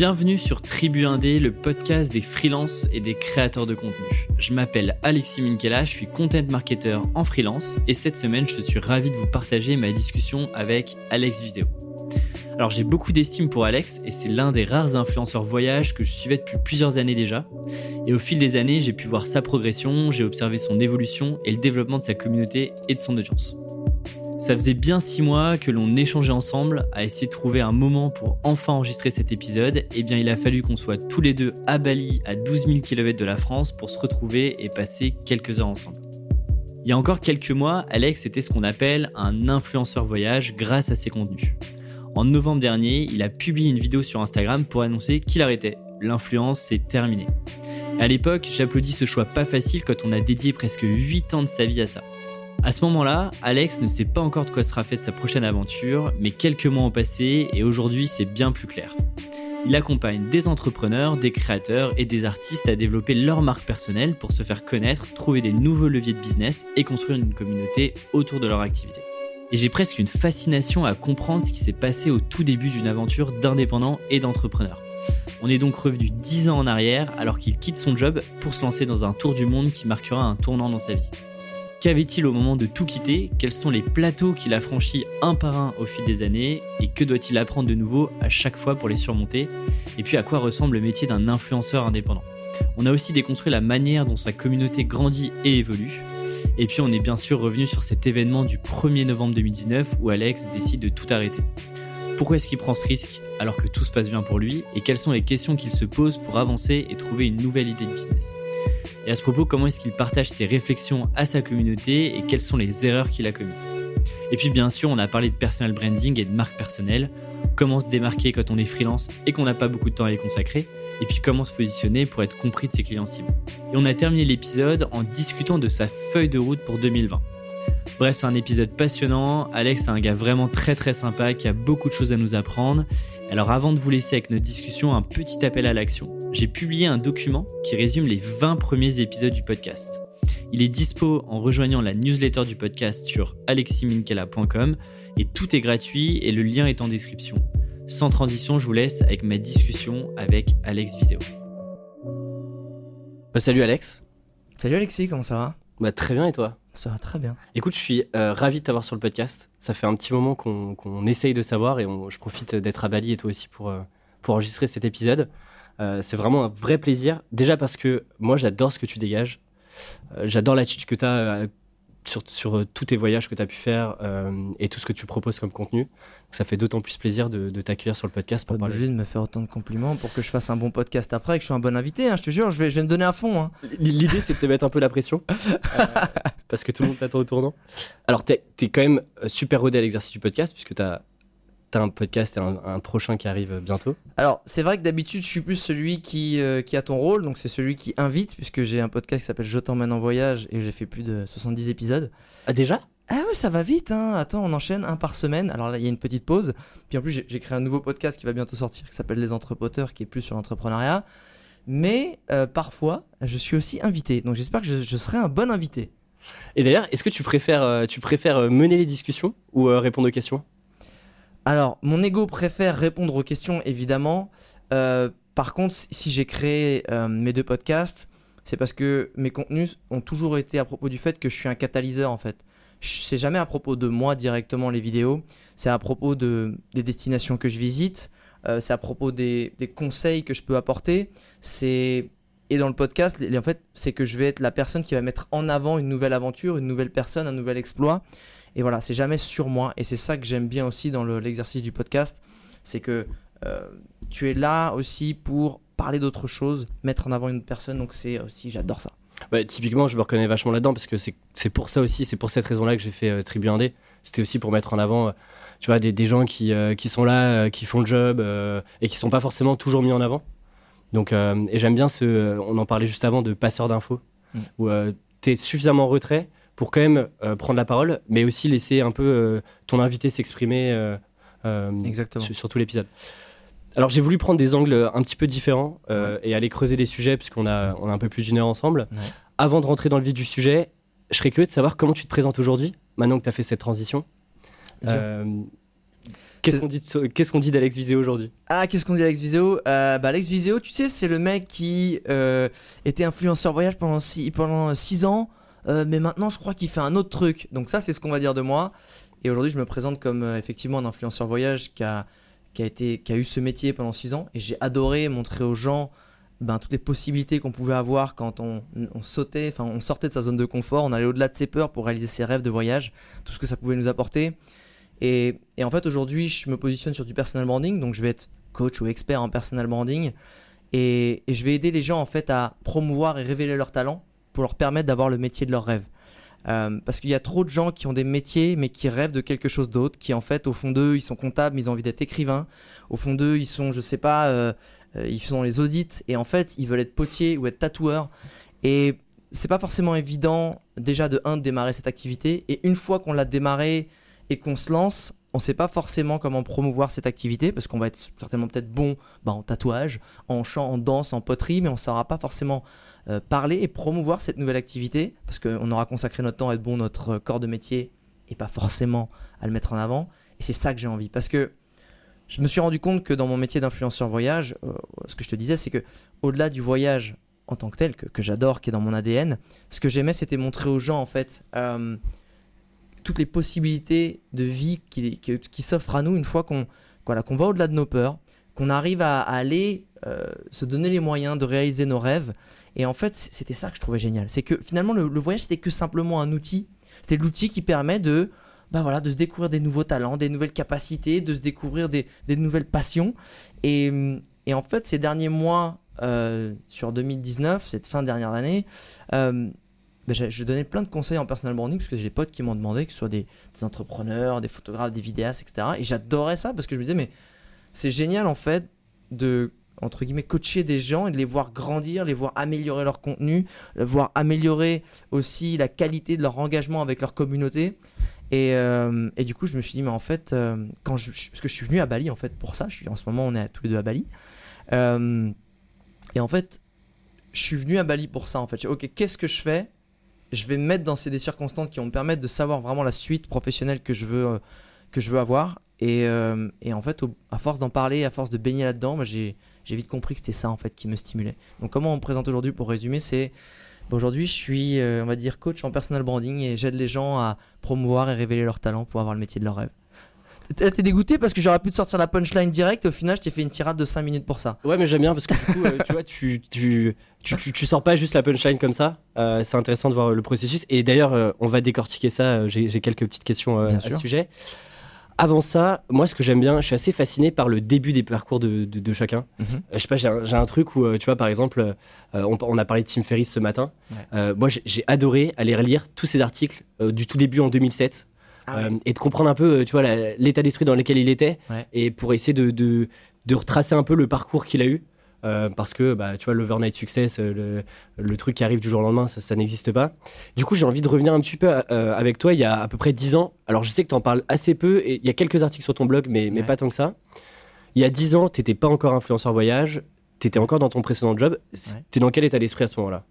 Bienvenue sur Tribu Indé, le podcast des freelances et des créateurs de contenu. Je m'appelle Alexis Minkela, je suis content marketer en freelance et cette semaine je suis ravi de vous partager ma discussion avec Alex Viseo. Alors j'ai beaucoup d'estime pour Alex et c'est l'un des rares influenceurs voyage que je suivais depuis plusieurs années déjà. Et au fil des années, j'ai pu voir sa progression, j'ai observé son évolution et le développement de sa communauté et de son audience. Ça faisait bien six mois que l'on échangeait ensemble à essayer de trouver un moment pour enfin enregistrer cet épisode. Et eh bien, il a fallu qu'on soit tous les deux à Bali, à 12 000 km de la France, pour se retrouver et passer quelques heures ensemble. Il y a encore quelques mois, Alex était ce qu'on appelle un influenceur voyage grâce à ses contenus. En novembre dernier, il a publié une vidéo sur Instagram pour annoncer qu'il arrêtait. L'influence, c'est terminé. À l'époque, j'applaudis ce choix pas facile quand on a dédié presque 8 ans de sa vie à ça. À ce moment-là, Alex ne sait pas encore de quoi sera faite sa prochaine aventure, mais quelques mois ont passé et aujourd'hui c'est bien plus clair. Il accompagne des entrepreneurs, des créateurs et des artistes à développer leur marque personnelle pour se faire connaître, trouver des nouveaux leviers de business et construire une communauté autour de leur activité. Et j'ai presque une fascination à comprendre ce qui s'est passé au tout début d'une aventure d'indépendant et d'entrepreneur. On est donc revenu 10 ans en arrière alors qu'il quitte son job pour se lancer dans un tour du monde qui marquera un tournant dans sa vie. Qu'avait-il au moment de tout quitter? Quels sont les plateaux qu'il a franchis un par un au fil des années? Et que doit-il apprendre de nouveau à chaque fois pour les surmonter? Et puis à quoi ressemble le métier d'un influenceur indépendant? On a aussi déconstruit la manière dont sa communauté grandit et évolue. Et puis on est bien sûr revenu sur cet événement du 1er novembre 2019 où Alex décide de tout arrêter. Pourquoi est-ce qu'il prend ce risque alors que tout se passe bien pour lui Et quelles sont les questions qu'il se pose pour avancer et trouver une nouvelle idée de business? Et à ce propos, comment est-ce qu'il partage ses réflexions à sa communauté et quelles sont les erreurs qu'il a commises? Et puis bien sûr, on a parlé de personal branding et de marque personnelle, comment se démarquer quand on est freelance et qu'on n'a pas beaucoup de temps à y consacrer, et puis comment se positionner pour être compris de ses clients cibles? Et on a terminé l'épisode en discutant de sa feuille de route pour 2020. Bref, c'est un épisode passionnant. Alex est un gars vraiment très très sympa qui a beaucoup de choses à nous apprendre. Alors avant de vous laisser avec notre discussion, un petit appel à l'action j'ai publié un document qui résume les 20 premiers épisodes du podcast. Il est dispo en rejoignant la newsletter du podcast sur aleximinkela.com et tout est gratuit et le lien est en description. Sans transition, je vous laisse avec ma discussion avec Alex Viseo. Bah, salut Alex. Salut Alexis, comment ça va? Bah, Très bien et toi? Ça va très bien. Écoute, je suis euh, ravi de t'avoir sur le podcast. Ça fait un petit moment qu'on essaye de savoir et je profite d'être à Bali et toi aussi pour, euh, pour enregistrer cet épisode. Euh, c'est vraiment un vrai plaisir. Déjà parce que moi, j'adore ce que tu dégages. J'adore l'attitude que tu as sur, sur, tous tes voyages que tu as pu faire et tout ce que tu proposes comme contenu. ça fait d'autant plus plaisir de, t'accueillir sur le podcast pour Pas obligé de me faire autant de compliments pour que je fasse un bon podcast après et que je sois un bon invité. Hein, je te jure, je vais, je vais me donner à fond. Hein. L'idée, c'est de te mettre un peu la pression parce que tout le monde t'attend au tournant. Alors, tu es, quand même super rodé à l'exercice du podcast puisque tu as T'as un podcast et un, prochain qui arrive bientôt Alors, c'est vrai que d'habitude, je suis plus celui qui, euh, qui a ton rôle, donc c'est celui qui invite, puisque j'ai un podcast qui s'appelle Je t'emmène en voyage et j'ai fait plus de 70 épisodes. Ah, déjà? Ah ouais, ça va vite, hein. Attends, on enchaîne un par semaine. Alors là, il y a une petite pause. Puis en plus, j'ai créé un nouveau podcast qui va bientôt sortir, qui s'appelle Les Entrepoteurs, qui est plus sur l'entrepreneuriat. Mais euh, parfois, je suis aussi invité. Donc j'espère que je, serai un bon invité. Et d'ailleurs, est-ce que tu préfères, euh, tu préfères mener les discussions ou répondre aux questions? Alors, mon ego préfère répondre aux questions, évidemment. Euh, par contre, si j'ai créé euh, mes deux podcasts, c'est parce que mes contenus ont toujours été à propos du fait que je suis un catalyseur, en fait. C'est jamais à propos de moi directement les vidéos, c'est à propos de, des destinations que je visite, euh, c'est à propos des, des, conseils que je peux apporter. C'est et dans le podcast, en fait, c'est que je vais être la personne qui va mettre en avant une nouvelle aventure, une nouvelle personne, un nouvel exploit. Et voilà, c'est jamais sur moi. Et c'est ça que j'aime bien aussi dans l'exercice du podcast. C'est que euh, tu es là aussi pour parler d'autre chose, mettre en avant une personne. Donc c'est aussi, j'adore ça. Bah, typiquement, je me reconnais vachement là-dedans parce que c'est pour ça aussi, c'est pour cette raison-là que j'ai fait euh, Tribu Indé. C'était aussi pour mettre en avant, euh, tu vois, des, gens qui, qui sont là, qui font le job et qui sont pas forcément toujours mis en avant. Donc, et j'aime bien ce, on en parlait juste avant de passeur d'infos, mm. où tu es suffisamment en retrait pour quand même euh, prendre la parole, mais aussi laisser un peu euh, ton invité s'exprimer euh, sur, tout l'épisode. Alors j'ai voulu prendre des angles un petit peu différents et aller creuser des sujets puisqu'on a, on a un peu plus d'une heure ensemble. Avant de rentrer dans le vif du sujet, je serais curieux de savoir comment tu te présentes aujourd'hui, maintenant que tu as fait cette transition. Qu'est-ce qu'on dit, de- qu'est-ce qu'on dit d'Alex Visé aujourd'hui? Ah, qu'est-ce qu'on dit Alex Viseo euh, bah, Alex Viseo, tu sais, c'est le mec qui euh, était influenceur voyage pendant 6 pendant six ans, euh, mais maintenant je crois qu'il fait un autre truc. Donc ça, c'est ce qu'on va dire de moi. Et aujourd'hui, je me présente comme effectivement un influenceur voyage qui a, qui, a été, qui a eu ce métier pendant 6 ans. Et j'ai adoré montrer aux gens ben, toutes les possibilités qu'on pouvait avoir quand on, on sautait, enfin on sortait de sa zone de confort, on allait au-delà de ses peurs pour réaliser ses rêves de voyage, tout ce que ça pouvait nous apporter. Et, en fait, aujourd'hui, je me positionne sur du personal branding, donc je vais être coach ou expert en personal branding. Et, je vais aider les gens en fait à promouvoir et révéler leurs talents pour leur permettre d'avoir le métier de leur rêve. Euh, parce qu'il y a trop de gens qui ont des métiers mais qui rêvent de quelque chose d'autre, qui en fait au fond d'eux ils sont comptables, mais ils ont envie d'être écrivains. Au fond d'eux ils sont, je sais pas, euh, euh, ils dans les audits et en fait ils veulent être potier ou être tatoueur. Et c'est pas forcément évident déjà de un de démarrer cette activité et une fois qu'on l'a démarré et qu'on se lance, on sait pas forcément comment promouvoir cette activité parce qu'on va être certainement peut-être bon bah, en tatouage, en chant, en danse, en poterie, mais on saura pas forcément euh, parler et promouvoir cette nouvelle activité parce qu'on aura consacré notre temps à être bon notre corps de métier et pas forcément à le mettre en avant. Et c'est ça que j'ai envie parce que je me suis rendu compte que dans mon métier d'influenceur voyage, euh, ce que je te disais, c'est que au-delà du voyage en tant que tel, que, j'adore, qui est dans mon ADN, ce que j'aimais, c'était montrer aux gens, en fait, euh, toutes les possibilités de vie qui, s'offrent à nous une fois qu'on voilà, qu'on va au-delà de nos peurs, qu'on arrive à, aller euh, se donner les moyens de réaliser nos rêves. Et en fait, c'était ça que je trouvais génial. C'est que finalement, le, voyage, c'était que simplement un outil. C'était l'outil qui permet de, bah voilà, de se découvrir des nouveaux talents, des nouvelles capacités, de se découvrir des, des nouvelles passions. Et, et en fait, ces derniers mois, euh, sur 2019, cette fin dernière année, euh, ben, je, donnais plein de conseils en personal branding parce que j'ai des potes qui m'ont demandé, que ce soit des, entrepreneurs, des photographes, des vidéastes, etc. Et j'adorais ça parce que je me disais, mais c'est génial en fait de entre guillemets coacher des gens et de les voir grandir, les voir améliorer leur contenu, les voir améliorer aussi la qualité de leur engagement avec leur communauté. Et, euh, et du coup, je me suis dit, mais en fait, euh, quand je, parce que je suis venu à Bali en fait pour ça, en ce moment on est tous les deux à Bali. Euh, et en fait, je suis venu à Bali pour ça en fait. Ok, qu'est-ce que je fais Je vais me mettre dans ces des circonstances qui vont me permettre de savoir vraiment la suite professionnelle que je veux, euh, que je veux avoir. Et, euh, et en fait, à force d'en parler, à force de baigner là-dedans, j'ai j'ai vite compris que c'était ça en fait qui me stimulait. Donc comment on me présente aujourd'hui pour résumer, c'est bah, aujourd'hui je suis, euh, on va dire, coach en personal branding et j'aide les gens à promouvoir et révéler leurs talents pour avoir le métier de leur rêve. T'es dégoûté parce que j'aurais pu te sortir la punchline direct et au final je t'ai fait une tirade de 5 minutes pour ça. Ouais, mais j'aime bien parce que du coup, euh, tu vois, tu, tu, tu, tu, tu sors pas juste la punchline comme ça. Euh, c'est intéressant de voir le processus. Et d'ailleurs, euh, on va décortiquer ça. Euh, J'ai quelques petites questions euh, à sûr. ce sujet. Avant ça, moi, ce que j'aime bien, je suis assez fasciné par le début des parcours de, de, de chacun. Mhm. Euh, je sais pas, j'ai un, un truc où, euh, tu vois, par exemple, euh, on, on a parlé de Tim Ferriss ce matin. Ouais. Euh, moi, j'ai adoré aller relire tous ces articles euh, du tout début en 2007. Ah ouais. euh, et de comprendre un peu, euh, tu vois, l'état d'esprit dans lequel il était, Ouais. et pour essayer de, de, de retracer un peu le parcours qu'il a eu. Euh, parce que bah, tu vois l'overnight success le, le truc qui arrive du jour au lendemain ça, ça n'existe pas du coup j'ai envie de revenir un petit peu euh, avec toi il y a à peu près 10 ans alors je sais que tu en parles assez peu et il y a quelques articles sur ton blog mais, mais Ouais. pas tant que ça il y a 10 ans t'étais pas encore influenceur voyage t'étais encore dans ton précédent job Ouais. dans quel état d'esprit à ce moment là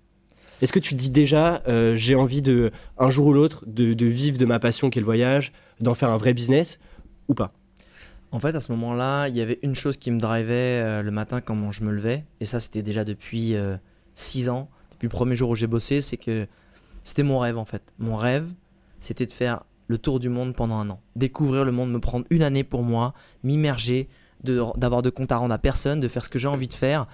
est-ce que tu dis déjà euh, j'ai envie de un jour ou l'autre de, de vivre de ma passion qui est le voyage d'en faire un vrai business ou pas? En fait, à ce moment-là, il y avait une chose qui me drivait euh, le matin quand je me levais, et ça, c'était déjà depuis 6 ans, depuis le premier jour où j'ai bossé, c'est que c'était mon rêve en fait. Mon rêve, c'était de faire le tour du monde pendant un an, découvrir le monde, me prendre une année pour moi, m'immerger, de- d'avoir de compte à rendre à personne, de faire ce que j'ai envie de faire,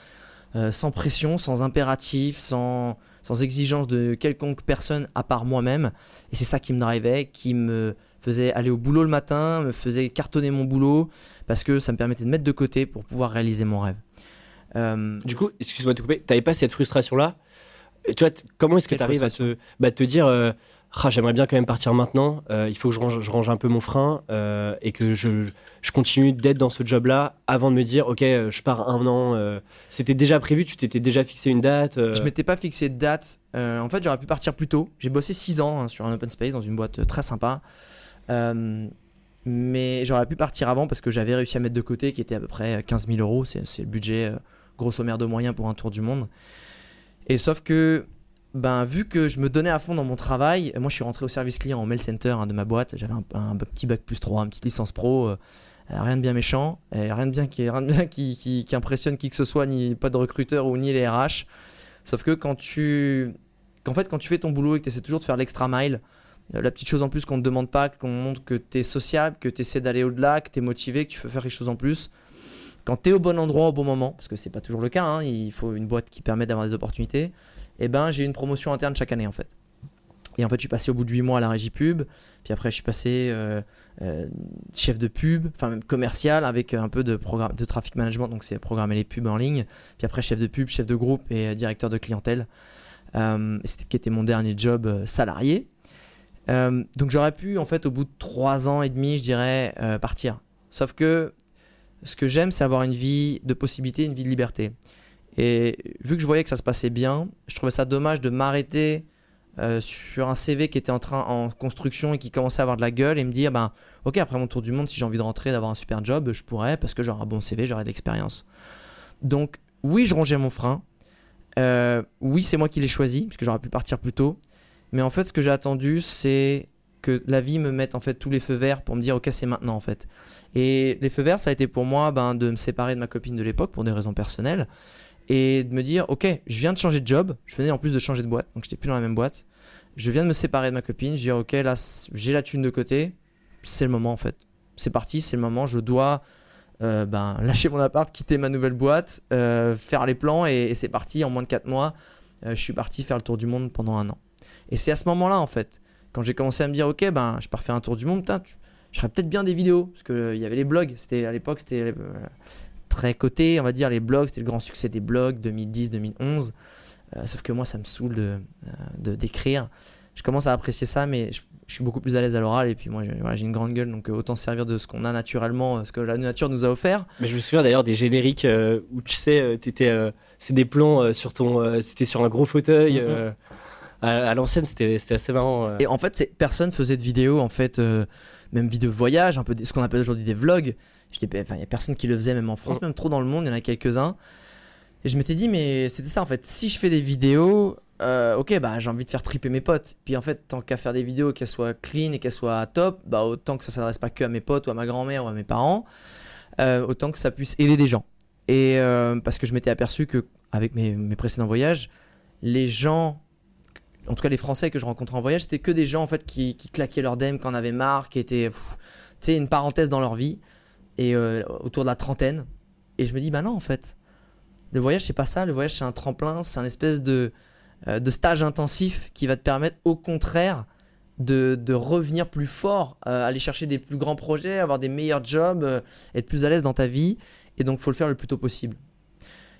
euh, sans pression, sans impératif, sans, sans exigence de quelconque personne à part moi-même. Et c'est ça qui me drivait, qui me faisait aller au boulot le matin, me faisait cartonner mon boulot, parce que ça me permettait de mettre de côté pour pouvoir réaliser mon rêve. Euh, Du coup, excuse-moi de te couper, t'avais pas cette frustration-là? Tu vois, comment est-ce que tu arrives à te, bah, te dire, euh, j'aimerais bien quand même partir maintenant, euh, il faut que je range, un peu mon frein euh, et que je, continue d'être dans ce job-là avant de me dire, ok, euh, je pars un an. C'était déjà prévu, tu t'étais déjà fixé une date Je m'étais pas fixé de date. En fait, j'aurais pu partir plus tôt. J'ai bossé 6 ans hein, sur un open space dans une boîte très sympa. Mais j'aurais pu partir avant parce que j'avais réussi à mettre de côté, qui était à peu près 15 000 euros. C'est le budget grosso merdo moyen pour un tour du monde. Et sauf que, ben, vu que je me donnais à fond dans mon travail, moi je suis rentré au service client en mail center hein, de ma boîte. J'avais un, petit bac plus 3, une petite licence pro. euh, Euh, rien de bien méchant, et rien de bien, qui, impressionne qui que ce soit, ni pas de recruteur ou ni les RH. Sauf que quand tu, qu'en fait, quand tu fais ton boulot et que tu essaies toujours de faire l'extra mile, euh, la petite chose en plus qu'on ne te demande pas, qu'on montre que tu es sociable, que tu essaies d'aller au-delà, que tu es motivé, que tu veux faire les choses en plus. Quand tu es au bon endroit au bon moment, parce que c'est pas toujours le cas, hein, il faut une boîte qui permet d'avoir des opportunités, et ben j'ai une promotion interne chaque année en fait. Et en fait, je suis passé au bout de 8 mois à la régie pub, puis après, je suis passé euh, euh, chef de pub, enfin même commercial, avec un peu de, programme, de traffic management, donc c'est programmer les pubs en ligne, puis après, chef de pub, chef de groupe et euh, directeur de clientèle. C'était qui était mon dernier job salarié. Donc j'aurais pu, en fait, au bout de 3 ans et demi, je dirais, partir. Sauf que ce que j'aime, c'est avoir une vie de possibilités, une vie de liberté. Et vu que je voyais que ça se passait bien, je trouvais ça dommage de m'arrêter euh, sur un CV qui était en train en construction et qui commençait à avoir de la gueule et me dire ben ok après mon tour du monde si j'ai envie de rentrer d'avoir un super job je pourrais parce que j'aurai un bon CV j'aurai de l'expérience. Donc oui je rongeais mon frein. Euh, oui c'est moi qui l'ai choisi parce que j'aurais pu partir plus tôt. Mais en fait ce que j'ai attendu c'est que la vie me mette en fait tous les feux verts pour me dire ok c'est maintenant en fait. Et les feux verts ça a été pour moi ben, de me séparer de ma copine de l'époque pour des raisons personnelles et de me dire ok je viens de changer de job je venais en plus de changer de boîte donc j'étais plus dans la même boîte. Je viens de me séparer de ma copine je dis ok là j'ai la thune de côté c'est le moment en fait. C'est parti c'est le moment je dois euh, ben, lâcher mon appart quitter ma nouvelle boîte euh, faire les plans et, c'est parti en moins de 4 mois euh, je suis parti faire le tour du monde pendant un an. Et c'est à ce moment là en fait quand j'ai commencé à me dire ok ben je pars faire un tour du monde tu- je ferais peut-être bien des vidéos parce que euh, il y avait les blogs c'était à l'époque c'était très coté on va dire les blogs c'était le grand succès des blogs 2010 2011 Euh, sauf que moi ça me saoule de euh, de- d'écrire je commence à apprécier ça mais je, je suis beaucoup plus à l'aise à l'oral et puis moi j'ai voilà, j'ai une grande gueule donc euh, autant servir de ce qu'on a naturellement ce que la nature nous a offert Mais je me souviens d'ailleurs des génériques euh, où tu sais, t'étais, euh, c'est des plans sur ton, c'était sur un gros fauteuil. Mhm. euh, à, à l'ancienne, c'était, c'était assez marrant. Et en fait, c'est- personne faisait de vidéos, en fait, même vidéo voyage, un peu des- ce qu'on appelle aujourd'hui des vlogs. Enfin, il y a personne qui le faisait, même en France, Mm. même trop dans le monde, il y en a quelques-uns. Et je m'étais dit, mais c'était ça, en fait, si je fais des vidéos, euh, ok, bah j'ai envie de faire triper mes potes. Puis en fait, tant qu'à faire des vidéos, qu'elles soient clean et qu'elles soient top, bah autant que ça s'adresse pas que à mes potes ou à ma grand-mère ou à mes parents, euh, autant que ça puisse aider des gens. Et euh, parce que je m'étais aperçu que avec mes, mes précédents voyages, les gens en tout cas les Français que je rencontrais en voyage, c'était que des gens en fait qui, qui claquaient leur dème, qui en avaient marre, qui étaient, tu sais, une parenthèse dans leur vie, et euh, autour de la trentaine. Et je me dis, bah non, en fait, le voyage c'est pas ça, le voyage c'est un tremplin, c'est un espèce de, euh, de stage intensif qui va te permettre au contraire de, de revenir plus fort, euh, aller chercher des plus grands projets, avoir des meilleurs jobs, être plus à l'aise dans ta vie, et donc faut le faire le plus tôt possible.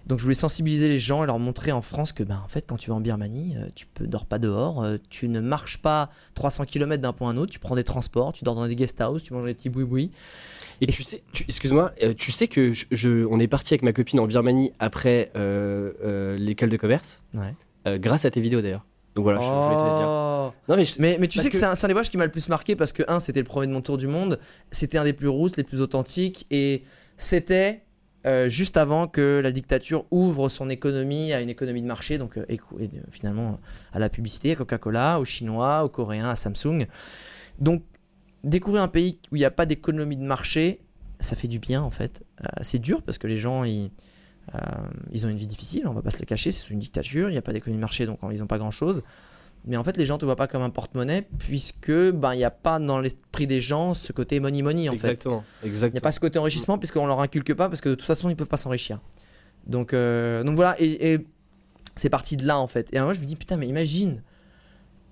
Donc je voulais sensibiliser les gens et leur montrer en France que ben en fait quand tu vas en Birmanie, tu peux dors pas dehors, tu ne marches pas 300 km d'un point à un autre, tu prends des transports, tu dors dans des guest houses, tu manges des petits boui-boui. Et tu sais, excuse-moi, euh, tu sais que je, je- on est parti avec ma copine en Birmanie après euh, euh, l'école de commerce, Ouais. grâce à tes vidéos d'ailleurs. Donc voilà, je, je voulais te dire. Oh. Non mais, je- Mais, mais tu Parce sais que, que- c'est un, des voyages qui m'a le plus marqué parce que, un, c'était le premier de mon tour du monde, c'était un des plus rousses, les plus authentiques, et c'était euh, juste avant que la dictature ouvre son économie à une économie de marché, donc euh, et, finalement à la publicité, à Coca-Cola, aux Chinois, aux Coréens, à Samsung. Donc, découvrir un pays où il n'y a pas d'économie de marché, ça fait du bien en fait. Euh, c'est dur parce que les gens, ils, euh, ils ont une vie difficile, on va pas se le cacher, c'est sous une dictature, il n'y a pas d'économie de marché, donc ils n'ont pas grand-chose. Mais en fait, les gens te voient pas comme un porte-monnaie puisque ben il n'y a pas dans l'esprit des gens ce côté money money en fait. exactement, Il n'y exactement. a pas ce côté enrichissement puisqu'on leur inculque pas parce que de toute façon ils peuvent pas s'enrichir. Donc euh, donc voilà et, et c'est parti de là en fait. Et moi je me dis putain mais imagine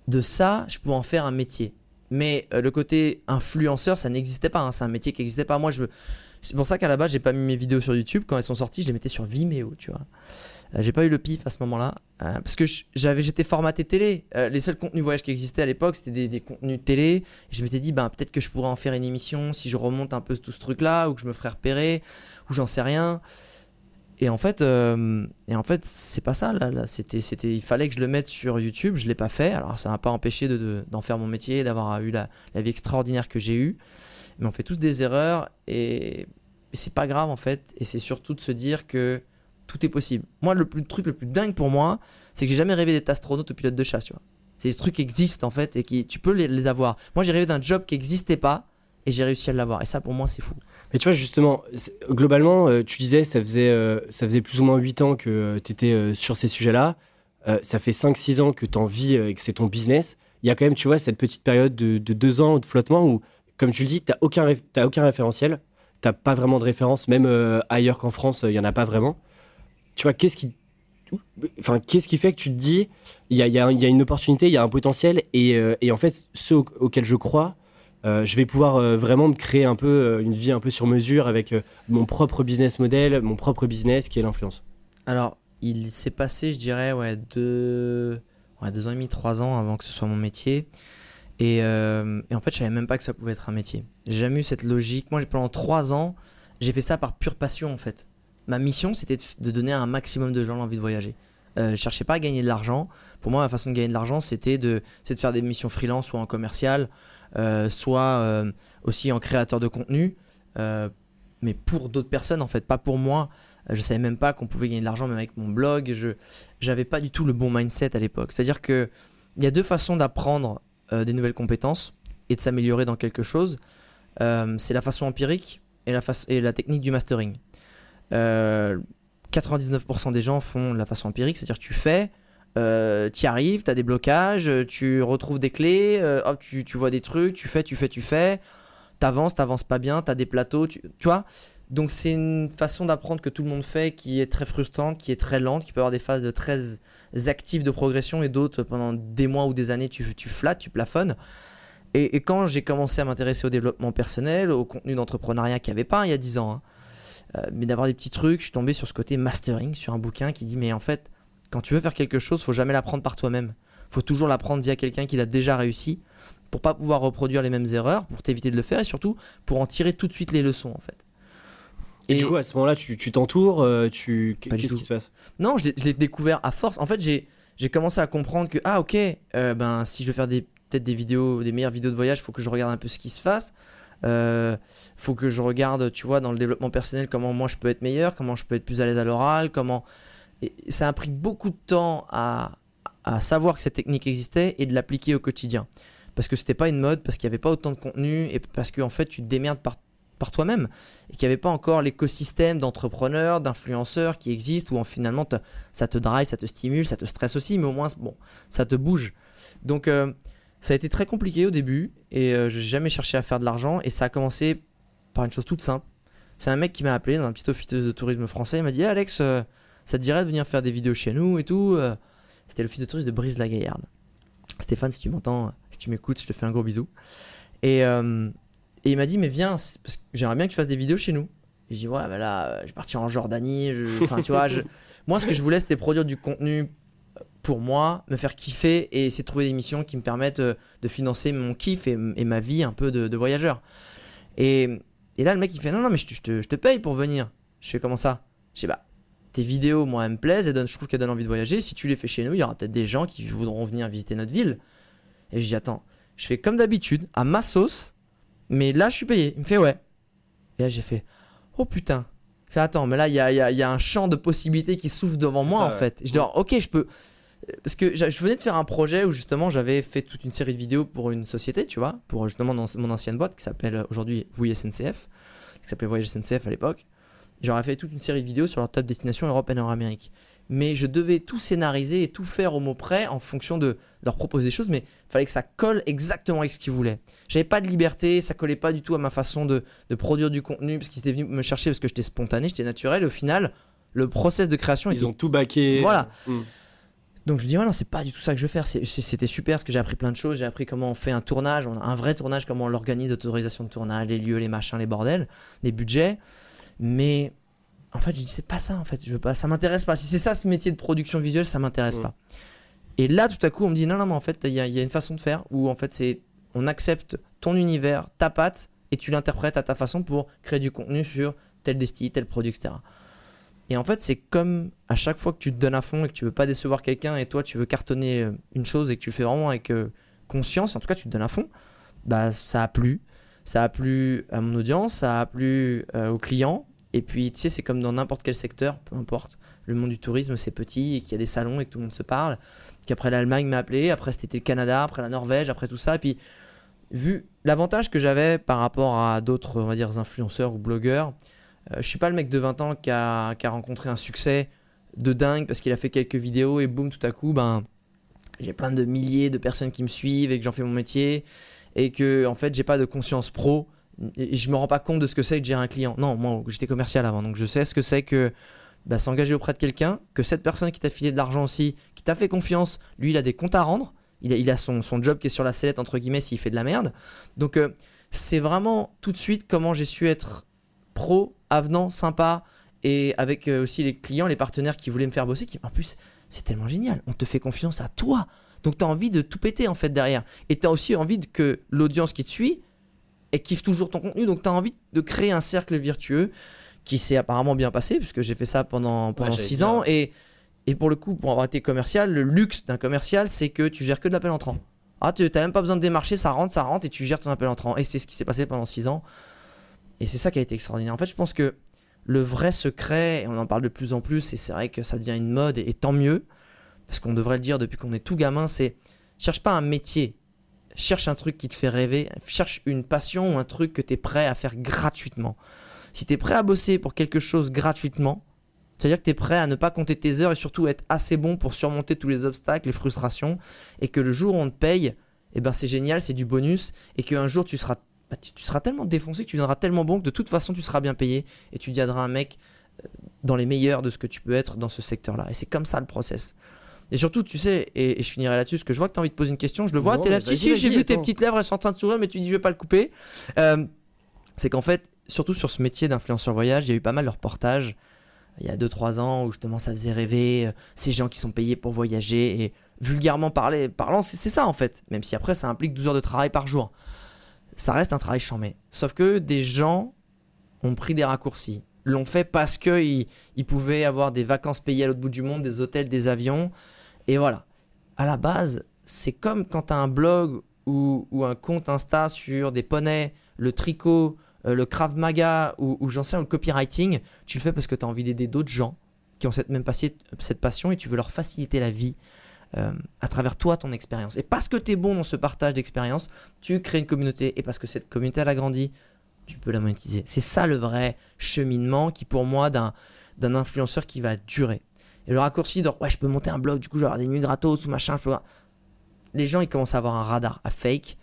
de ça je pourrais en faire un métier. Mais euh, le côté influenceur ça n'existait pas. hein. C'est un métier qui n'existait pas. Moi je c'est pour ça qu'à la base j'ai pas mis mes vidéos sur YouTube quand elles sont sorties je les mettais sur Vimeo tu vois. Euh, j'ai pas eu le pif à ce moment-là euh, parce que j'avais j'étais formaté télé. Les seuls contenus voyage qui existaient à l'époque c'était des, des contenus télé. Et je m'étais dit ben peut-être que je pourrais en faire une émission si je remonte un peu tout ce truc-là ou que je me ferais repérer ou j'en sais rien. Et en fait, euh, et en fait, c'est pas ça. Là. C'était, c'était, il fallait que je le mette sur YouTube. Je l'ai pas fait. Alors, ça m'a pas empêché de, de- d'en faire mon métier, d'avoir eu la, la vie extraordinaire que j'ai eue. Mais on fait tous des erreurs et, c'est pas grave en fait. Et c'est surtout de se dire que tout est possible. Moi, le, plus, truc le plus dingue pour moi, c'est que j'ai jamais rêvé d'être astronaute ou pilote de chasse. Tu vois. Des trucs existent en fait et qui tu peux les, les avoir. Moi, j'ai rêvé d'un job qui n'existait pas et j'ai réussi à l'avoir. Et ça, pour moi, c'est fou. Mais tu vois, justement, globalement, euh, tu disais, ça faisait, euh, ça faisait plus ou moins 8 ans que tu étais sur ces sujets-là. Euh, ça fait 5-6 ans que tu en vis euh, et que c'est ton business. Il y a quand même, tu vois, cette petite période de, de 2 ans de flottement où, comme tu le dis, tu n'as aucun, aucun référentiel. Tu n'as pas vraiment de référence, même euh, ailleurs qu'en France, il n'y en a pas vraiment. Tu vois, qu'est-ce qui. Enfin, qu'est-ce qui fait que tu te dis, il y a, y y a une opportunité, il y a un potentiel, et, euh, et en fait, ceux au- auxquels je crois, euh, je vais pouvoir euh, vraiment me créer un peu euh, une vie un peu sur mesure avec mon propre business model, mon propre business qui est l'influence. Alors, il s'est passé, je dirais, ouais, deux, ouais, deux ans et demi, trois ans avant que ce soit mon métier. Et, en fait, je savais même pas que ça pouvait être un métier. J'ai jamais eu cette logique. Moi, pendant trois ans, j'ai fait ça par pure passion, en fait. Ma mission, c'était de, donner à un maximum de gens l'envie de voyager. Euh, je cherchais pas à gagner de l'argent. Pour moi, ma façon de gagner de l'argent, c'était de, de faire des missions freelance, soit en commercial, soit euh, aussi en créateur de contenu. Euh, mais pour d'autres personnes, en fait, pas pour moi. Euh, Je savais même pas qu'on pouvait gagner de l'argent même avec mon blog. Je j'avais pas du tout le bon mindset à l'époque. C'est-à-dire que il y a deux façons d'apprendre euh, des nouvelles compétences et de s'améliorer dans quelque chose. Euh, c'est la façon empirique et la, et la technique du mastering. Euh, 99% des gens font la façon empirique, c'est-à-dire tu fais, euh, tu arrives, tu as des blocages, euh, tu retrouves des clés, euh, hop, tu, tu vois des trucs, tu fais, tu fais, tu fais, t'avances, t'avances pas bien, t'as des plateaux, tu, tu vois. Donc c'est une façon d'apprendre que tout le monde fait qui est très frustrante, qui est très lente, qui peut avoir des phases de très actives de progression et d'autres pendant des mois ou des années tu, tu flattes, tu plafonnes. Et, quand j'ai commencé à m'intéresser au développement personnel, au contenu d'entrepreneuriat qu'il n'y avait pas hein, il y a 10 ans, hein, euh, mais d'avoir des petits trucs, je suis tombé sur ce côté mastering, sur un bouquin qui dit mais en fait, quand tu veux faire quelque chose, faut jamais l'apprendre par toi-même. faut toujours l'apprendre via quelqu'un qui l'a déjà réussi pour pas pouvoir reproduire les mêmes erreurs, pour t'éviter de le faire et surtout pour en tirer tout de suite les leçons en fait. Et, du coup, à ce moment-là, tu t'entoures, euh, tu... Qu'est-ce qui se passe? Non, je l'ai- je l'ai découvert à force. En fait, j'ai j'ai commencé à comprendre que, ah ok, euh, ben, si je veux faire des- peut-être des vidéos, des meilleures vidéos de voyage, faut que je regarde un peu ce qui se passe. Euh, faut que je regarde, tu vois, dans le développement personnel, comment moi je peux être meilleur, comment je peux être plus à l'aise à l'oral, comment. Et ça a pris beaucoup de temps à, savoir que cette technique existait et de l'appliquer au quotidien. Parce que c'était pas une mode, parce qu'il n'y avait pas autant de contenu et parce que en fait tu te démerdes par, toi-même et qu'il n'y avait pas encore l'écosystème d'entrepreneurs, d'influenceurs qui existent où en, finalement ça te drive, ça te stimule, ça te stresse aussi, mais au moins bon, ça te bouge. Donc euh, ça a été très compliqué au début et euh, j'ai jamais cherché à faire de l'argent et ça a commencé par une chose toute simple. C'est un mec qui m'a appelé dans un petit office de tourisme français, il m'a dit Alex, euh, ça te dirait de venir faire des vidéos chez nous et tout. euh. C'était l'office de tourisme de Brive-la-Gaillarde. Stéphane, si tu m'entends, si tu m'écoutes, je te fais un gros bisou. Et, euh, et il m'a dit, mais viens, j'aimerais bien que tu fasses des vidéos chez nous. Et je dis, ouais, mais là, euh, je vais partir en Jordanie. je- Enfin, tu vois, je- moi, ce que je voulais, c'était produire du contenu pour moi, me faire kiffer et essayer de trouver des missions qui me permettent euh, de financer mon kiff et, et ma vie un peu de, de voyageur. Et, et là, le mec, il fait, non, non, mais je, te- je te, je te paye pour venir. Je fais, comment ça? Je sais, bah, tes vidéos, moi, elles me plaisent, donnent, je trouve qu'elles donnent envie de voyager. Si tu les fais chez nous, il y aura peut-être des gens qui voudront venir visiter notre ville. Et je dis, attends, je fais comme d'habitude, à ma sauce, mais là, je suis payé. Il me fait, ouais. Et là, j'ai fait, oh putain. Il fait, attends, mais là, il y a, y a- y a un champ de possibilités qui s'ouvre devant moi, ça, en ouais. fait. Je dis, alors, ok, je peux. Parce que je venais de faire un projet où justement j'avais fait toute une série de vidéos pour une société, tu vois, pour justement mon ancienne boîte qui s'appelle euh, aujourd'hui Oui SNCF, qui s'appelait Voyage SNCF à l'époque. J'aurais fait toute une série de vidéos sur leur top destination Europe et Nord-Amérique. Mais je devais tout scénariser et tout faire au mot près en fonction de leur proposer des choses, mais il fallait que ça colle exactement avec ce qu'ils voulaient. J'avais pas de liberté, ça collait pas du tout à ma façon de, de produire du contenu, parce qu'ils étaient venus me chercher parce que j'étais spontané, j'étais naturel, et au final, le process de création était Ils ont tout baqué. Voilà. Mm. donc je me dis, ouais, non, c'est pas du tout ça que je veux faire. C'était super parce que j'ai appris plein de choses. J'ai appris comment on fait un tournage, un vrai tournage, comment on l'organise, l'autorisation de tournage, les lieux, les machins, les bordels, les budgets. Mais en fait, je dis, c'est pas ça, en fait. Je veux pas, ça m'intéresse pas. Si c'est ça ce métier de production visuelle, ça m'intéresse Mm. pas. Et là, tout à coup, on me dit, non, non, mais en fait, il y, a- il y a une façon de faire où en fait, c'est on accepte ton univers, ta patte, et tu l'interprètes à ta façon pour créer du contenu sur tel desti, tel produit, etc. Et en fait, c'est comme à chaque fois que tu te donnes à fond et que tu veux pas décevoir quelqu'un et toi tu veux cartonner une chose et que tu le fais vraiment avec euh, conscience, en tout cas tu te donnes à fond, bah ça a plu. Ça a plu à mon audience, ça a plu euh, aux clients. Et puis tu sais, c'est comme dans n'importe quel secteur, peu importe. Le monde du tourisme c'est petit et qu'il y a des salons et que tout le monde se parle. Qu'après l'Allemagne m'a appelé, après c'était le Canada, après la Norvège, après tout ça. Et puis vu l'avantage que j'avais par rapport à d'autres, on va dire, influenceurs ou blogueurs, euh, je suis pas le mec de 20 ans qui a, qui a rencontré un succès de dingue parce qu'il a fait quelques vidéos et boum, tout à coup, ben, j'ai plein de milliers de personnes qui me suivent et que j'en fais mon métier et que, en fait, j'ai pas de conscience pro et je me rends pas compte de ce que c'est que gérer un client. Non, moi, j'étais commercial avant, donc je sais ce que c'est que bah, s'engager auprès de quelqu'un, que cette personne qui t'a filé de l'argent aussi, qui t'a fait confiance, lui, il a des comptes à rendre, il a, son, son, job qui est sur la sellette, entre guillemets, s'il fait de la merde. Donc, euh, c'est vraiment tout de suite comment j'ai su être pro, avenant, sympa, et avec euh, aussi les clients, les partenaires qui voulaient me faire bosser, qui en plus, c'est tellement génial, on te fait confiance à toi. Donc, tu as envie de tout péter, en fait, derrière. Et tu as aussi envie que l'audience qui te suit, et kiffe toujours ton contenu, donc tu as envie de créer un cercle virtueux qui s'est apparemment bien passé, puisque j'ai fait ça pendant, pendant 6 ans. Et, et pour le coup, pour avoir été commercial, le luxe d'un commercial, c'est que tu gères que de l'appel entrant. Ah, tu n'as même pas besoin de démarcher, ça rentre, ça rentre, et tu gères ton appel entrant. Et c'est ce qui s'est passé pendant 6 ans. Et c'est ça qui a été extraordinaire. En fait, je pense que le vrai secret, et on en parle de plus en plus, et c'est vrai que ça devient une mode, et, tant mieux, parce qu'on devrait le dire depuis qu'on est tout gamin, c'est cherche pas un métier, cherche un truc qui te fait rêver, cherche une passion ou un truc que tu es prêt à faire gratuitement. Si tu es prêt à bosser pour quelque chose gratuitement, c'est-à-dire que tu es prêt à ne pas compter tes heures et surtout être assez bon pour surmonter tous les obstacles, les frustrations, et que le jour où on te paye, eh ben c'est génial, c'est du bonus, et qu'un jour tu seras, bah, tu, seras tellement défoncé que tu viendras tellement bon que de toute façon tu seras bien payé, et tu deviendras un mec euh, dans les meilleurs de ce que tu peux être dans ce secteur-là. Et c'est comme ça le process. Et surtout, tu sais, et, je finirai là-dessus, parce que je vois que tu as envie de poser une question, je le vois, tu es là, si, si, j'ai vu tes petites lèvres, elles sont en train de sourire, mais tu dis, je vais pas le couper. Euh, c'est qu'en fait, surtout sur ce métier d'influenceur voyage, il y a eu pas mal de reportages il y a 2-3 ans où justement ça faisait rêver euh, ces gens qui sont payés pour voyager et vulgairement parler, parlant, c'est ça en fait. Même si après ça implique 12 heures de travail par jour. Ça reste un travail chambé. Sauf que des gens ont pris des raccourcis. L'ont fait parce qu'ils ils pouvaient avoir des vacances payées à l'autre bout du monde, des hôtels, des avions. Et voilà. À la base, c'est comme quand tu un blog ou, un compte Insta sur des poneys, le tricot, euh, le Krav Maga ou, j'en sais, le copywriting, tu le fais parce que tu as envie d'aider d'autres gens qui ont cette même passion et tu veux leur faciliter la vie euh, à travers toi, ton expérience. Et parce que tu es bon dans ce partage d'expérience, tu crées une communauté et parce que cette communauté elle a tu peux la monétiser. C'est ça le vrai cheminement qui pour moi d'un influenceur qui va durer. Et le raccourci de ouais, je peux monter un blog, du coup, je des nuits gratos ou machin. Les gens, ils commencent à avoir un radar à fake.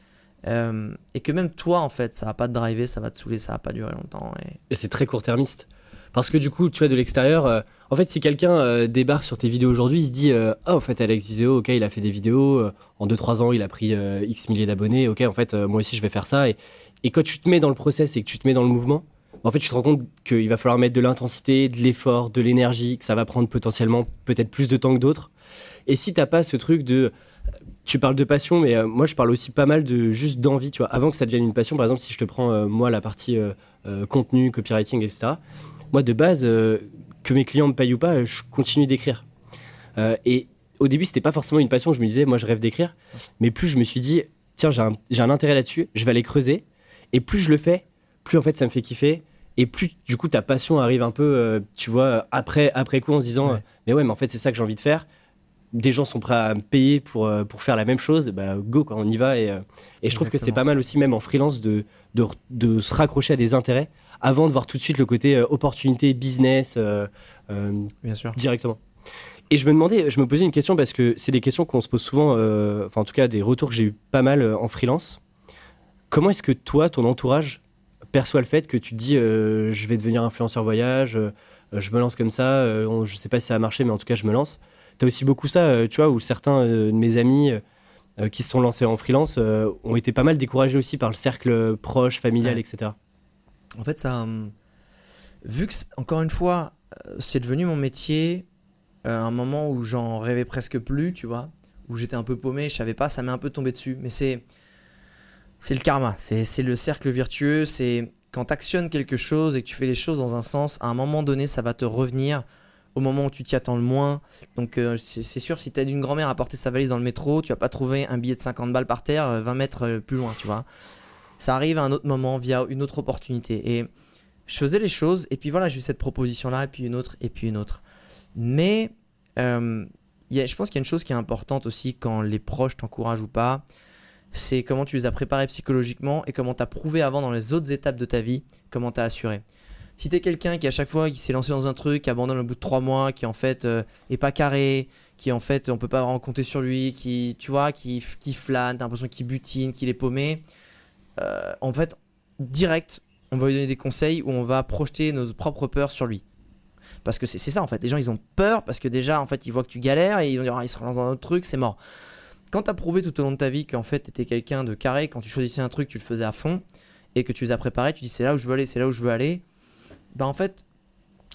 Euh, et que même toi, en fait, ça va pas te driver, ça va te saouler, ça va pas durer longtemps. Et, c'est très court-termiste. Parce que du coup, tu vois, de l'extérieur, euh, en fait, si quelqu'un euh, débarque sur tes vidéos aujourd'hui, il se dit Ah, en fait, Alex Viseo, ok, il a fait des vidéos, en 2-3 ans, il a pris X milliers d'abonnés, ok, en fait, moi aussi, je vais faire ça. Et, et, quand tu te mets dans le process et que tu te mets dans le mouvement, en fait, tu te rends compte qu'il va falloir mettre de l'intensité, de l'effort, de l'énergie, que ça va prendre potentiellement peut-être plus de temps que d'autres. Et si t'as pas ce truc de tu parles de passion, mais euh, moi je parle aussi pas mal de juste d'envie, tu vois. Avant que ça devienne une passion, par exemple, si je te prends euh, moi la partie euh, contenu, copywriting, etc. Moi de base, que mes clients me payent ou pas, je continue d'écrire. et au début, c'était pas forcément une passion. Je me disais, moi je rêve d'écrire, mais plus je me suis dit, tiens, j'ai un, un, intérêt là-dessus, je vais aller creuser. Et plus je le fais, plus en fait ça me fait kiffer. Et plus du coup ta passion arrive un peu, tu vois, après, après coup en se disant, mais ouais, mais en fait c'est ça que j'ai envie de faire des gens sont prêts à me payer pour, euh, pour faire la même chose, bah go, quoi, on y va. Et, euh, et je trouve que c'est pas mal aussi, même en freelance, de, de, de, se raccrocher à des intérêts avant de voir tout de suite le côté euh, opportunité, business Bien sûr. directement. Et je me demandais, je me posais une question parce que c'est des questions qu'on se pose souvent, enfin en tout cas des retours que j'ai eu pas mal en freelance. Comment est-ce que toi, ton entourage, perçoit le fait que tu te dis je vais devenir influenceur voyage, je me lance comme ça, je sais pas si ça a marché, mais en tout cas je me lance T'as aussi beaucoup ça, euh, tu vois, où certains euh, de mes amis euh, qui se sont lancés en freelance ont été pas mal découragés aussi par le cercle proche, familial, etc. En fait, ça. Vu que, encore une fois, c'est devenu mon métier, un moment où j'en rêvais presque plus, tu vois, où j'étais un peu paumé, je savais pas, ça m'est un peu tombé dessus. Mais c'est. C'est le karma, c'est le cercle vertueux, c'est quand tu actionnes quelque chose et que tu fais les choses dans un sens, à un moment donné, ça va te revenir au moment où tu t'y attends le moins. Donc euh, c'est sûr, si tu as d'une grand-mère à porter sa valise dans le métro, tu vas pas trouver un billet de 50 balles par terre 20 euh, mètres euh, plus loin, tu vois. Ça arrive à un autre moment via une autre opportunité. Et je faisais les choses, et puis voilà, j'ai eu cette proposition-là, et puis une autre, et puis une autre. Mais je pense qu'il y a une chose qui est importante aussi quand les proches t'encouragent ou pas, c'est comment tu les as préparés psychologiquement et comment tu as prouvé avant dans les autres étapes de ta vie, comment tu as assuré. Si tu es quelqu'un qui à chaque fois qui s'est lancé dans un truc, qui abandonne au bout de trois mois, qui en fait euh, est pas carré, qui en fait on peut pas compter sur lui, qui tu vois, qui, qui flâne, t'as l'impression qu'il butine, qu'il est paumé, euh, en fait direct on va lui donner des conseils où on va projeter nos propres peurs sur lui. Parce que c'est ça en fait, les gens ils ont peur parce que déjà en fait ils voient que tu galères et ils vont dire ah, il se relance dans un autre truc, c'est mort. Quand tu as prouvé tout au long de ta vie qu'en fait tu étais quelqu'un de carré, quand tu choisissais un truc, tu le faisais à fond et que tu les as préparés, tu dis c'est là où je veux aller, c'est là où je veux aller, bah en fait,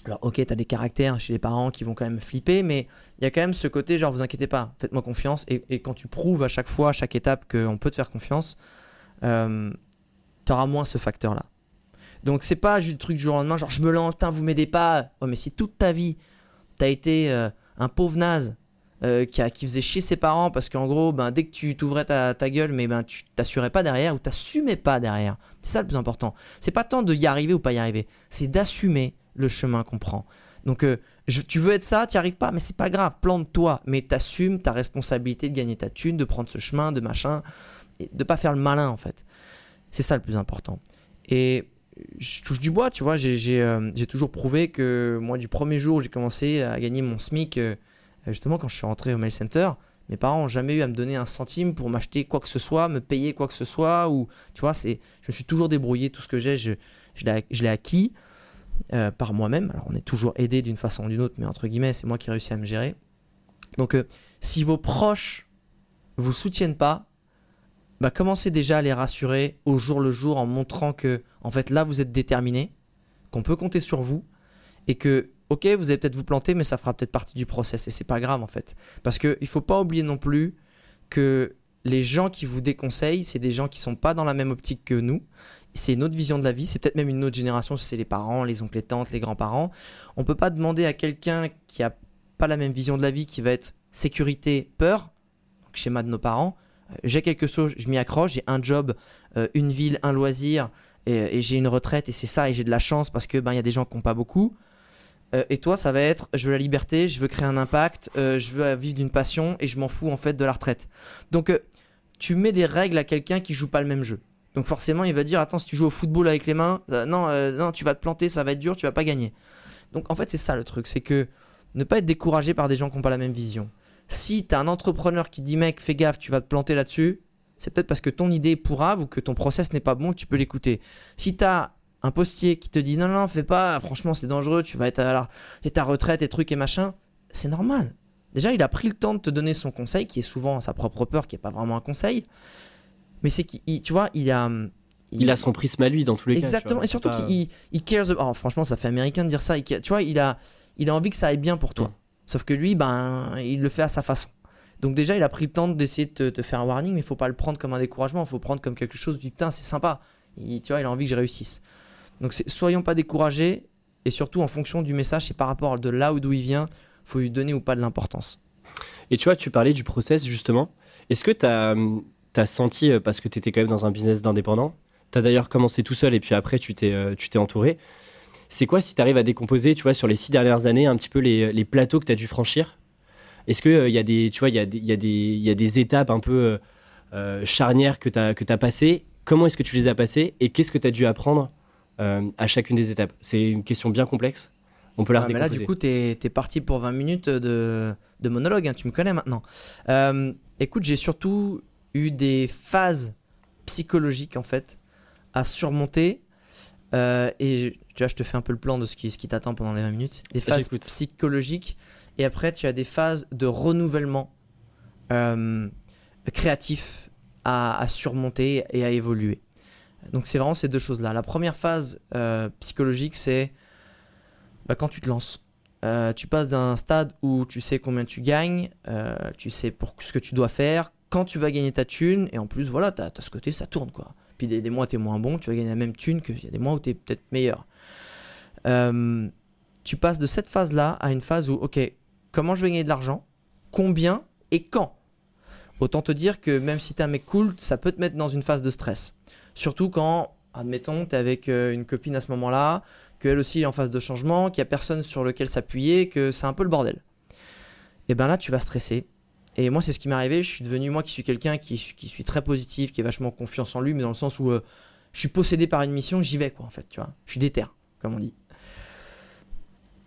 alors ok, tu as des caractères chez les parents qui vont quand même flipper, mais il y a quand même ce côté genre vous inquiétez pas, faites-moi confiance et, quand tu prouves à chaque fois, à chaque étape qu'on peut te faire confiance, euh, tu auras moins ce facteur là. Donc c'est pas juste le truc du jour au lendemain, genre je me lance, vous m'aidez pas. Oh, mais si toute ta vie, t'as été euh, un pauvre naze qui, a, faisait chier ses parents parce qu'en gros, ben, dès que tu t'ouvrais ta, ta, gueule, mais ben, tu t'assurais pas derrière ou t'assumais pas derrière. C'est ça le plus important. C'est pas tant de y arriver ou pas y arriver, c'est d'assumer le chemin qu'on prend. Donc euh, tu veux être ça, tu arrives pas, mais c'est pas grave, plante-toi, mais t'assumes ta responsabilité de gagner ta thune, de prendre ce chemin, de machin, et de pas faire le malin en fait. C'est ça le plus important. Et je touche du bois, tu vois. Euh, j'ai toujours prouvé que moi, du premier jour où j'ai commencé à gagner mon SMIC, euh, justement quand je suis rentré au mail center, mes parents n'ont jamais eu à me donner un centime pour m'acheter quoi que ce soit, me payer quoi que ce soit. Ou, tu vois, je me suis toujours débrouillé. Tout ce que j'ai, je, l'ai acquis euh, par moi-même. Alors, on est toujours aidé d'une façon ou d'une autre, mais entre guillemets, c'est moi qui ai réussi à me gérer. Donc, si vos proches vous soutiennent pas, bah, commencez déjà à les rassurer au jour le jour en montrant que, en fait, là, vous êtes déterminé, qu'on peut compter sur vous et que, ok, vous allez peut-être vous planter, mais ça fera peut-être partie du process et c'est pas grave en fait. Parce qu'il ne faut pas oublier non plus que les gens qui vous déconseillent, c'est des gens qui sont pas dans la même optique que nous. C'est une autre vision de la vie, c'est peut-être même une autre génération, si c'est les parents, les oncles, les tantes, les grands-parents. On peut pas demander à quelqu'un qui a pas la même vision de la vie, qui va être sécurité, peur, schéma de nos parents, j'ai quelque chose, je m'y accroche, j'ai un job, euh, une ville, un loisir, et, j'ai une retraite, et c'est ça, et j'ai de la chance parce que ben y a des gens qui n'ont pas beaucoup. Euh, et toi, ça va être, je veux la liberté, je veux créer un impact, euh, je veux vivre d'une passion, et je m'en fous en fait de la retraite. Donc, tu mets des règles à quelqu'un qui joue pas le même jeu. Donc forcément, il va dire, attends, si tu joues au football avec les mains, non, non, tu vas te planter, ça va être dur, tu vas pas gagner. Donc en fait, c'est ça le truc, c'est que ne pas être découragé par des gens qui n'ont pas la même vision. Si t'as un entrepreneur qui dit mec, fais gaffe, tu vas te planter là-dessus, c'est peut-être parce que ton idée est pourrave ou que ton process n'est pas bon que tu peux l'écouter. Si t'as un postier qui te dit non, non, fais pas, franchement, c'est dangereux, tu vas être à la, ta retraite et trucs et machin, c'est normal. Déjà, il a pris le temps de te donner son conseil, qui est souvent sa propre peur, qui n'est pas vraiment un conseil. Mais c'est qu'il, tu vois, il a. Il, a son prisme à lui dans tous les cas. Exactement, et surtout qu'il il cares. Oh, franchement, ça fait américain de dire ça. tu vois, il a, il a envie que ça aille bien pour toi. Sauf que lui, ben, il le fait à sa façon. Donc déjà, il a pris le temps d'essayer de te, faire un warning, mais il faut pas le prendre comme un découragement, il faut prendre comme quelque chose du putain, c'est sympa. tu vois, il a envie que je réussisse. Donc soyons pas découragés, et surtout en fonction du message et par rapport de là d'où il vient, faut lui donner ou pas de l'importance. Et tu vois, tu parlais du process justement. Est-ce que tu as, senti, euh, parce que tu étais quand même dans un business d'indépendant, tu as d'ailleurs commencé tout seul et puis après tu t'es euh, entouré, c'est quoi si tu arrives à décomposer, tu vois, sur les six dernières années, un petit peu les, plateaux que tu as dû franchir? Est-ce qu'il euh, y a des, y, a y, a y a des étapes un peu euh, charnières que tu as passées? Comment est-ce que tu les as passées? Et qu'est-ce que tu as dû apprendre à chacune des étapes C'est une question bien complexe. On peut la ah, mais là, du coup, tu es, parti pour 20 minutes de, de monologue. Hein, tu me connais maintenant. écoute, j'ai surtout eu des phases psychologiques, en fait, à surmonter. et tu vois, je te fais un peu le plan de ce qui, ce qui t'attend pendant les 20 minutes. Des phases psychologiques. Et après, tu as des phases de renouvellement euh, créatif à, surmonter et à évoluer. Donc, c'est vraiment ces deux choses-là. La première phase euh, psychologique, c'est bah, quand tu te lances. Euh, tu passes d'un stade où tu sais combien tu gagnes, tu sais pour ce que tu dois faire, quand tu vas gagner ta thune, et en plus, voilà, tu as, ce côté, ça tourne quoi. Puis des, des mois, tu es moins bon, tu vas gagner la même thune qu'il y a des mois où tu es peut-être meilleur. Euh, tu passes de cette phase-là à une phase où, ok, comment je vais gagner de l'argent Combien et quand? Autant te dire que même si t'es un mec cool, ça peut te mettre dans une phase de stress. Surtout quand, admettons, t'es avec euh, une copine à ce moment-là, qu'elle aussi est en phase de changement, qu'il n'y a personne sur lequel s'appuyer, que c'est un peu le bordel. Et bien là, tu vas stresser. Et moi, c'est ce qui m'est arrivé. Je suis devenu, moi qui suis quelqu'un qui, suis très positif, qui est vachement confiance en lui, mais dans le sens où euh, je suis possédé par une mission, j'y vais, quoi, en fait, tu vois. Je suis déter, comme on dit.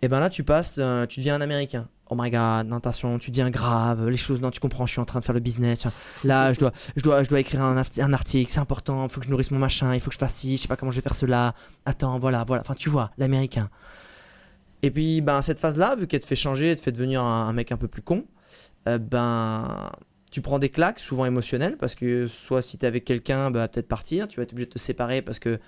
Et ben là, tu passes, euh, tu deviens un américain. Oh my god, non, attention, tu deviens grave, les choses, non, tu comprends, je suis en train de faire le business. Là, je dois, je dois, je dois écrire un, arti- un article, c'est important, il faut que je nourrisse mon machin, il faut que je fasse ci, je sais pas comment je vais faire cela. Attends, voilà, voilà. Enfin, tu vois, l'américain. Et puis, ben, cette phase-là, vu qu'elle te fait changer, elle te fait devenir un, un mec un peu plus con, euh, ben, tu prends des claques, souvent émotionnelles, parce que soit si t'es avec quelqu'un, bah, peut-être partir, tu vas être obligé de te séparer parce que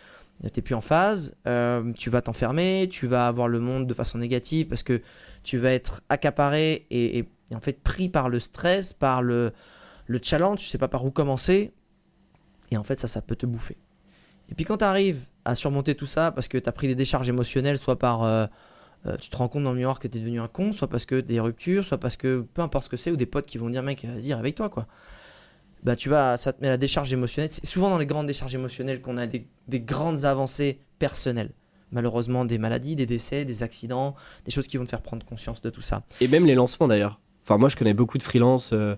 t'es plus en phase, euh, tu vas t'enfermer, tu vas avoir le monde de façon négative parce que tu vas être accaparé et, en fait pris par le stress, par le, le challenge, tu sais pas par où commencer, et en fait ça, ça peut te bouffer. Et puis quand tu arrives à surmonter tout ça parce que tu as pris des décharges émotionnelles, soit par euh, euh, tu te rends compte dans le miroir que tu devenu un con, soit parce que des ruptures, soit parce que peu importe ce que c'est, ou des potes qui vont dire mec, vas-y, réveille-toi quoi. Bah tu vas, ça te met la décharge émotionnelle. C'est souvent dans les grandes décharges émotionnelles qu'on a des, des grandes avancées personnelles. Malheureusement, des maladies, des décès, des accidents, des choses qui vont te faire prendre conscience de tout ça. Et même les lancements d'ailleurs. Enfin, moi, je connais beaucoup de freelance, euh,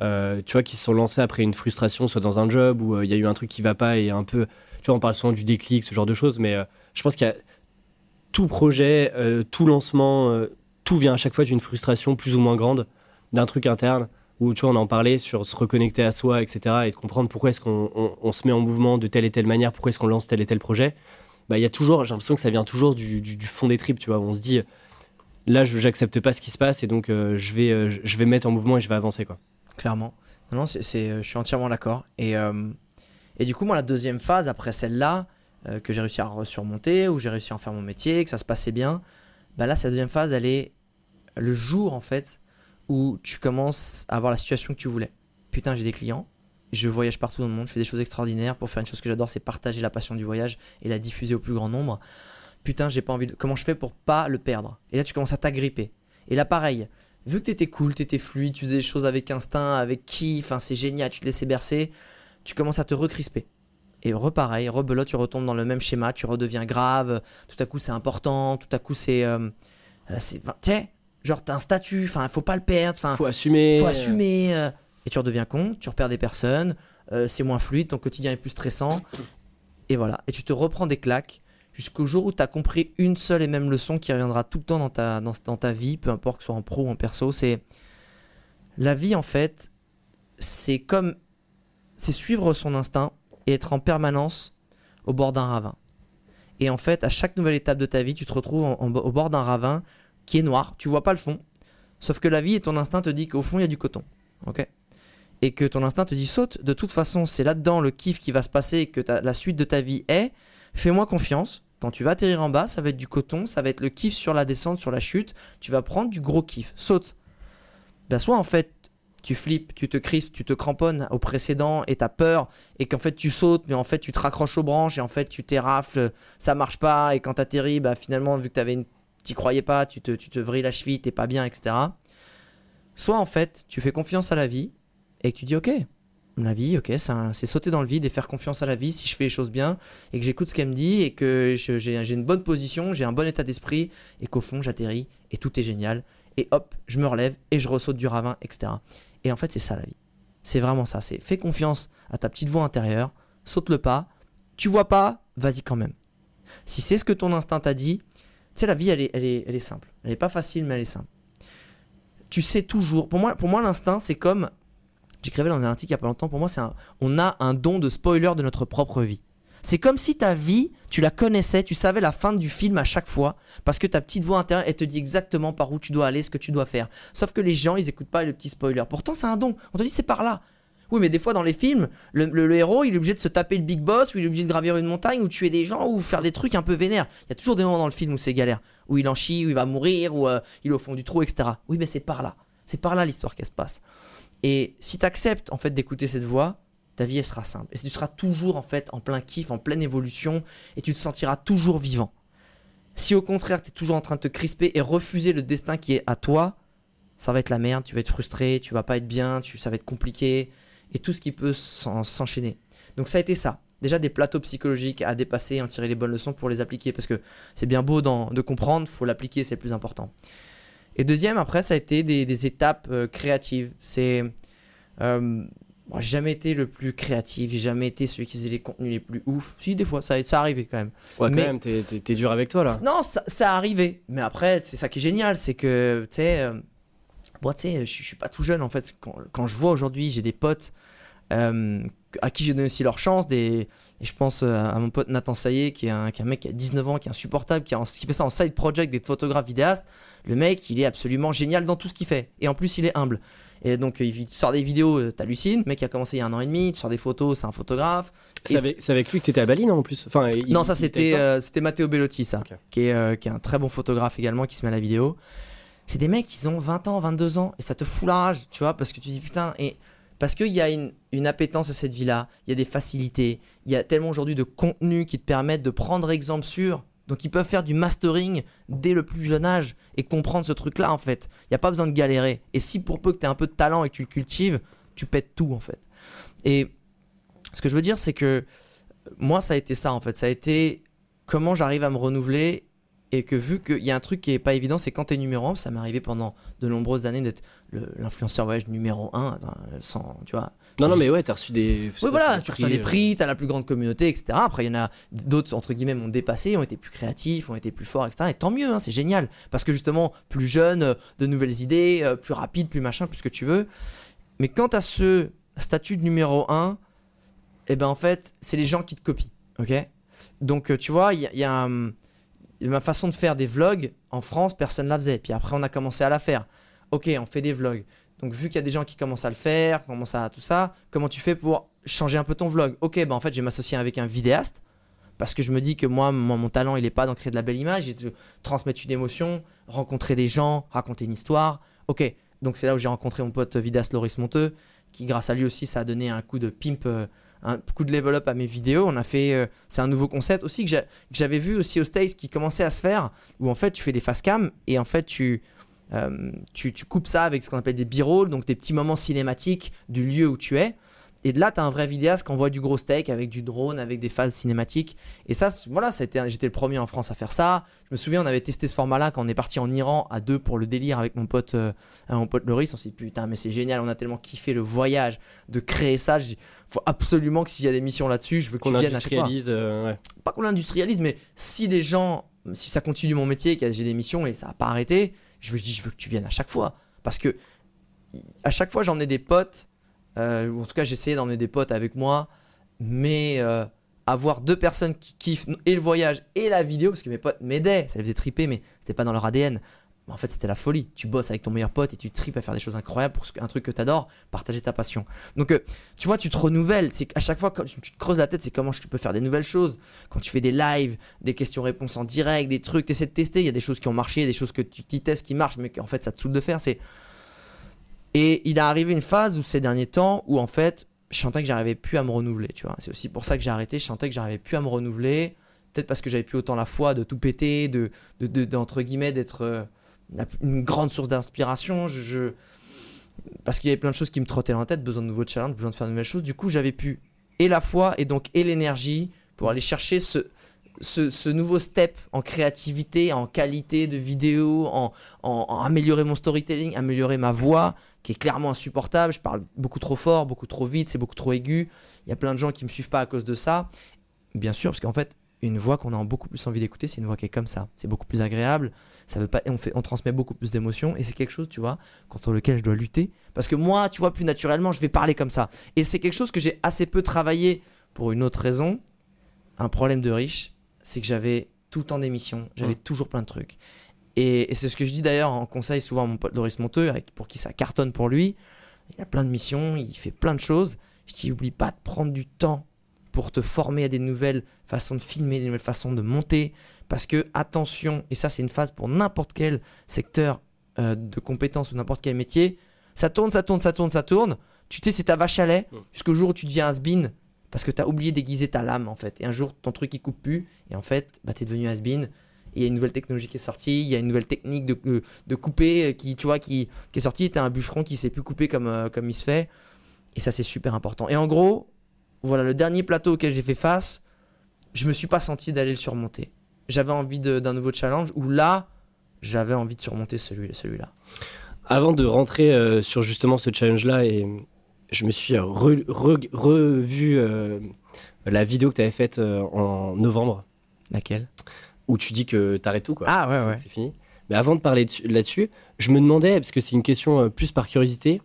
euh, tu vois, qui se sont lancés après une frustration, soit dans un job où euh, il y a eu un truc qui va pas et un peu, tu vois, on parle souvent du déclic, ce genre de choses, mais je pense qu'il y a tout projet, tout lancement, tout vient à chaque fois d'une frustration plus ou moins grande, d'un truc interne où, tu vois, on en parlait sur se reconnecter à soi, etc., et de comprendre pourquoi est-ce qu'on on- se met en mouvement de telle et telle manière, pourquoi est-ce qu'on lance tel et tel projet. Bah, il y a toujours, j'ai l'impression que ça vient toujours du, fond des tripes, tu vois, où on se dit, là, je j'accepte pas ce qui se passe et donc euh, je vais, euh, je vais me mettre en mouvement et je vais avancer, quoi. Clairement. Non, c'est, euh, je suis entièrement d'accord. Et, et du coup, moi, la deuxième phase, après celle-là, que j'ai réussi à surmonter, où j'ai réussi à en faire mon métier, que ça se passait bien, bah là, cette deuxième phase, elle est le jour, en fait, où tu commences à avoir la situation que tu voulais. Putain, j'ai des clients, je voyage partout dans le monde, je fais des choses extraordinaires. Pour faire une chose que j'adore, c'est partager la passion du voyage et la diffuser au plus grand nombre. Putain, j'ai pas envie de. Comment je fais pour pas le perdre? Et là, tu commences à t'agripper. Et là, pareil, vu que t'étais cool, t'étais fluide, tu faisais les choses avec instinct, avec kiff, enfin c'est génial, tu te laissais bercer, tu commences à te recrisper. Et repareil, rebelote, tu retombes dans le même schéma, tu redeviens grave, tout à coup c'est important, tout à coup c'est... Euh, euh, c'est tu genre t'as un statut, enfin faut pas le perdre, enfin Faut assumer. faut assumer. euh, et tu redeviens con, tu repères des personnes, euh, c'est moins fluide, ton quotidien est plus stressant. Et voilà. Et tu te reprends des claques jusqu'au jour où tu as compris une seule et même leçon qui reviendra tout le temps dans ta, dans, dans ta vie, peu importe que ce soit en pro ou en perso. C'est la vie en fait, c'est comme. C'est suivre son instinct et être en permanence au bord d'un ravin. Et en fait, à chaque nouvelle étape de ta vie, tu te retrouves en- en- au bord d'un ravin qui est noir, tu vois pas le fond. Sauf que la vie et ton instinct te dit qu'au fond, il y a du coton. Ok? Et que ton instinct te dit saute, de toute façon, c'est là-dedans le kiff qui va se passer et que la suite de ta vie est. Fais-moi confiance. Quand tu vas atterrir en bas, ça va être du coton, ça va être le kiff sur la descente, sur la chute. Tu vas prendre du gros kiff. Saute. Ben, soit en fait, tu flippes, tu te crispes, tu te cramponnes au précédent et t'as peur et qu'en fait tu sautes, mais en fait tu te raccroches aux branches et en fait tu t'érafles, ça marche pas et quand t'atterris, bah finalement vu que t'avais une... t'y croyais pas, tu te, tu te vrilles la cheville, t'es pas bien, etc. Soit en fait tu fais confiance à la vie et tu dis ok, la vie, ok, c'est sauter dans le vide et faire confiance à la vie si je fais les choses bien et que j'écoute ce qu'elle me dit et que j'ai une bonne position, j'ai un bon état d'esprit et qu'au fond j'atterris et tout est génial et hop, je me relève et je ressaute du ravin, etc. Et en fait, c'est ça la vie. C'est vraiment ça. C'est fais confiance à ta petite voix intérieure, saute le pas. Tu vois pas, vas-y quand même. Si c'est ce que ton instinct t'a dit, sais, la vie, elle est, elle, est, elle est simple. Elle est pas facile, mais elle est simple. Tu sais toujours. Pour moi, pour moi l'instinct, c'est comme. J'écrivais dans un article il y a pas longtemps. Pour moi, c'est un, on a un don de spoiler de notre propre vie. C'est comme si ta vie, tu la connaissais, tu savais la fin du film à chaque fois, parce que ta petite voix intérieure, elle te dit exactement par où tu dois aller, ce que tu dois faire. Sauf que les gens, ils écoutent pas le petit spoiler. Pourtant, c'est un don. On te dit c'est par là. Oui, mais des fois dans les films, le, héros, il est obligé de se taper le big boss, ou il est obligé de gravir une montagne, ou tuer des gens, ou faire des trucs un peu vénères. Il y a toujours des moments dans le film où c'est galère, où il en chie, où il va mourir, où euh, il est au fond du trou, etc. Oui, mais c'est par là. C'est par là l'histoire qui se passe. Et si tu acceptes en fait d'écouter cette voix, ta vie elle sera simple. Et tu seras toujours en fait en plein kiff, en pleine évolution, et tu te sentiras toujours vivant. Si au contraire tu es toujours en train de te crisper et refuser le destin qui est à toi, ça va être la merde, tu vas être frustré, tu vas pas être bien, tu, ça va être compliqué, et tout ce qui peut s'en- s'enchaîner. Donc ça a été ça. Déjà des plateaux psychologiques à dépasser, en tirer les bonnes leçons pour les appliquer, parce que c'est bien beau de comprendre, faut l'appliquer, c'est le plus important. Et deuxième, après, ça a été des, des étapes euh, créatives. C'est. Euh, j'ai jamais été le plus créatif, j'ai jamais été celui qui faisait les contenus les plus ouf. Si, des fois, ça, ça arrivait quand même. Ouais, quand même, t'es- dur avec toi là. Non, ça, ça arrivait. Mais après, c'est ça qui est génial, c'est que, tu sais, moi, tu sais, je je suis pas tout jeune en fait. Quand, quand je vois aujourd'hui, j'ai des potes euh, à qui j'ai donné aussi leur chance. Des, et je pense euh, à mon pote Nathan Saillé, qui est, un, qui est un mec qui a 19 ans, qui est insupportable, qui, fait ça en side project, des photographes vidéastes. Le mec, il est absolument génial dans tout ce qu'il fait. Et en plus, il est humble. Et donc, euh, il sort des vidéos, t'hallucines. Le mec a commencé il y a un an et demi, tu sors des photos, c'est un photographe. C'est avec, lui que t'étais à Bali, non en plus? Enfin, il- non, ça c'était euh, Matteo Bellotti, ça, Ok. qui, est, euh, qui est un très bon photographe également, qui se met à la vidéo. C'est des mecs, ils ont 20 ans, 22 ans, et ça te fout la rage, tu vois, parce que tu dis putain, et parce qu'il y a une, appétence à cette vie-là, il y a des facilités, il y a tellement aujourd'hui de contenus qui te permettent de prendre exemple sur. Donc ils peuvent faire du mastering dès le plus jeune âge et comprendre ce truc-là en fait. Il n'y a pas besoin de galérer. Et si pour peu que tu aies un peu de talent et que tu le cultives, tu pètes tout en fait. Et ce que je veux dire, c'est que moi, ça a été ça en fait. Ça a été comment j'arrive à me renouveler et que vu qu'il y a un truc qui est pas évident, c'est quand t'es numéro 1, ça m'est arrivé pendant de nombreuses années d'être l'influenceur voyage numéro 1, sans, tu vois. Non, non, mais ouais, t'as reçu des. Oui, voilà, tu tu reçois des prix, t'as la plus grande communauté, etc. Après, il y en a d'autres, entre guillemets, m'ont dépassé, ont été plus créatifs, ont été plus forts, etc. Et tant mieux, hein, c'est génial. Parce que justement, plus jeune, euh, de nouvelles idées, euh, plus rapide, plus machin, plus ce que tu veux. Mais quand t'as ce statut de numéro 1, et ben en fait, c'est les gens qui te copient, ok? Donc, euh, tu vois, il y a, y a, hum, ma façon de faire des vlogs en France, personne la faisait. Puis après, on a commencé à la faire. Ok, on fait des vlogs. Donc, vu qu'il y a des gens qui commencent à le faire, commencent à tout ça, comment tu fais pour changer un peu ton vlog? Ok, bah en fait, je vais m'associer avec un vidéaste parce que je me dis que moi, mon talent, il est pas d'en créer de la belle image, et de transmettre une émotion, rencontrer des gens, raconter une histoire. Ok, donc c'est là où j'ai rencontré mon pote vidéaste Loris Monteux, qui grâce à lui aussi, ça a donné un coup de pimp, euh, un coup de level up à mes vidéos. On a fait, euh, c'est un nouveau concept aussi que j'a- que j'avais vu aussi au States qui commençait à se faire, où en fait tu fais des face cam et en fait tu euh, tu, tu coupes ça avec ce qu'on appelle des b-rolls, donc des petits moments cinématiques du lieu où tu es. Et de là, tu as un vrai vidéaste qui envoie du gros steak avec du drone, avec des phases cinématiques. Et ça, voilà, j'étais le premier en France à faire ça. Je me souviens, on avait testé ce format-là quand on est parti en Iran à deux pour le délire avec mon pote, euh, mon pote Loris. On s'est dit, putain, mais c'est génial, on a tellement kiffé le voyage de créer ça. Il faut absolument que s'il y a des missions là-dessus, je veux Qu'on qu'on vienne à chaque fois industrialise. euh, ouais. pas qu'on l'industrialise, mais si des gens, si ça continue mon métier, que j'ai des missions et ça n'a pas arrêté, je veux, je dis, je veux que tu viennes à chaque fois. Parce que à chaque fois, j'emmenais des potes, euh, en tout cas, j'essayais d'emmener des potes avec moi, mais euh, avoir deux personnes qui kiffent et le voyage et la vidéo, parce que mes potes m'aidaient, ça les faisait triper, mais c'était pas dans leur ADN. En fait, c'était la folie. Tu bosses avec ton meilleur pote et tu tripes à faire des choses incroyables pour un truc que tu adores, partager ta passion. Donc, euh, tu vois, tu te renouvelles. C'est à chaque fois, quand tu te creuses la tête, c'est comment je peux faire des nouvelles choses. Quand tu fais des lives, des questions-réponses en direct, des trucs, tu essaies de tester. Il y a des choses qui ont marché, des choses que tu testes qui marchent, mais qu'en fait, ça te saoule de faire. C'est et il est arrivé une phase où ces derniers temps où en fait, je sentais que j'arrivais plus à me renouveler. Tu vois, c'est aussi pour ça que j'ai arrêté. Je sentais que j'arrivais plus à me renouveler. Peut-être parce que j'avais plus autant la foi de tout péter, de, de, de- d'entre guillemets d'être euh, une grande source d'inspiration. Je, parce qu'il y avait plein de choses qui me trottaient dans la tête, besoin de nouveaux challenges, besoin de faire de nouvelles choses. Du coup, j'avais pu et la foi et donc et l'énergie pour aller chercher ce, ce, nouveau step en créativité, en qualité de vidéo, en, en améliorer mon storytelling, améliorer ma voix, qui est clairement insupportable. Je parle beaucoup trop fort, beaucoup trop vite, c'est beaucoup trop aigu. Il y a plein de gens qui me suivent pas à cause de ça. Bien sûr, parce qu'en fait, une voix qu'on a beaucoup plus envie d'écouter, c'est une voix qui est comme ça. C'est beaucoup plus agréable. Ça veut pas, on, fait, on transmet beaucoup plus d'émotions. Et c'est quelque chose, tu vois, contre lequel je dois lutter. Parce que moi, tu vois, plus naturellement, je vais parler comme ça. Et c'est quelque chose que j'ai assez peu travaillé pour une autre raison. Un problème de riche, c'est que j'avais tout le temps d'émissions. J'avais toujours plein de trucs. Et, et c'est ce que je dis d'ailleurs en conseil souvent à mon pote Doris Monteux, avec, pour qui ça cartonne pour lui. Il a plein de missions, il fait plein de choses. Je dis, oublie pas de prendre du temps pour te former à des nouvelles façons de filmer, des nouvelles façons de monter. Parce que, attention, et ça c'est une phase pour n'importe quel secteur euh, de compétences ou n'importe quel métier, ça tourne, ça tourne, ça tourne, ça tourne. Tu sais, c'est ta vache à lait jusqu'au jour où tu deviens has-been parce que tu as oublié d'aiguiser ta lame en fait. Et un jour, ton truc il coupe plus et en fait, bah, tu es devenu has-been. Il y a une nouvelle technologie qui est sortie, il y a une nouvelle technique de, de, de couper euh, qui, tu vois, qui, qui est sortie. Tu un bûcheron qui sait plus couper comme, euh, comme il se fait. Et ça, c'est super important. Et en gros, voilà, le dernier plateau auquel j'ai fait face, je me suis pas senti d'aller le surmonter. J'avais envie d'un nouveau challenge où là, j'avais envie de surmonter celui, celui-là. Avant de rentrer euh, sur justement ce challenge-là, et je me suis re- re- revu euh, la vidéo que tu avais faite euh, en novembre, Laquelle? Où tu dis que t'arrêtes tout, quoi. Ah ouais, C'est- ouais. C'est fini. Mais avant de parler dessus- là-dessus, je me demandais, parce que c'est une question euh, plus par curiosité,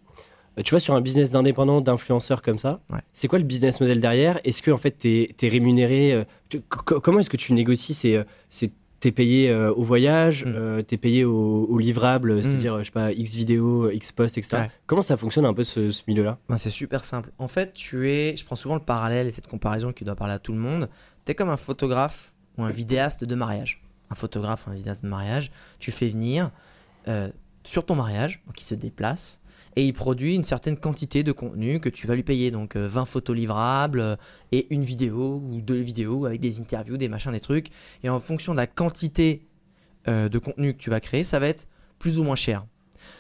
euh, tu vois, sur un business d'indépendant, d'influenceur comme ça, Ouais. c'est quoi le business model derrière? Est-ce que en fait t'es es rémunéré euh, tu- Comment est-ce que tu négocies C'est c'est- t'es payé euh, au voyage, Mm. euh, t'es payé au, au livrable, c'est-à-dire euh, je sais pas X vidéo, X post, etc. Ouais. Comment ça fonctionne un peu ce, ce milieu-là? Ben, c'est super simple. En fait, tu es. Je prends souvent le parallèle et cette comparaison qui doit parler à tout le monde. Tu es comme un photographe ou un vidéaste de mariage. Un photographe ou un vidéaste de mariage, tu fais venir euh, sur ton mariage, donc il se déplace, et il produit une certaine quantité de contenu que tu vas lui payer. Donc euh, 20 photos livrables euh, et une vidéo ou deux vidéos avec des interviews, des machins, des trucs. Et en fonction de la quantité euh, de contenu que tu vas créer, ça va être plus ou moins cher.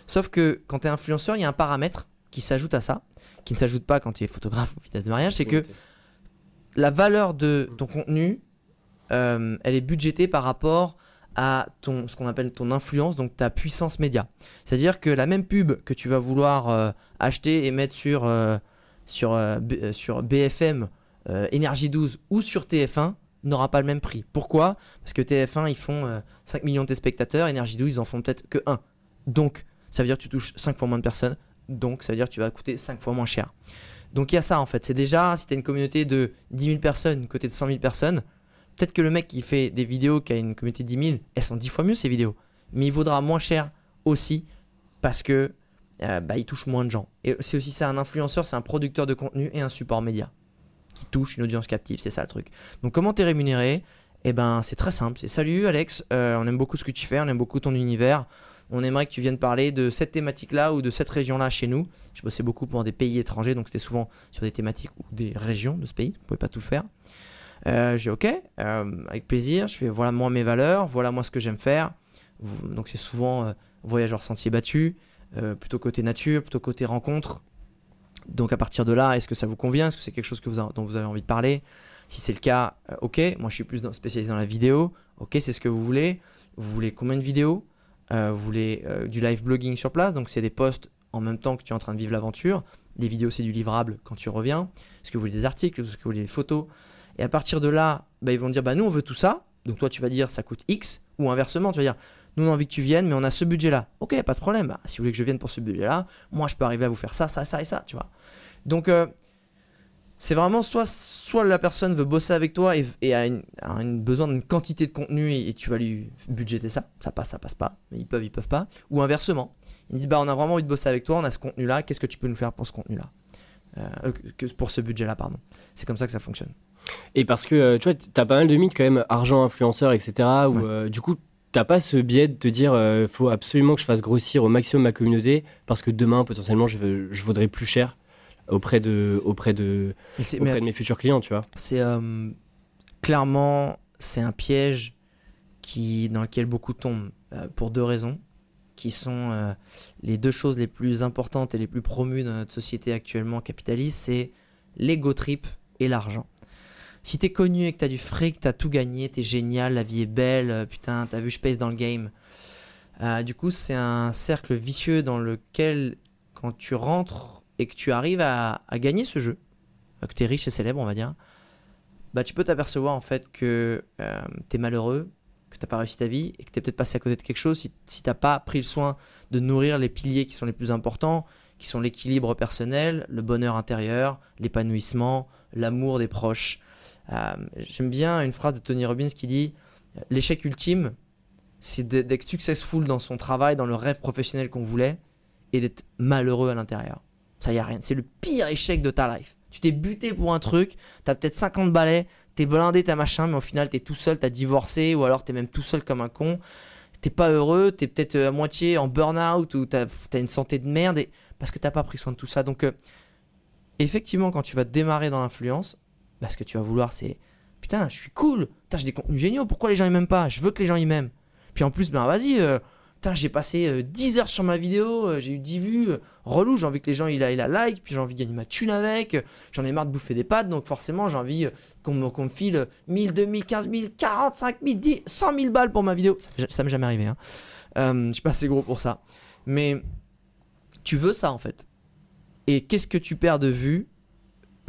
Sauf que quand tu es influenceur, il y a un paramètre qui s'ajoute à ça, qui ne s'ajoute pas quand tu es photographe ou vidéaste de mariage, c'est que la valeur de ton contenu, euh, elle est budgétée par rapport à ton, ce qu'on appelle ton influence, donc ta puissance média. C'est-à-dire que la même pub que tu vas vouloir euh, acheter et mettre sur, euh, sur, sur BFM, Énergie 12 ou sur TF1 n'aura pas le même prix. Pourquoi? Parce que TF1, ils font euh, 5 millions de téléspectateurs, Énergie 12, ils en font peut-être que 1. Donc, ça veut dire que tu touches 5 fois moins de personnes, donc ça veut dire que tu vas coûter 5 fois moins cher. Donc il y a ça en fait, c'est déjà, si tu as une communauté de 10 000 personnes, côté de 100 000 personnes, peut-être que le mec qui fait des vidéos, qui a une communauté de 10 000, elles sont 10 fois mieux ces vidéos. Mais il vaudra moins cher aussi parce que euh, bah, il touche moins de gens. Et c'est aussi ça, un influenceur, c'est un producteur de contenu et un support média qui touche une audience captive, c'est ça le truc. Donc comment t'es rémunéré? Eh ben c'est très simple, c'est salut Alex, euh, on aime beaucoup ce que tu fais, on aime beaucoup ton univers. On aimerait que tu viennes parler de cette thématique-là ou de cette région-là chez nous. Je bossais beaucoup pour des pays étrangers, donc c'était souvent sur des thématiques ou des régions de ce pays. On pouvait pas tout faire. Euh, j'ai ok, euh, avec plaisir. Je fais voilà moi mes valeurs, voilà moi ce que j'aime faire. Donc c'est souvent euh, voyageur sentier battu, euh, plutôt côté nature, plutôt côté rencontre. Donc à partir de là, est-ce que ça vous convient? Est-ce que c'est quelque chose dont vous avez envie de parler? Si c'est le cas, euh, ok. Moi je suis plus spécialisé dans la vidéo. Ok, c'est ce que vous voulez. Vous voulez combien de vidéos? Vous voulez du live blogging sur place, donc c'est des posts en même temps que tu es en train de vivre l'aventure. Les vidéos c'est du livrable quand tu reviens. Est-ce que vous voulez des articles? Est-ce que vous voulez des photos? Et à partir de là, bah, ils vont dire bah nous on veut tout ça. Donc toi tu vas dire ça coûte X ou inversement tu vas dire nous on a envie que tu viennes mais on a ce budget là. Ok pas de problème. Bah, si vous voulez que je vienne pour ce budget là, moi je peux arriver à vous faire ça ça ça et ça tu vois. Donc euh, c'est vraiment soit, soit la personne veut bosser avec toi et, a, une, besoin d'une quantité de contenu et, tu vas lui budgéter ça. Ça passe, ça passe pas. Mais ils peuvent, ils peuvent pas. Ou inversement. Ils disent bah on a vraiment envie de bosser avec toi, on a ce contenu là, qu'est-ce que tu peux nous faire pour ce contenu là que, Pour ce budget là, pardon. C'est comme ça que ça fonctionne. Et parce que euh, tu vois, t'as pas mal de mythes quand même, argent, influenceur, etc. Où Ouais. euh, du coup, t'as pas ce biais de te dire, euh, faut absolument que je fasse grossir au maximum ma communauté parce que demain, potentiellement, je, vaudrais plus cher auprès de, auprès de, auprès de mes futurs clients, tu vois. c'est euh, clairement c'est un piège qui dans lequel beaucoup tombent euh, pour deux raisons qui sont les deux choses les plus importantes et les plus promues dans notre société actuellement capitaliste c'est l'ego trip et l'argent si t'es connu et que t'as du fric t'as tout gagné t'es génial la vie est belle euh, putain t'as vu je pèse dans le game Euh, du coup c'est un cercle vicieux dans lequel quand tu rentres et que tu arrives à, gagner ce jeu euh, que t'es riche et célèbre on va dire bah, tu peux t'apercevoir en fait que t'es malheureux, que t'as pas réussi ta vie et que t'es peut-être passé à côté de quelque chose si t'as pas pris le soin de nourrir les piliers qui sont les plus importants, qui sont l'équilibre personnel, le bonheur intérieur, l'épanouissement, l'amour des proches. Euh, J'aime bien une phrase de Tony Robbins qui dit l'échec ultime, c'est d'être successful dans son travail, dans le rêve professionnel qu'on voulait, et d'être malheureux à l'intérieur. Ça y a rien. C'est le pire échec de ta life. Tu t'es buté pour un truc, t'as peut-être 50 balais, t'es blindé, t'as machin, mais au final t'es tout seul, t'as divorcé, ou alors t'es même tout seul comme un con. T'es pas heureux, t'es peut-être euh, à moitié en burn-out, ou t'as as une santé de merde, parce que t'as pas pris soin de tout ça. Donc, euh, effectivement, quand tu vas démarrer dans l'influence, bah, ce que tu vas vouloir, c'est putain, je suis cool, putain, j'ai des contenus géniaux, pourquoi les gens ils m'aiment pas? Je veux que les gens ils m'aiment. Puis en plus, ben vas-y, euh, putain, j'ai passé euh, 10 heures sur ma vidéo, euh, j'ai eu 10 vues, euh, relou, j'ai envie que les gens il a, il a like, puis j'ai envie de gagner ma thune avec, euh, j'en ai marre de bouffer des pâtes, donc forcément j'ai envie euh, qu'on me, file euh, 1000, 2000, 15 000, 45 000, 10, 100 000 balles pour ma vidéo. Ça, m'est- jamais arrivé, hein. Euh, je suis pas assez gros pour ça. Mais tu veux ça en fait. Et qu'est-ce que tu perds de vue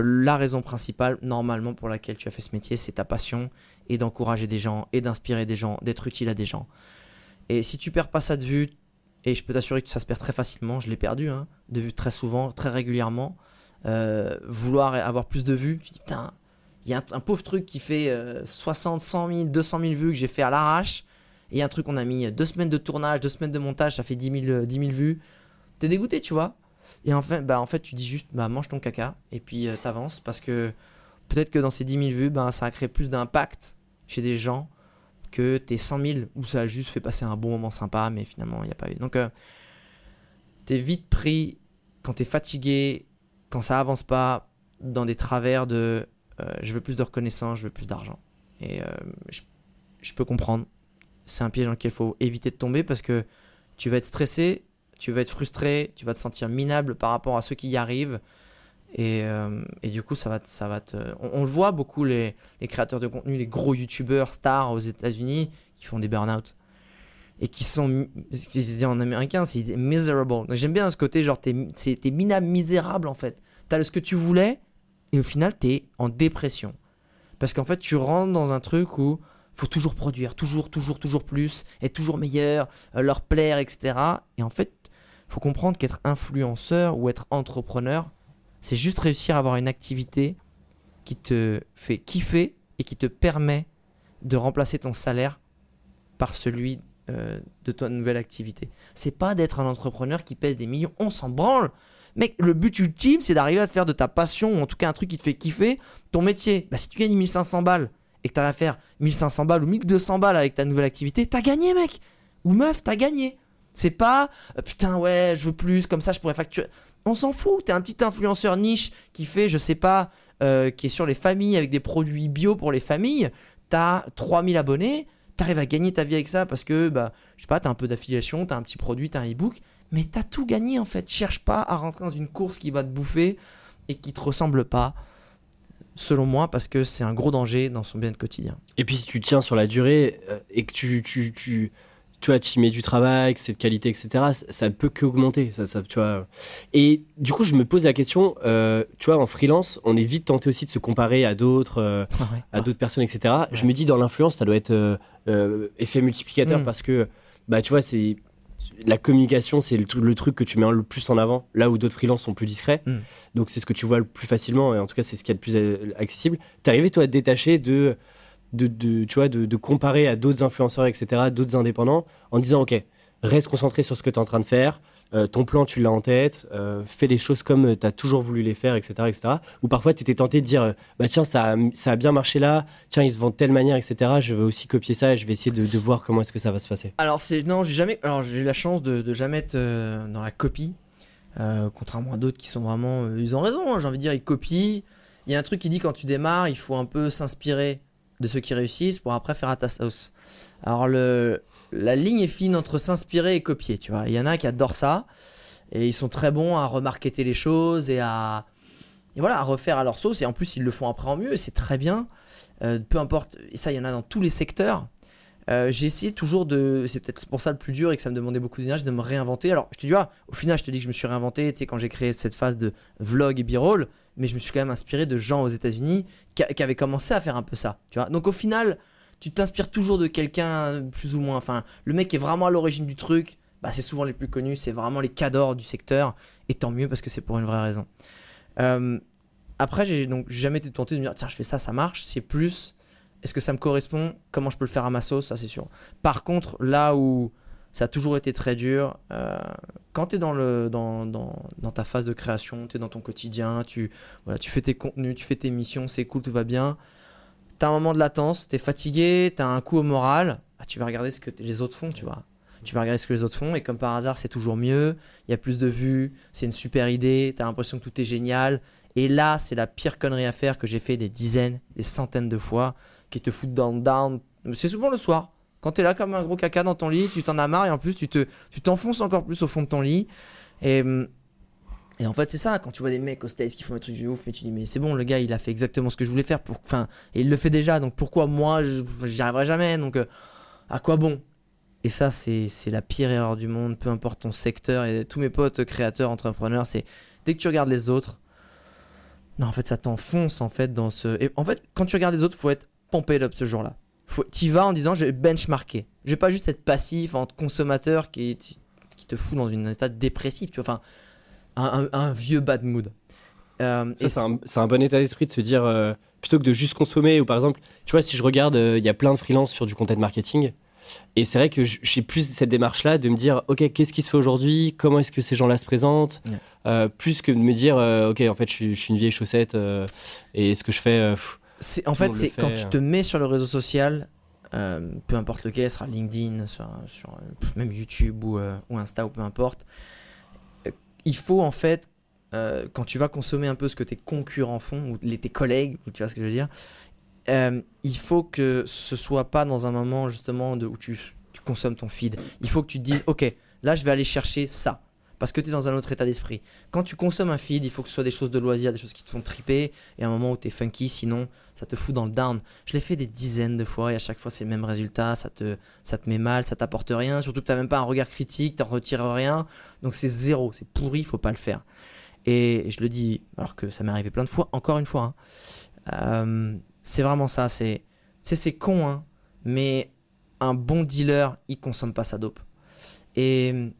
La raison principale, normalement, pour laquelle tu as fait ce métier, c'est ta passion et d'encourager des gens et d'inspirer des gens, d'être utile à des gens. Et si tu perds pas ça de vue, et je peux t'assurer que ça se perd très facilement, je l'ai perdu, hein, de vue très souvent, très régulièrement, euh, vouloir avoir plus de vues, tu te dis putain, il y a un, pauvre truc qui fait euh, 60, 100 000, 200 000 vues que j'ai fait à l'arrache, et un truc qu'on a mis deux semaines de tournage, deux semaines de montage, ça fait 10 000, euh, 10 000 vues, t'es dégoûté, tu vois. Et en fait, bah, en fait, tu dis juste, bah, mange ton caca, et puis euh, t'avances, parce que peut-être que dans ces 10 000 vues, bah, ça a créé plus d'impact chez des gens que tes 100 000 où ça a juste fait passer un bon moment sympa, mais finalement, il n'y a pas eu. Donc, euh, t'es vite pris quand t'es fatigué, quand ça avance pas, dans des travers de euh, je veux plus de reconnaissance, je veux plus d'argent. Et je, je peux comprendre. C'est un piège dans lequel il faut éviter de tomber parce que tu vas être stressé, tu vas être frustré, tu vas te sentir minable par rapport à ceux qui y arrivent. Et, euh, et du coup, ça va, ça va te. On, le voit beaucoup, les, les créateurs de contenu, les gros youtubeurs stars aux États-Unis qui font des burn-out et qui sont. ce qu'ils disaient en américain, c'est miserable. J'aime bien ce côté, genre, t'es t'es minable, misérable en fait. T'as ce que tu voulais et au final, t'es en dépression. Parce qu'en fait, tu rentres dans un truc où faut toujours produire, toujours, toujours, toujours plus, être toujours meilleur, euh, leur plaire, etc. Et en fait, faut comprendre qu'être influenceur ou être entrepreneur, c'est juste réussir à avoir une activité qui te fait kiffer et qui te permet de remplacer ton salaire par celui euh, de ta nouvelle activité. C'est pas d'être un entrepreneur qui pèse des millions, on s'en branle. Mec, le but ultime, c'est d'arriver à te faire de ta passion, ou en tout cas un truc qui te fait kiffer, ton métier. Bah, si tu gagnes 1500 balles et que t'as à faire 1500 balles ou 1200 balles avec ta nouvelle activité, t'as gagné, mec. Ou meuf, t'as gagné. C'est pas euh, putain, ouais, je veux plus, comme ça je pourrais facturer. On s'en fout, t'es un petit influenceur niche qui fait, je sais pas, euh, qui est sur les familles avec des produits bio pour les familles. T'as 3000 abonnés, t'arrives à gagner ta vie avec ça parce que, bah, je sais pas, t'as un peu d'affiliation, t'as un petit produit, t'as un e-book, mais t'as tout gagné en fait. Cherche pas à rentrer dans une course qui va te bouffer et qui te ressemble pas, selon moi, parce que c'est un gros danger dans son bien quotidien. Et puis si tu tiens sur la durée euh, et que tu, tu vois, tu mets du travail, que c'est de qualité, etc., ça, ça peut qu'augmenter. Ça, ça, tu vois. Et du coup, je me pose la question, euh, tu vois, en freelance, on est vite tenté aussi de se comparer à d'autres, euh, à d'autres personnes, etc. Je me dis, dans l'influence, ça doit être euh, effet multiplicateur Mm. parce que, bah, tu vois, c'est la communication, c'est le, tru- le truc que tu mets le plus en avant, là où d'autres freelances sont plus discrets. Mm. Donc, c'est ce que tu vois le plus facilement, et en tout cas, c'est ce qui est le plus accessible. T'es arrivé, toi, à te détacher de, de, tu vois, de, de comparer à d'autres influenceurs, etc., d'autres indépendants, en disant, OK, reste concentré sur ce que tu es en train de faire, euh, ton plan, tu l'as en tête, euh, fais les choses comme tu as toujours voulu les faire, etc. etc. Ou parfois, tu étais tenté de dire, euh, bah tiens, ça a, ça a bien marché là, tiens, ils se vendent de telle manière, etc. Je vais aussi copier ça et je vais essayer de, voir comment est-ce que ça va se passer. Alors c'est non, j'ai jamais. Alors j'ai eu la chance de, de jamais être euh, dans la copie, euh, contrairement à d'autres qui sont vraiment. euh, ils ont raison. hein, j'ai envie de dire, ils copient. Il y a un truc qui dit quand tu démarres, il faut un peu s'inspirer de ceux qui réussissent pour après faire à ta sauce. Alors le la ligne est fine entre s'inspirer et copier. Tu vois, il y en a qui adorent ça et ils sont très bons à remarketer les choses et à et voilà à refaire à leur sauce et en plus ils le font après en mieux c'est très bien. Euh, peu importe. Et ça, il y en a dans tous les secteurs. Euh, j'ai essayé toujours de. C'est peut-être pour ça le plus dur et que ça me demandait beaucoup d'énergie de me réinventer. Alors, je te dis, ah, au final, je te dis que je me suis réinventé, tu sais, quand j'ai créé cette phase de vlog et b-roll, mais je me suis quand même inspiré de gens aux États-Unis qui, avaient commencé à faire un peu ça, tu vois. Donc, au final, tu t'inspires toujours de quelqu'un, plus ou moins. Enfin, le mec qui est vraiment à l'origine du truc, bah, c'est souvent les plus connus, c'est vraiment les cadors du secteur, et tant mieux parce que c'est pour une vraie raison. Euh, après, j'ai donc jamais été tenté de me dire, tiens, je fais ça, ça marche. C'est plus, est-ce que ça me correspond? Comment je peux le faire à ma sauce? Ça, c'est sûr. Par contre, là où ça a toujours été très dur, euh, quand tu es dans, ta phase de création, tu es dans ton quotidien, tu, fais tes contenus, tu fais tes missions, c'est cool, tout va bien. Tu as un moment de latence, tu es fatigué, tu as un coup au moral, bah, tu vas regarder ce que les autres font, tu vois. Tu vas regarder ce que les autres font, et comme par hasard, c'est toujours mieux, il y a plus de vues, c'est une super idée, tu as l'impression que tout est génial. Et là, c'est la pire connerie à faire que j'ai fait des dizaines, des centaines de fois, qui te foutent dans down. C'est souvent le soir. Quand t'es là comme un gros caca dans ton lit, tu t'en as marre et en plus tu te, tu t'enfonces encore plus au fond de ton lit. Et, et en fait, c'est ça, quand tu vois des mecs au States qui font des trucs de ouf, mais tu dis, mais c'est bon, le gars, il a fait exactement ce que je voulais faire. Pour... Enfin, il le fait déjà, donc pourquoi moi, j'y arriverai jamais Donc, euh, à quoi bon? Et ça, c'est c'est la pire erreur du monde, peu importe ton secteur. Et tous mes potes créateurs, entrepreneurs, c'est dès que tu regardes les autres, non, en fait, ça t'enfonce en fait dans ce. Et en fait, quand tu regardes les autres, faut être pompé up ce jour-là. Tu vas en disant, je vais benchmarker. Je vais pas juste être passif en consommateur qui, qui te fout dans une état dépressif, tu vois. Enfin, un, un- un vieux bad mood. Euh, c'est un, un bon état d'esprit de se dire, euh, plutôt que de juste consommer, ou par exemple, tu vois, si je regarde, euh, il y a plein de freelances sur du content marketing, et c'est vrai que je- j'ai plus cette démarche-là de me dire, ok, qu'est-ce qui se fait aujourd'hui, comment est-ce que ces gens-là se présentent, Ouais. plus que de me dire, ok, en fait, je suis, je suis une vieille chaussette, et ce que je fais, pff, C'est en fait c'est quand tu euh. te mets sur le réseau social, euh, peu importe lequel, sera LinkedIn, sur, euh, même YouTube ou, euh, ou Insta ou peu importe. euh, il faut en fait quand tu vas consommer un peu ce que tes concurrents font ou les, tes collègues, ou tu vois ce que je veux dire, il faut que ce soit pas dans un moment justement de, où tu, tu consommes ton feed. Il faut que tu te dises ok là je vais aller chercher ça parce que tu es dans un autre état d'esprit. Quand tu consommes un feed, il faut que ce soit des choses de loisirs, des choses qui te font triper et un moment où tu es funky, sinon ça te fout dans le down. Je l'ai fait des dizaines de fois et à chaque fois c'est le même résultat, ça te, ça te met mal, ça t'apporte rien, surtout que tu même pas un regard critique, tu retires rien, donc c'est zéro, c'est pourri, faut pas le faire. Et je le dis, alors que ça m'est arrivé plein de fois, encore une fois, hein, euh, c'est vraiment ça, c'est c'est con, hein, mais un bon dealer, il consomme pas sa dope. Et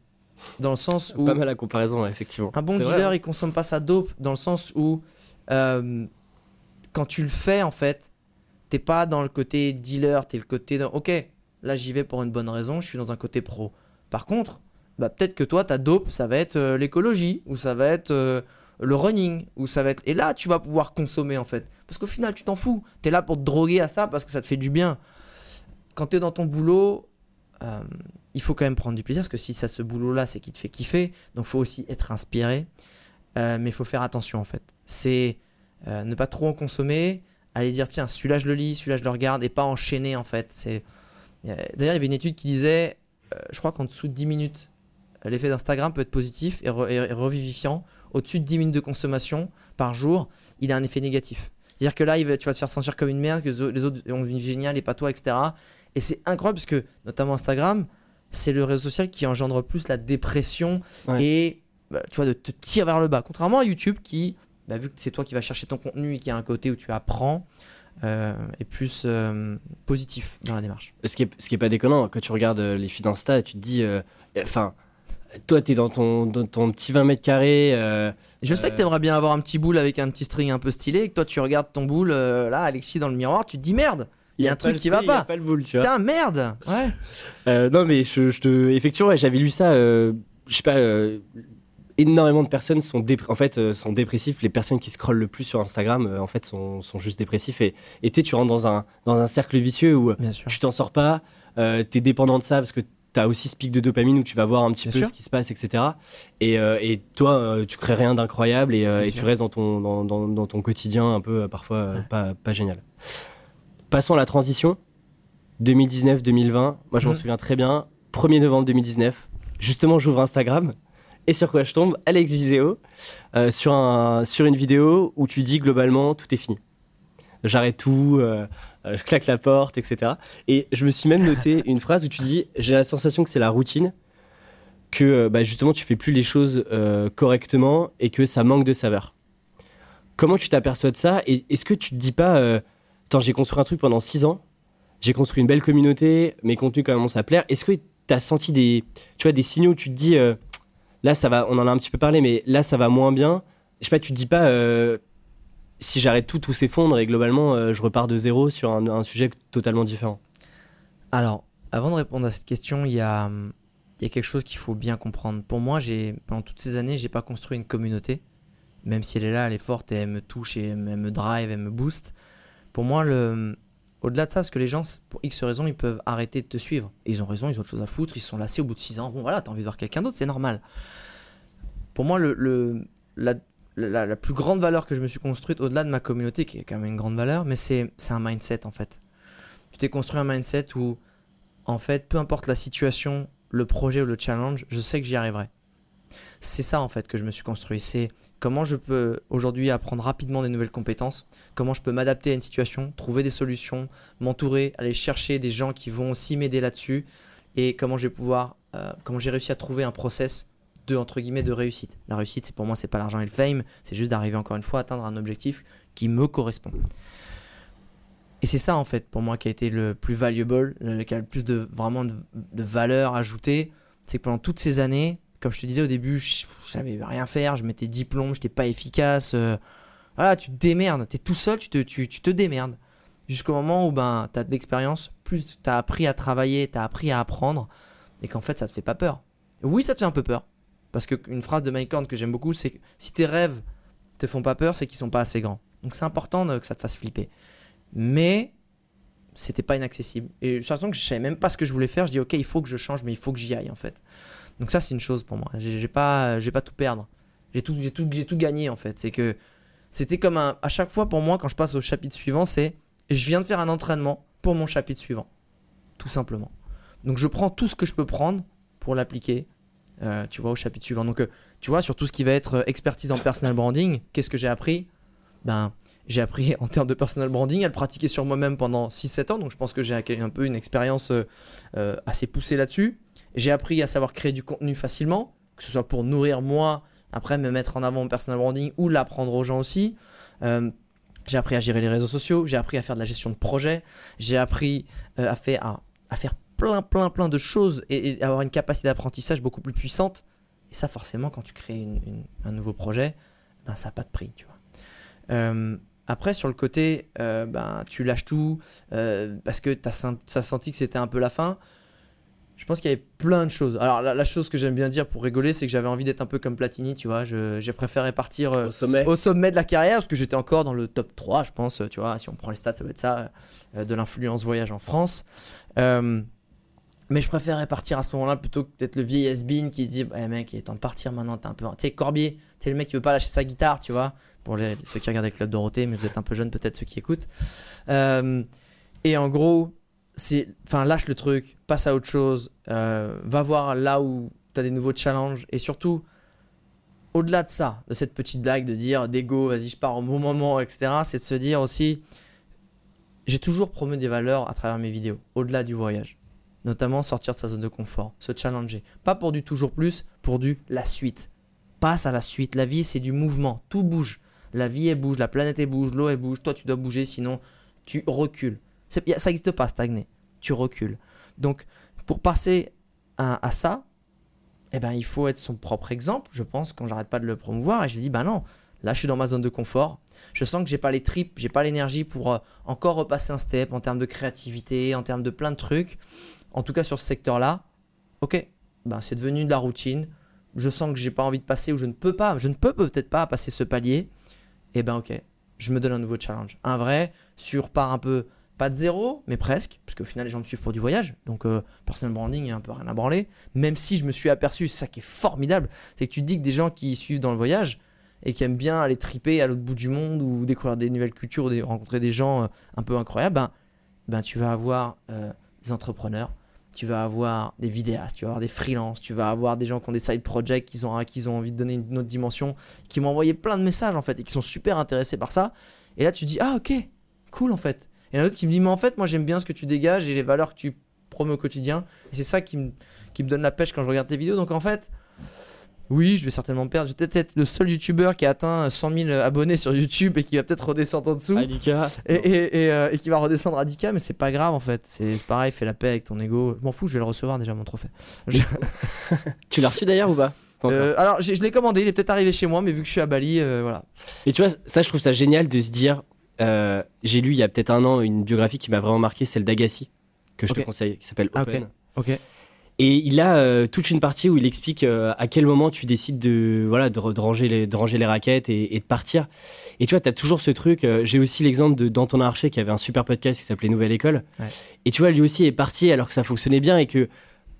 dans le sens où... pas mal la comparaison, effectivement. Un bon dealer, vrai, hein. il consomme pas sa dope dans le sens où euh, quand tu le fais, en fait, t'es pas dans le côté dealer, t'es le côté ok, là j'y vais pour une bonne raison, je suis dans un côté pro. Par contre, bah, peut-être que toi, ta dope, ça va être euh, l'écologie, ou ça va être euh, le running, ou ça va être. Et là, tu vas pouvoir consommer en fait. Parce qu'au final, tu t'en fous. T'es là pour te droguer à ça parce que ça te fait du bien. Quand t'es dans ton boulot, euh, il faut quand même prendre du plaisir parce que si ça, ce boulot-là, c'est qui te fait kiffer, donc faut aussi être inspiré. Euh, mais il faut faire attention en fait. C'est euh, ne pas trop en consommer, aller dire tiens, celui-là je le lis, celui-là je le regarde et pas enchaîner en fait. C'est D'ailleurs, il y avait une étude qui disait, euh, je crois qu'en dessous de 10 minutes, l'effet d'Instagram peut être positif et, re- et- et revivifiant. Au-dessus de 10 minutes de consommation par jour, il a un effet négatif. C'est-à-dire que là, tu vas te faire sentir comme une merde, que les autres ont une vie géniale et pas toi, etc. Et c'est incroyable parce que, notamment Instagram, c'est le réseau social qui engendre plus la dépression Ouais. et bah, tu vois, de te tirer vers le bas. Contrairement à YouTube qui, bah, vu que c'est toi qui vas chercher ton contenu et qui a un côté où tu apprends, euh, est plus euh, positif dans la démarche. Ce qui est, ce qui est pas déconnant, quand tu regardes euh, les feeds Insta, tu te dis, euh, enfin, toi, t'es dans ton, dans ton petit 20 mètres carrés. Je sais que t'aimerais bien avoir un petit boule avec un petit string un peu stylé et que toi tu regardes ton boule là, Alexis dans le miroir, tu te dis merde, il y a un truc qui va pas. pas le boule, tu vois. Putain, merde Ouais. Euh, non, mais je, je te. Effectivement, ouais, j'avais lu ça. euh, je sais pas. euh, énormément de personnes sont, dépr- en fait, euh, sont dépressifs. Les personnes qui scrollent le plus sur Instagram, euh, en fait, sont, sont juste dépressifs. Et et tu sais, tu rentres dans un, dans un cercle vicieux où tu t'en sors pas. Euh, T'es dépendant de ça parce que t'as aussi ce pic de dopamine où tu vas voir un petit Bien peu sûr. ce qui se passe, etc. Et, euh, et toi, euh, tu crées rien d'incroyable et, euh, tu restes dans ton, dans, dans- dans ton quotidien un peu, euh, parfois, euh, pas, pas génial. Passons à la transition. 2019-2020. Moi, je m'en Mhm. souviens très bien. 1er novembre 2019. Justement, j'ouvre Instagram. Et sur quoi je tombe? Alex Viseo. euh, sur, un, sur une vidéo où tu dis globalement tout est fini. J'arrête tout, euh, euh, je claque la porte, etc. Et je me suis même noté une phrase où tu dis J'ai la sensation que c'est la routine, que bah, justement tu fais plus les choses euh, correctement et que ça manque de saveur. Comment tu t'aperçois de ça? Et est-ce que tu te dis pas j'ai construit un truc pendant 6 ans, j'ai construit une belle communauté, mes contenus commencent à plaire. Est-ce que tu as senti des, tu vois, des signaux où tu te dis euh, Là, ça va, on en a un petit peu parlé, mais là, ça va moins bien. Je sais pas, tu te dis pas euh, si j'arrête tout, tout s'effondre et globalement, euh, je repars de zéro sur un, sujet totalement différent. Alors, avant de répondre à cette question, il y a, quelque chose qu'il faut bien comprendre. Pour moi, pendant toutes ces années, j'ai pas construit une communauté. Même si elle est là, elle est forte et elle me touche et elle me drive, elle me booste. Pour moi, le, au-delà de ça, parce que les gens, pour X raisons, ils peuvent arrêter de te suivre. Ils ont raison, ils ont autre chose à foutre, ils sont lassés au bout de 6 ans. Bon, voilà, t'as envie de voir quelqu'un d'autre, c'est normal. Pour moi, le, la, la- plus grande valeur que je me suis construite, au-delà de ma communauté, qui est quand même une grande valeur, mais c'est un mindset en fait. Tu t'es construit un mindset où en fait, peu importe la situation, le projet ou le challenge, je sais que j'y arriverai. C'est ça en fait que je me suis construit. C'est comment je peux aujourd'hui apprendre rapidement des nouvelles compétences, comment je peux m'adapter à une situation, trouver des solutions, m'entourer, aller chercher des gens qui vont aussi m'aider là-dessus, et comment je vais pouvoir, euh, comment j'ai réussi à trouver un process de entre guillemets de réussite. La réussite, c'est pour moi, c'est pas l'argent et le fame, c'est juste d'arriver encore une fois à atteindre un objectif qui me correspond. Et c'est ça en fait pour moi qui a été le plus valuable, le, qui a le plus de vraiment de, valeur ajoutée, c'est que pendant toutes ces années, comme je te disais au début, je, savais rien faire, je mettais diplôme, j'étais pas efficace. Euh, voilà, tu te démerdes, tu es tout seul, tu te, tu, tu te démerdes. Jusqu'au moment où ben, tu as de l'expérience, plus tu as appris à travailler, tu as appris à apprendre, et qu'en fait ça te fait pas peur. Oui, ça te fait un peu peur. Parce qu'une phrase de Mike Horn que j'aime beaucoup, c'est que si tes rêves te font pas peur, c'est qu'ils sont pas assez grands. Donc c'est important que ça te fasse flipper mais c'était pas inaccessible. Et surtout que je savais même pas ce que je voulais faire. Je dis ok, il faut que je change, mais il faut que j'y aille en fait. Donc ça c'est une chose pour moi. J'ai pas, j'ai pas tout perdre. J'ai tout, j'ai tout, j'ai tout gagné en fait. C'est que c'était comme un, à chaque fois pour moi quand je passe au chapitre suivant, c'est je viens de faire un entraînement pour mon chapitre suivant, tout simplement. Donc je prends tout ce que je peux prendre pour l'appliquer, euh, tu vois, au chapitre suivant. Donc euh, tu vois sur tout ce qui va être euh, expertise en personal branding, qu'est-ce que j'ai appris? Ben j'ai appris en termes de personal branding à le pratiquer sur moi-même pendant 6-7 ans, donc je pense que j'ai un peu une expérience assez poussée là-dessus. J'ai appris à savoir créer du contenu facilement, que ce soit pour nourrir moi, après me mettre en avant mon personal branding ou l'apprendre aux gens aussi. Euh, j'ai appris à gérer les réseaux sociaux, j'ai appris à faire de la gestion de projet, j'ai appris à, faire, à, faire plein, plein, plein de choses et, avoir une capacité d'apprentissage beaucoup plus puissante. Et ça, forcément, quand tu crées un nouveau projet, ben, ça n'a pas de prix, tu vois. Après, sur le côté, euh, ben, tu lâches tout euh, parce que tu as, senti que c'était un peu la fin. Je pense qu'il y avait plein de choses. Alors, la, chose que j'aime bien dire pour rigoler, c'est que j'avais envie d'être un peu comme Platini, tu vois. J'ai préféré partir euh, au, sommet. au sommet de la carrière parce que j'étais encore dans le top 3, je pense, tu vois. Si on prend les stats, ça va être ça, de l'influence voyage en France. mais je préférais partir à ce moment-là plutôt que d'être le vieil has qui se dit, bah, mec, il est temps de partir maintenant, t'es un peu. Tu sais, Corbier, tu le mec qui veut pas lâcher sa guitare, tu vois pour les, ceux qui regardent le Club Dorothée, mais vous êtes un peu jeunes peut-être ceux qui écoutent. Euh, et en gros, c'est, enfin, lâche le truc, passe à autre chose, euh, va voir là où tu as des nouveaux challenges et surtout, au-delà de ça, de cette petite blague de dire d'ego, vas-y, je pars au bon moment, etc., c'est de se dire aussi, j'ai toujours promu des valeurs à travers mes vidéos, au-delà du voyage. Notamment sortir de sa zone de confort, se challenger. Pas pour du toujours plus, pour du la suite. Passe à la suite. La vie, c'est du mouvement. Tout bouge. La vie, elle bouge, la planète, elle bouge, l'eau, elle bouge. Toi, tu dois bouger, sinon tu recules. Ça n'existe pas, stagner. Tu recules. Donc, pour passer à, ça, eh ben, il faut être son propre exemple, je pense, quand j'arrête pas de le promouvoir. Et je dis, bah non, là, je suis dans ma zone de confort. Je sens que j'ai pas les tripes, j'ai pas l'énergie pour euh, encore repasser un step en termes de créativité, en termes de plein de trucs. En tout cas, sur ce secteur-là, ok, ben, c'est devenu de la routine. Je sens que j'ai pas envie de passer ou je ne peux pas, je ne peux peut-être pas passer ce palier eh ben ok, je me donne un nouveau challenge. Un vrai, sur par un peu, pas de zéro, mais presque, parce qu'au final les gens me suivent pour du voyage, donc euh, personal branding, il a un peu rien à branler. Même si je me suis aperçu, c'est ça qui est formidable, c'est que tu te dis que des gens qui suivent dans le voyage et qui aiment bien aller triper à l'autre bout du monde ou découvrir des nouvelles cultures ou rencontrer des gens euh, un peu incroyables, ben, ben tu vas avoir euh, des entrepreneurs tu vas avoir des vidéastes, tu vas avoir des freelances, tu vas avoir des gens qui ont des side projects, qui ont, qui ont envie de donner une autre dimension, qui m'ont envoyé plein de messages en fait et qui sont super intéressés par ça. Et là, tu dis, ah ok, cool en fait. Et un autre qui me dit, mais en fait, moi j'aime bien ce que tu dégages et les valeurs que tu promets au quotidien. Et c'est ça qui me, qui me donne la pêche quand je regarde tes vidéos. Donc en fait, oui, je vais certainement perdre. Je vais peut-être être le seul youtubeur qui a atteint 100 000 abonnés sur YouTube et qui va peut-être redescendre en dessous. Adika. Et, euh, et, qui va redescendre à 10K, mais c'est pas grave en fait. C'est pareil, fais la paix avec ton ego. Je m'en fous, je vais le recevoir déjà mon trophée. tu l'as reçu d'ailleurs ou pas? Euh, alors je l'ai commandé, il est peut-être arrivé chez moi, mais vu que je suis à Bali, euh, voilà. Et tu vois, ça je trouve ça génial de se dire, j'ai lu il y a peut-être un an une biographie qui m'a vraiment marqué, celle d'Agassi, que je te conseille, qui s'appelle Open. ok. Et il a euh, toute une partie où il explique euh, à quel moment tu décides de, voilà, de, ranger, les, de ranger les raquettes et, de partir. Et tu vois, tu as toujours ce truc. Euh, j'ai aussi l'exemple de Danton Archer qui avait un super podcast qui s'appelait Nouvelle École. Et tu vois, lui aussi est parti alors que ça fonctionnait bien et que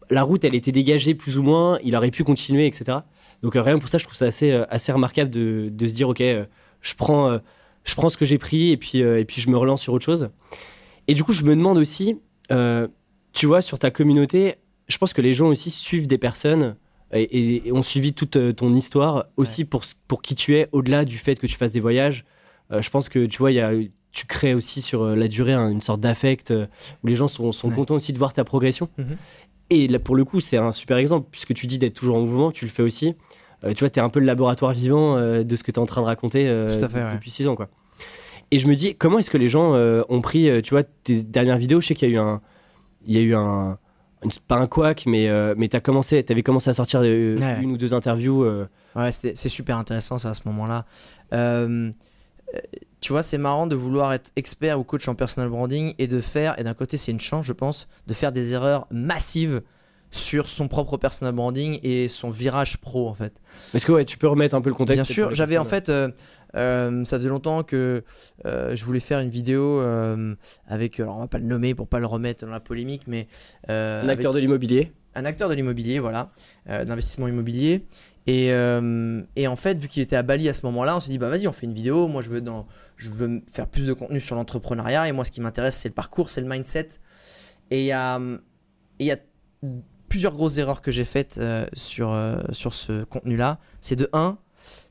la route, elle était dégagée plus ou moins. Il aurait pu continuer, etc. Donc rien pour ça, je trouve ça assez, assez remarquable de, de se dire, OK, je, prends, je prends ce que j'ai pris et puis, et puis je me relance sur autre chose. Et du coup, je me demande aussi tu vois, sur ta communauté, je pense que les gens aussi suivent des personnes et, et ont suivi toute euh, ton histoire aussi pour, pour qui tu es, au-delà du fait que tu fasses des voyages. Euh, je pense que tu vois, y a, tu crées aussi sur euh, la durée hein, une sorte d'affect euh, où les gens sont, sont Ouais. contents aussi de voir ta progression. Mhm. Et là, pour le coup, c'est un super exemple, puisque tu dis d'être toujours en mouvement, tu le fais aussi. Euh, tu vois, tu es un peu le laboratoire vivant euh, de ce que tu es en train de raconter euh, Tout à fait, de- ouais. depuis 6 ans. Quoi. Et je me dis, comment est-ce que les gens ont pris, tu vois, tes dernières vidéos? Je sais qu'il y a eu un. Il y a eu un. une- pas un couac, mais, euh, mais tu commencé, avais commencé à sortir euh, Ouais. une ou deux interviews. euh, Ouais, c'est super intéressant ça à ce moment-là. Tu vois, c'est marrant de vouloir être expert ou coach en personal branding et de faire, et d'un côté c'est une chance je pense, de faire des erreurs massives sur son propre personal branding et son virage pro en fait. Est-ce que ouais, tu peux remettre un peu le contexte Bien sûr, j'avais en fait, euh, euh, ça faisait longtemps que euh, je voulais faire une vidéo avec, alors on va pas le nommer pour pas le remettre dans la polémique, mais Un avec- acteur de l'immobilier. un acteur de l'immobilier, voilà, d'investissement immobilier. Et, et en fait, vu qu'il était à Bali à ce moment-là, on s'est dit bah vas-y, on fait une vidéo. Moi, je veux dans, je veux faire plus de contenu sur l'entrepreneuriat. Et moi, ce qui m'intéresse, c'est le parcours, c'est le mindset. Et il y a, et il y a plusieurs grosses erreurs que j'ai faites euh, sur euh, sur ce contenu-là. C'est de 1,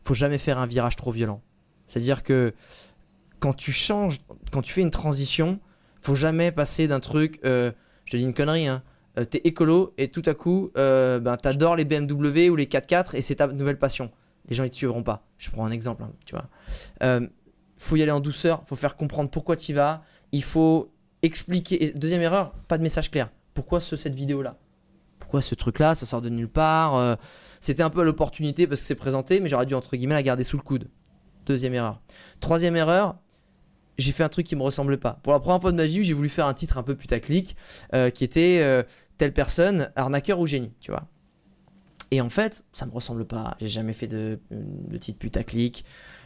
faut jamais faire un virage trop violent. C'est-à-dire que quand tu changes, quand tu fais une transition, faut jamais passer d'un truc. euh, je te dis une connerie, hein t'es écolo et tout à coup, ben, t'adores les BMW ou les 4x4 et c'est ta nouvelle passion. Les gens ils te suivront pas. Je prends un exemple, hein, tu vois. Faut y aller en douceur, faut faire comprendre pourquoi tu vas. Il faut expliquer. Deuxième erreur, pas de message clair. Pourquoi ce, cette vidéo-là? Ce truc-là Ça sort de nulle part. euh, C'était un peu l'opportunité parce que c'est présenté, mais j'aurais dû entre guillemets la garder sous le coude. Deuxième erreur. Troisième erreur, j'ai fait un truc qui me ressemblait pas. Pour la première fois de ma vie, j'ai voulu faire un titre un peu putaclic euh, qui était euh, telle personne, arnaqueur ou génie, tu vois. Et en fait, ça me ressemble pas. J'ai jamais fait de, de titre putaclic.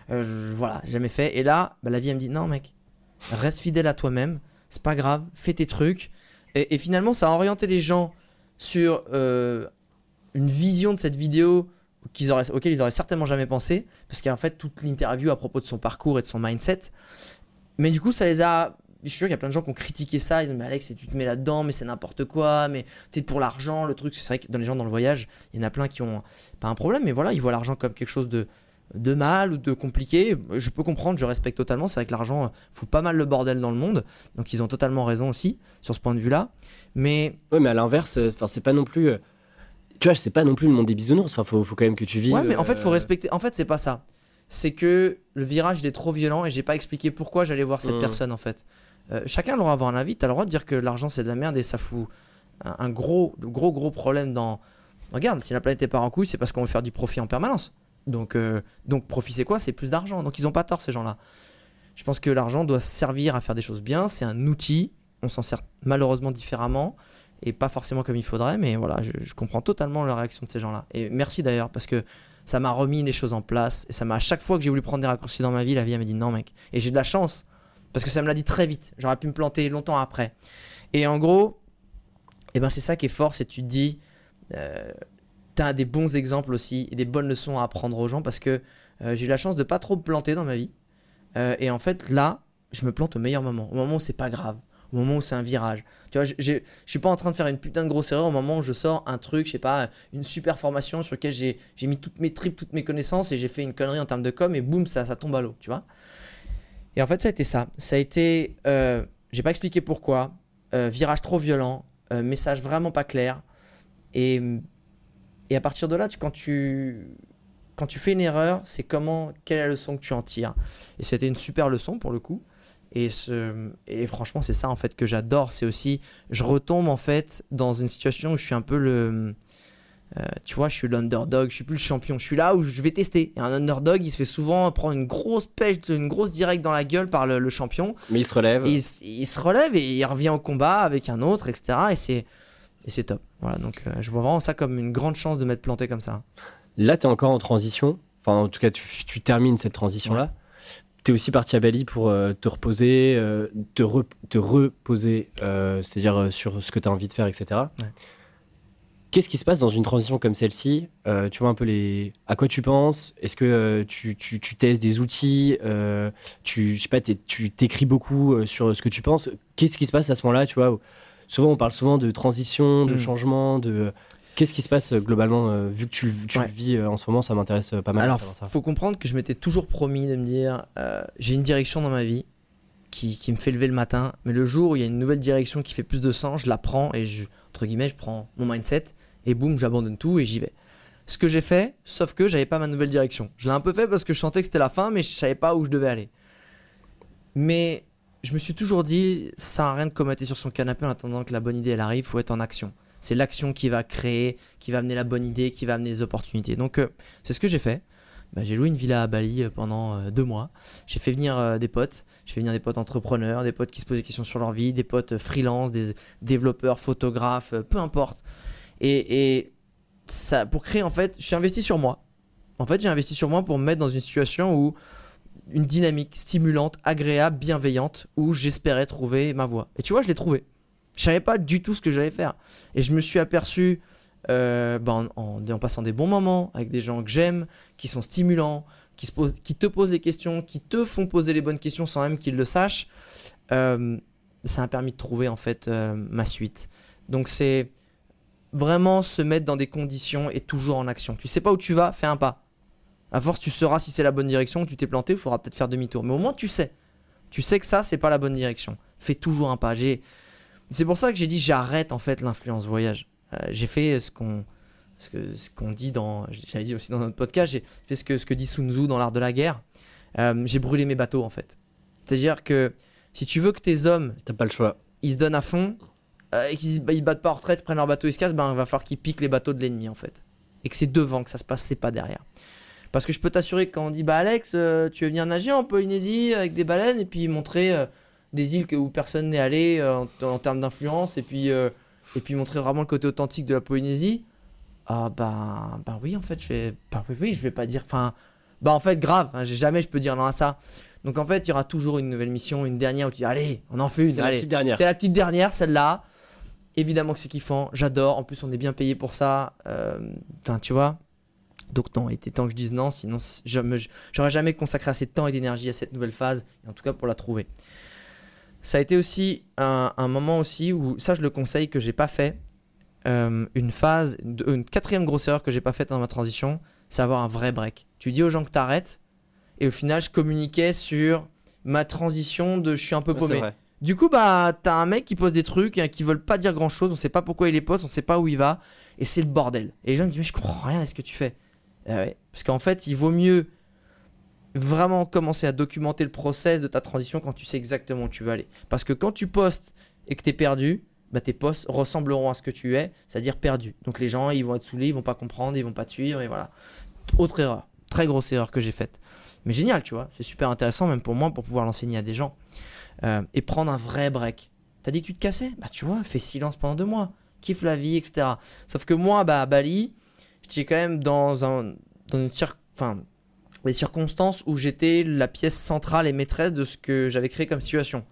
Voilà, jamais fait. Et là, bah, la vie elle me dit non mec, reste fidèle à toi-même. C'est pas grave, fais tes trucs. Et, et finalement, ça a orienté les gens sur euh, une vision de cette vidéo qu'ils auraient, auquel ils auraient certainement jamais pensé, parce qu'il y a en fait toute l'interview à propos de son parcours et de son mindset. Mais du coup, ça les a. Je suis sûr qu'il y a plein de gens qui ont critiqué ça. Ils disent, mais Alex, tu te mets là-dedans, mais c'est n'importe quoi, mais t'es pour l'argent, le truc. C'est vrai que dans les gens dans le voyage, il y en a plein qui ont pas un problème, mais voilà, ils voient l'argent comme quelque chose de, de mal ou de compliqué. Je peux comprendre, je respecte totalement. C'est vrai que l'argent fout pas mal le bordel dans le monde, donc ils ont totalement raison aussi sur ce point de vue-là. Mais Ouais, mais à l'inverse, euh, enfin, c'est pas non plus. euh, tu vois, c'est pas non plus le monde des bisounours. Enfin, faut, faut quand même que tu vives. Ouais, mais en fait, faut euh, respecter. En fait, c'est pas ça. C'est que le virage, il est trop violent et j'ai pas expliqué pourquoi j'allais voir cette Mhm. personne, en fait. Euh, chacun a le droit d'avoir un avis. T'as le droit de dire que l'argent, c'est de la merde et ça fout un, un gros, gros, gros problème dans. Regarde, si la planète est pas en couille, c'est parce qu'on veut faire du profit en permanence. Donc, euh, donc profit, c'est quoi? C'est plus d'argent. Donc, ils ont pas tort, ces gens-là. Je pense que l'argent doit servir à faire des choses bien. C'est un outil. On s'en sert malheureusement différemment et pas forcément comme il faudrait. Mais voilà, je, comprends totalement la réaction de ces gens-là. Et merci d'ailleurs parce que ça m'a remis les choses en place et ça m'a à chaque fois que j'ai voulu prendre des raccourcis dans ma vie, la vie m'a dit non mec. Et j'ai de la chance parce que ça me l'a dit très vite. J'aurais pu me planter longtemps après. Et en gros, eh ben c'est ça qui est fort, c'est tu te dis, euh, t'as des bons exemples aussi et des bonnes leçons à apprendre aux gens parce que euh, j'ai eu la chance de pas trop me planter dans ma vie. Euh, et en fait là, je me plante au meilleur moment, au moment où c'est pas grave, au moment où c'est un virage. Tu vois, je suis pas en train de faire une putain de grosse erreur au moment où je sors un truc, je sais pas, une super formation sur laquelle j'ai mis toutes mes tripes, toutes mes connaissances et j'ai fait une connerie en termes de com et boum, ça, tombe à l'eau, tu vois. Et en fait, ça a été ça. Ça a été, euh, j'ai pas expliqué pourquoi, virage trop violent, message vraiment pas clair. Et, et à partir de là, tu, quand, tu, quand tu fais une erreur, c'est comment, quelle est la leçon que tu en tires. Et c'était une super leçon pour le coup. Et, ce, et franchement, c'est ça en fait que j'adore. C'est aussi, je retombe en fait dans une situation où je suis un peu le. euh, tu vois, je suis l'underdog, je suis plus le champion. Je suis là où je vais tester. Et un underdog, il se fait souvent prendre une grosse pêche, une grosse direct dans la gueule par le, le champion. Mais il se relève. Il se relève et il revient au combat avec un autre, etc. Et c'est, et c'est top. Voilà, donc euh, je vois vraiment ça comme une grande chance de m'être planté comme ça. Là, tu es encore en transition. Enfin, en tout cas, tu, tu termines cette transition-là. Tu es aussi parti à Bali pour euh, te reposer, euh, te, re- te reposer, c'est-à-dire sur ce que tu as envie de faire, etc. Ouais. Qu'est-ce qui se passe dans une transition comme celle-ci? Tu vois un peu les. À quoi tu penses? Est-ce que tu, tu, tu testes des outils? Tu, Je sais pas, tu t'écris beaucoup sur ce que tu penses? Qu'est-ce qui se passe à ce moment-là Tu vois souvent on parle souvent de transition, de Mm. changement, de qu'est-ce qui se passe euh, globalement euh, vu que tu, le- vis euh, en ce moment, ça m'intéresse euh, pas mal. Alors, ça. faut comprendre que je m'étais toujours promis de me dire j'ai une direction dans ma vie qui, qui me fait lever le matin, mais le jour où il y a une nouvelle direction qui fait plus de sens, je la prends et je, entre guillemets, je prends mon mindset et boum, j'abandonne tout et j'y vais. Ce que j'ai fait, sauf que j'avais pas ma nouvelle direction. Je l'ai un peu fait parce que je sentais que c'était la fin, mais je savais pas où je devais aller. Mais je me suis toujours dit, ça sert à rien de commenter sur son canapé en attendant que la bonne idée elle arrive, faut être en action. C'est l'action qui va créer, qui va amener la bonne idée, qui va amener les opportunités. Donc euh, c'est ce que j'ai fait. Bah, j'ai loué une villa à Bali euh, pendant euh, deux mois. J'ai fait venir des potes. J'ai fait venir des potes entrepreneurs, des potes qui se posent des questions sur leur vie, des potes freelance, des développeurs, photographes, peu importe. Et, et ça, pour créer, en fait, je suis investi sur moi. En fait, j'ai investi sur moi pour me mettre dans une situation où une dynamique stimulante, agréable, bienveillante, où j'espérais trouver ma voie. Et tu vois, je l'ai trouvé. Je savais pas du tout ce que j'allais faire. Et je me suis aperçu, euh, bah, en, passant des bons moments avec des gens que j'aime, qui sont stimulants, qui te posent des questions, qui te font poser les bonnes questions sans même qu'ils le sachent, euh, ça m'a permis de trouver en fait euh, ma suite. Donc c'est vraiment se mettre dans des conditions et toujours en action. Tu sais pas où tu vas, fais un pas. À force, tu sauras si c'est la bonne direction, tu t'es planté, il faudra peut-être faire demi-tour. Mais au moins, tu sais. Tu sais que ça, c'est pas la bonne direction. Fais toujours un pas. C'est pour ça que j'ai dit j'arrête en fait l'influence voyage. Euh, j'ai fait ce qu'on ce que ce qu'on dit dans j'avais dit aussi dans notre podcast j'ai fait ce que ce que dit Sun Tzu dans l'art de la guerre Euh, j'ai brûlé mes bateaux en fait c'est à dire que si tu veux que tes hommes T'as pas le choix. ils se donnent à fond euh, et qu'ils ils battent pas en retraite prennent leur bateau ils se cassent ben il va falloir qu'ils piquent les bateaux de l'ennemi en fait et que c'est devant que ça se passe c'est pas derrière parce que je peux t'assurer que quand on dit bah Alex euh, tu veux venir nager en Polynésie avec des baleines et puis montrer euh, des îles que, où personne n'est allé euh, en, en termes d'influence et puis euh, et puis montrer vraiment le côté authentique de la Polynésie ah bah bah oui en fait je fais bah oui, oui je vais pas dire enfin bah en fait grave hein, j'ai- jamais je peux dire non à ça donc en fait il y aura toujours une nouvelle mission une dernière où tu dis allez on en fait une C'est la petite dernière. c'est la petite dernière, celle-là. Évidemment que c'est kiffant, j'adore. En plus, on est bien payé pour ça. Euh, Enfin, tu vois. Donc, non, il était temps que je dise non. Sinon, j'aurais jamais consacré assez de temps et d'énergie à cette nouvelle phase. Et en tout cas, pour la trouver. Ça a été aussi un, un moment aussi où, ça, je le conseille, que j'ai pas fait. Euh, une phase, une quatrième grosse erreur que j'ai pas faite dans ma transition, c'est avoir un vrai break. Tu dis aux gens que t'arrêtes. Et au final, je communiquais sur ma transition de je suis un peu paumé. vrai. Du coup, bah, t'as un mec qui pose des trucs et qui veulent pas dire grand chose, on sait pas pourquoi il les pose, on sait pas où il va, et c'est le bordel. Et les gens me disent, mais je comprends rien à ce que tu fais. Ouais, Parce qu'en fait, il vaut mieux vraiment commencer à documenter le process de ta transition quand tu sais exactement où tu veux aller. Parce que quand tu postes et que t'es perdu, bah, tes posts ressembleront à ce que tu es, c'est-à-dire perdu. Donc les gens, ils vont être saoulés, ils vont pas comprendre, ils vont pas te suivre, et voilà. Autre erreur, très grosse erreur que j'ai faite. Mais génial, tu vois, c'est super intéressant même pour moi pour pouvoir l'enseigner à des gens. Euh, et prendre un vrai break. T'as dit que tu te cassais? Bah tu vois, fais silence pendant deux mois, kiffe la vie, etc. Sauf que moi, bah à Bali, j'étais quand même dans un dans une cir- des circonstances où j'étais la pièce centrale et maîtresse de ce que j'avais créé comme situation.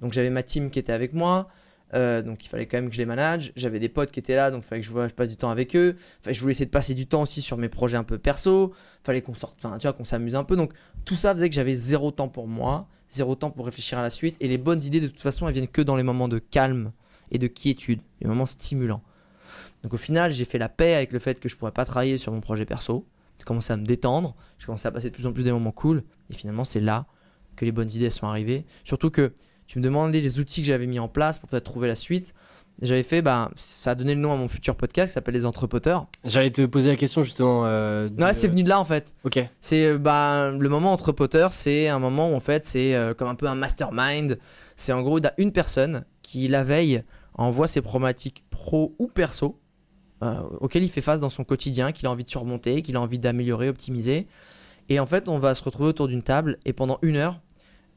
Donc j'avais ma team qui était avec moi, euh, donc il fallait quand même que je les manage. J'avais des potes qui étaient là, donc il fallait que je, je passe du temps avec eux. Enfin, je voulais essayer de passer du temps aussi sur mes projets un peu perso. Fallait qu'on sorte, enfin tu vois, qu'on s'amuse un peu. Donc tout ça faisait que j'avais zéro temps pour moi, zéro temps pour réfléchir à la suite. Et les bonnes idées, de toute façon, elles viennent que dans les moments de calme et de quiétude, les moments stimulants. Donc au final, j'ai fait la paix avec le fait que je pourrais pas travailler sur mon projet perso. J'ai commencé à me détendre, j'ai commencé à passer de plus en plus des moments cool. Et finalement, c'est là que les bonnes idées sont arrivées. Surtout que tu me demandais les outils que j'avais mis en place pour peut-être trouver la suite. J'avais fait, bah, ça a donné le nom à mon futur podcast qui s'appelle Les Entrepoteurs. J'allais te poser la question justement. euh, de- Ouais, c'est venu de là en fait. Ok. C'est euh, bah, le moment entre poteurs, c'est un moment où en fait c'est euh, comme un peu un mastermind. C'est en gros une personne qui la veille envoie ses problématiques pro ou perso euh, auxquelles il fait face dans son quotidien, qu'il a envie de surmonter, qu'il a envie d'améliorer, optimiser. Et en fait, on va se retrouver autour d'une table et pendant une heure,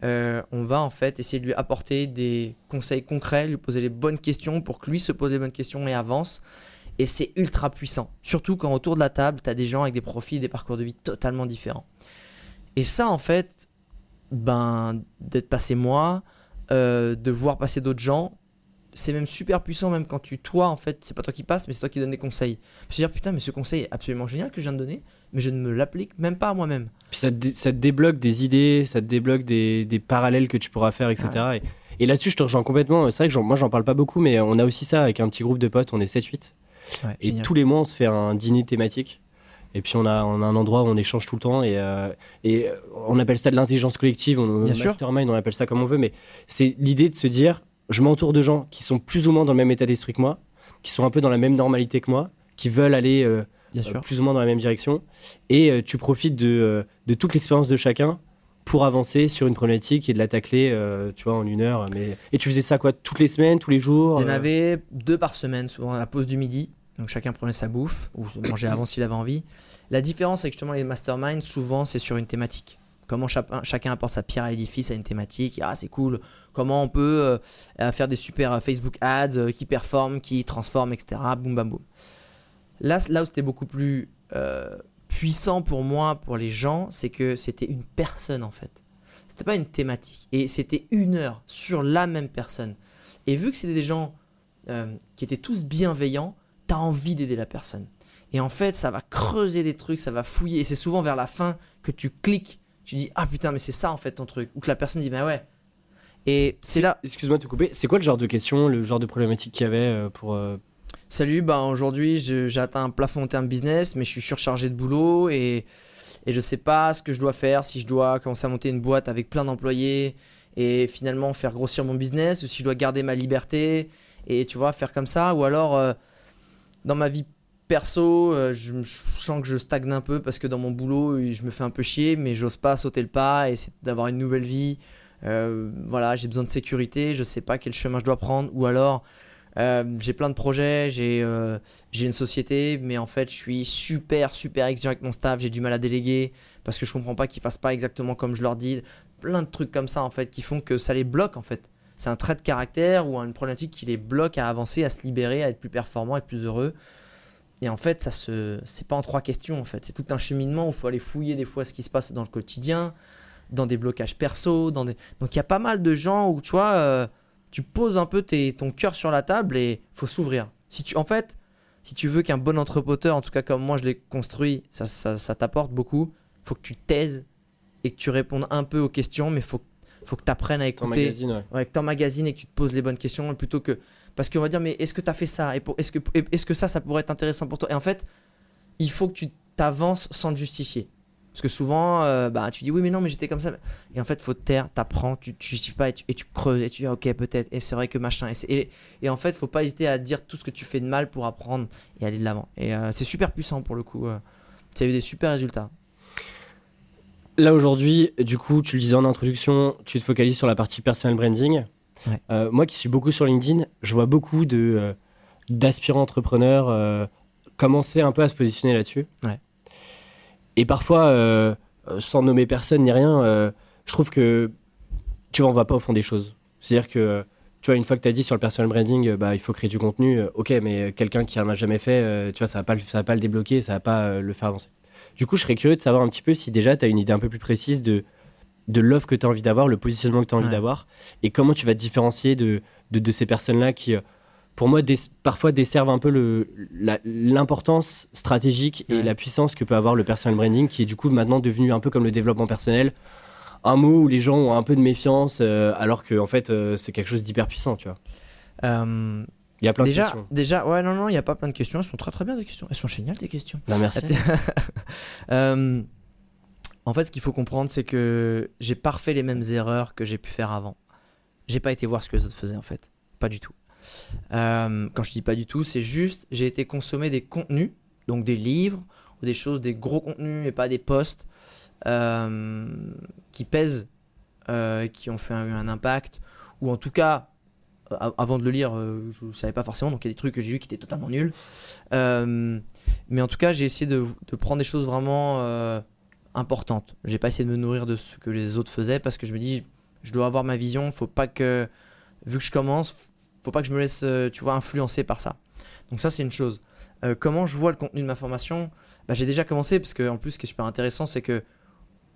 euh, on va en fait essayer de lui apporter des conseils concrets, lui poser les bonnes questions pour que lui se pose les bonnes questions et avance. Et c'est ultra puissant. Surtout quand autour de la table, tu as des gens avec des profils, des parcours de vie totalement différents. Et ça, en fait, ben, d'être passé moi, euh, de voir passer d'autres gens, c'est même super puissant, même quand tu, toi, en fait, c'est pas toi qui passe, mais c'est toi qui donne des conseils. Je veux dire, putain, mais ce conseil est absolument génial que je viens de donner, mais je ne me l'applique même pas à moi-même. Puis ça te, dé- ça te débloque des idées, ça te débloque des, des parallèles que tu pourras faire, etc. Et là-dessus, je te rejoins complètement. C'est vrai que moi, j'en parle pas beaucoup, mais on a aussi ça avec un petit groupe de potes. On est 7-8. Ouais, Et génial. tous les mois, on se fait un dîner thématique. Et puis, on a, on a un endroit où on échange tout le temps. Et, euh, et on appelle ça de l'intelligence collective. On, Bien sûr. on appelle ça comme on veut. Mais c'est l'idée de se dire je m'entoure de gens qui sont plus ou moins dans le même état d'esprit que moi, qui sont un peu dans la même normalité que moi, qui veulent aller euh, Bien euh, sûr. plus ou moins dans la même direction. Et euh, tu profites de, de toute l'expérience de chacun pour avancer sur une problématique et de la tacler, euh, tu vois, en une heure. Mais... Et tu faisais ça quoi Toutes les semaines, tous les jours Il y en avait deux par semaine, souvent à la pause du midi. Donc chacun prenait sa bouffe, ou mangeait avant s'il avait envie. La différence avec justement les masterminds, souvent c'est sur une thématique. Comment chacun, apporte sa pierre à l'édifice à une thématique. Ah, c'est cool. Comment on peut euh, euh, faire des super euh, Facebook ads qui performent, qui transforment, etc. Boum, bam, boum. Là, là où c'était beaucoup plus puissant pour moi, pour les gens, c'est que c'était une personne en fait. C'était pas une thématique. Et c'était une heure sur la même personne. Et vu que c'était des gens qui étaient tous bienveillants, t'as envie d'aider la personne. Et en fait, ça va creuser des trucs, ça va fouiller. Et c'est souvent vers la fin que tu cliques, tu dis ah putain mais c'est ça en fait ton truc. Ou que la personne dit bah ouais. Et c'est là. Excuse-moi de te couper. C'est quoi le genre de question, le genre de problématique qu'il y avait euh, pour. euh, Salut, bah aujourd'hui j'ai atteint un plafond en termes business, mais je suis surchargé de boulot et, et je sais pas ce que je dois faire, si je dois commencer à monter une boîte avec plein d'employés et finalement faire grossir mon business, ou si je dois garder ma liberté et tu vois, faire comme ça, ou alors euh, dans ma vie perso, euh, je, sens que je stagne un peu parce que dans mon boulot je me fais un peu chier, mais j'ose pas sauter le pas et c'est d'avoir une nouvelle vie. Euh, voilà, j'ai besoin de sécurité, je sais pas quel chemin je dois prendre, ou alors euh, j'ai plein de projets, j'ai euh, une société, mais en fait, je suis super, super exigeant avec mon staff. J'ai du mal à déléguer parce que je comprends pas qu'ils fassent pas exactement comme je leur dis. Plein de trucs comme ça, en fait, qui font que ça les bloque, en fait. C'est un trait de caractère ou une problématique qui les bloque à avancer, à se libérer, à être plus performant, à plus heureux. Et en fait, ça se, c'est pas en trois questions, en fait. C'est tout un cheminement où il faut aller fouiller des fois ce qui se passe dans le quotidien, dans des blocages perso, dans des... Donc il y a pas mal de gens où, tu vois, euh, tu poses un peu tes- ton cœur sur la table et faut s'ouvrir. Si tu, en fait, si tu veux qu'un bon entrepreneur, en tout cas comme moi je l'ai construit, ça, ça, ça t'apporte beaucoup, faut que tu taises et que tu répondes un peu aux questions, mais faut, faut que tu apprennes à écouter. magazine ouais. Ouais, que tu emmagasines et que tu te poses les bonnes questions plutôt que. Parce qu'on va dire, mais est-ce que tu as fait ça? Et Est-ce que, est que ça, ça pourrait être intéressant pour toi? Et en fait, il faut que tu t'avances sans te justifier. Parce que souvent, euh, bah, tu dis oui, mais non, mais j'étais comme ça. Et en fait, faut te taire, t'apprends, tu, tu justifies pas et tu, creuses et tu dis ok, peut-être, et c'est vrai que machin. Et, et, et en fait, faut pas hésiter à dire tout ce que tu fais de mal pour apprendre et aller de l'avant. Et euh, c'est super puissant pour le coup. euh. ça a eu des super résultats. Là aujourd'hui, du coup, tu le disais en introduction, tu te focalises sur la partie personal branding. Ouais. Euh, moi qui suis beaucoup sur LinkedIn, je vois beaucoup de euh, d'aspirants entrepreneurs euh, commencer un peu à se positionner là-dessus. Ouais. Et parfois, sans nommer personne ni rien, je trouve que tu vois, on va pas au fond des choses. C'est-à-dire que tu vois, une fois que tu as dit sur le personal branding, bah, il faut créer du contenu, ok, mais quelqu'un qui en a jamais fait, tu vois, ça va pas, le- ça va pas le débloquer, ça va pas le faire avancer. Du coup, je serais curieux de savoir un petit peu si déjà tu as une idée un peu plus précise de, de l'offre que tu as envie d'avoir, le positionnement que tu as envie Ouais. d'avoir, et comment tu vas te différencier de, de, de ces personnes-là qui, euh, pour moi, des- parfois desservent un peu le- la- l'importance stratégique et Ouais. la puissance que peut avoir le personal branding, qui est du coup maintenant devenu un peu comme le développement personnel, un mot où les gens ont un peu de méfiance, euh, alors que en fait, euh, c'est quelque chose d'hyper puissant, tu vois. Euh, Il y a plein de déjà, questions. déjà, ouais, non, non, il n'y a pas plein de questions. Elles sont très très bien des questions. Elles sont géniales des questions. Non, merci. Euh, en fait, ce qu'il faut comprendre, c'est que j'ai pas refait les mêmes erreurs que j'ai pu faire avant. J'ai pas été voir ce que les autres faisaient en fait. Pas du tout. Euh, quand je dis pas du tout, c'est juste j'ai été consommer des contenus, donc des livres ou des choses, des gros contenus et pas des posts euh, qui pèsent, euh, qui ont fait un, impact, ou en tout cas, avant de le lire, je ne savais pas forcément, donc il y a des trucs que j'ai vus qui étaient totalement nuls. Mais en tout cas, j'ai essayé de prendre des choses vraiment importantes. J'ai pas essayé de me nourrir de ce que les autres faisaient parce que je me dis, je dois avoir ma vision. Faut pas que, vu que je commence, faut pas que je me laisse, euh, tu vois, influencer par ça. Donc ça, c'est une chose. Euh, comment je vois le contenu de ma formation? Bah, J'ai déjà commencé parce que en plus, ce qui est super intéressant, c'est que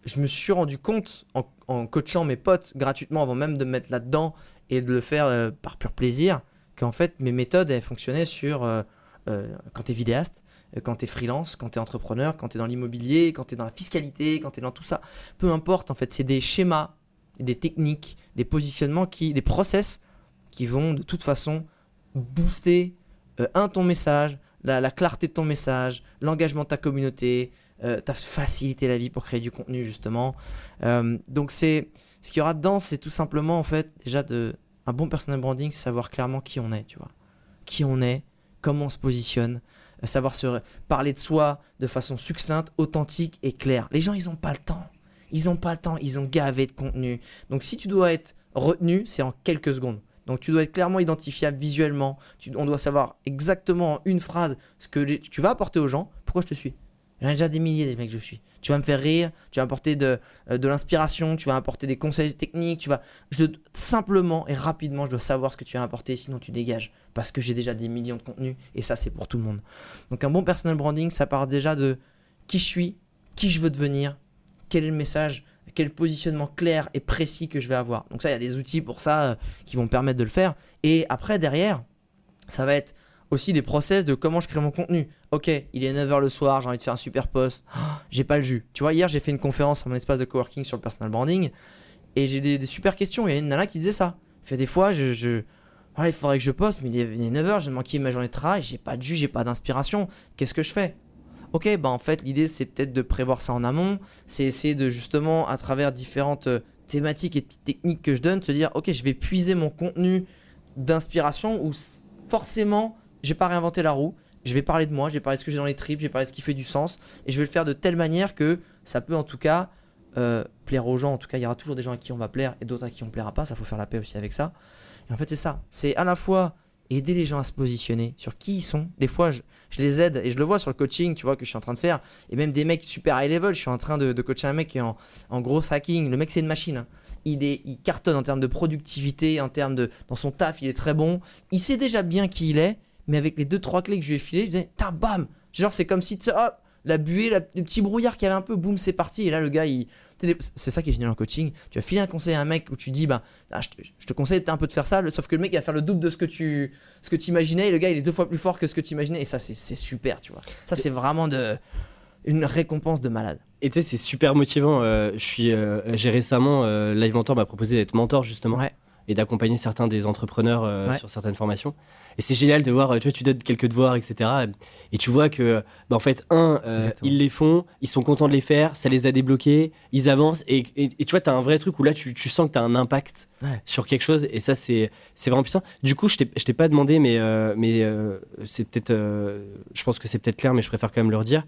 je me suis rendu compte en, coachant mes potes gratuitement avant même de me mettre là-dedans et de le faire euh, par pur plaisir, qu'en fait mes méthodes elles fonctionnaient sur quand tu es vidéaste, quand tu es freelance, quand tu es entrepreneur, quand tu es dans l'immobilier, quand tu es dans la fiscalité, quand tu es dans tout ça. Peu importe, en fait, c'est des schémas des techniques, des positionnements, qui, des process qui vont de toute façon booster euh, un ton message, la, la clarté de ton message, l'engagement de ta communauté, euh, ta facilité la vie pour créer du contenu justement. Euh, donc c'est ce qu'il y aura dedans, c'est tout simplement en fait déjà de un bon personal branding, c'est savoir clairement qui on est, tu vois, qui on est, comment on se positionne, euh, savoir se parler de soi de façon succincte, authentique et claire. Les gens ils ont pas le temps, ils ont pas le temps, ils ont gavé de contenu. Donc si tu dois être retenu, c'est en quelques secondes. Donc tu dois être clairement identifiable visuellement. On doit savoir exactement en une phrase ce que tu vas apporter aux gens. Pourquoi je te suis? J'en ai déjà des milliers des mecs que je suis. Tu vas me faire rire, tu vas apporter de, euh, de l'inspiration, tu vas apporter des conseils techniques, tu vas... Je, dois- simplement et rapidement, je dois savoir ce que tu vas apporter, sinon tu dégages. Parce que j'ai déjà des millions de contenus et ça c'est pour tout le monde. Donc un bon personal branding, ça part déjà de qui je suis, qui je veux devenir, quel est le message, quel positionnement clair et précis que je vais avoir. Donc ça, il y a des outils pour ça euh, qui vont me permettre de le faire. Et après, derrière, ça va être aussi des process de comment je crée mon contenu. Ok, il est 9h le soir, j'ai envie de faire un super post, j'ai pas le jus. Tu vois, hier j'ai fait une conférence à mon espace de coworking sur le personal branding et j'ai des, super questions. Il y a une nana qui disait ça. Fait des fois, il faudrait que je poste, mais il est, est 9h, j'ai manqué ma journée de travail, j'ai pas de jus, j'ai pas d'inspiration. Qu'est-ce que je fais? Ok, bah en fait, l'idée c'est peut-être de prévoir ça en amont, c'est essayer de justement, à travers différentes euh, thématiques et petites techniques que je donne, se dire ok, je vais puiser mon contenu d'inspiration s- forcément, j'ai pas réinventé la roue. Je vais parler de moi, je vais parler de ce que j'ai dans les tripes, je vais parler de ce qui fait du sens, et je vais le faire de telle manière que ça peut en tout cas euh, plaire aux gens. En tout cas, il y aura toujours des gens à qui on va plaire et d'autres à qui on plaira pas. Ça faut faire la paix aussi avec ça. Et en fait, c'est ça. C'est à la fois aider les gens à se positionner sur qui ils sont. Des fois, je, les aide et je le vois sur le coaching, tu vois, que je suis en train de faire. Et même des mecs super high level. Je suis en train de, coacher un mec qui est en, en gros hacking. Le mec, c'est une machine. hein. Il, est, il cartonne en termes de productivité, en termes de. Dans son taf, il est très bon. Il sait déjà bien qui il est, mais avec les deux trois clés que je lui ai filées, je disais, bam Genre, c'est comme si, tu sais, hop, la buée, la- le petit brouillard qu'il y avait un peu, boum, c'est parti. Et là, le gars, il. C'est ça qui est génial en coaching. Tu vas filer un conseil à un mec où tu dis, bah, ah, je, te, je te conseille un peu de faire ça, sauf que le mec il va faire le double de ce que tu ce que tu imaginais et le gars il est deux fois plus fort que ce que tu imaginais et ça c'est super, tu vois. Ça c'est vraiment de une récompense de malade. Et tu sais, c'est super motivant. euh, je suis, euh, j'ai récemment, euh, Live Mentor m'a proposé d'être mentor justement Ouais. et d'accompagner certains des entrepreneurs Ouais. sur certaines formations. Et c'est génial de voir, euh, tu vois, tu donnes quelques devoirs, etc. Et tu vois que, bah, en fait, un, euh, ils les font, ils sont contents de les faire, ça les a débloqués, ils avancent. Et, et- et tu vois, tu as un vrai truc où là, tu, tu sens que tu as un impact Ouais. sur quelque chose. Et ça, c'est vraiment puissant. Du coup, je t'ai pas demandé, mais, euh, mais euh, c'est peut-être, je pense que c'est peut-être clair, mais je préfère quand même le redire.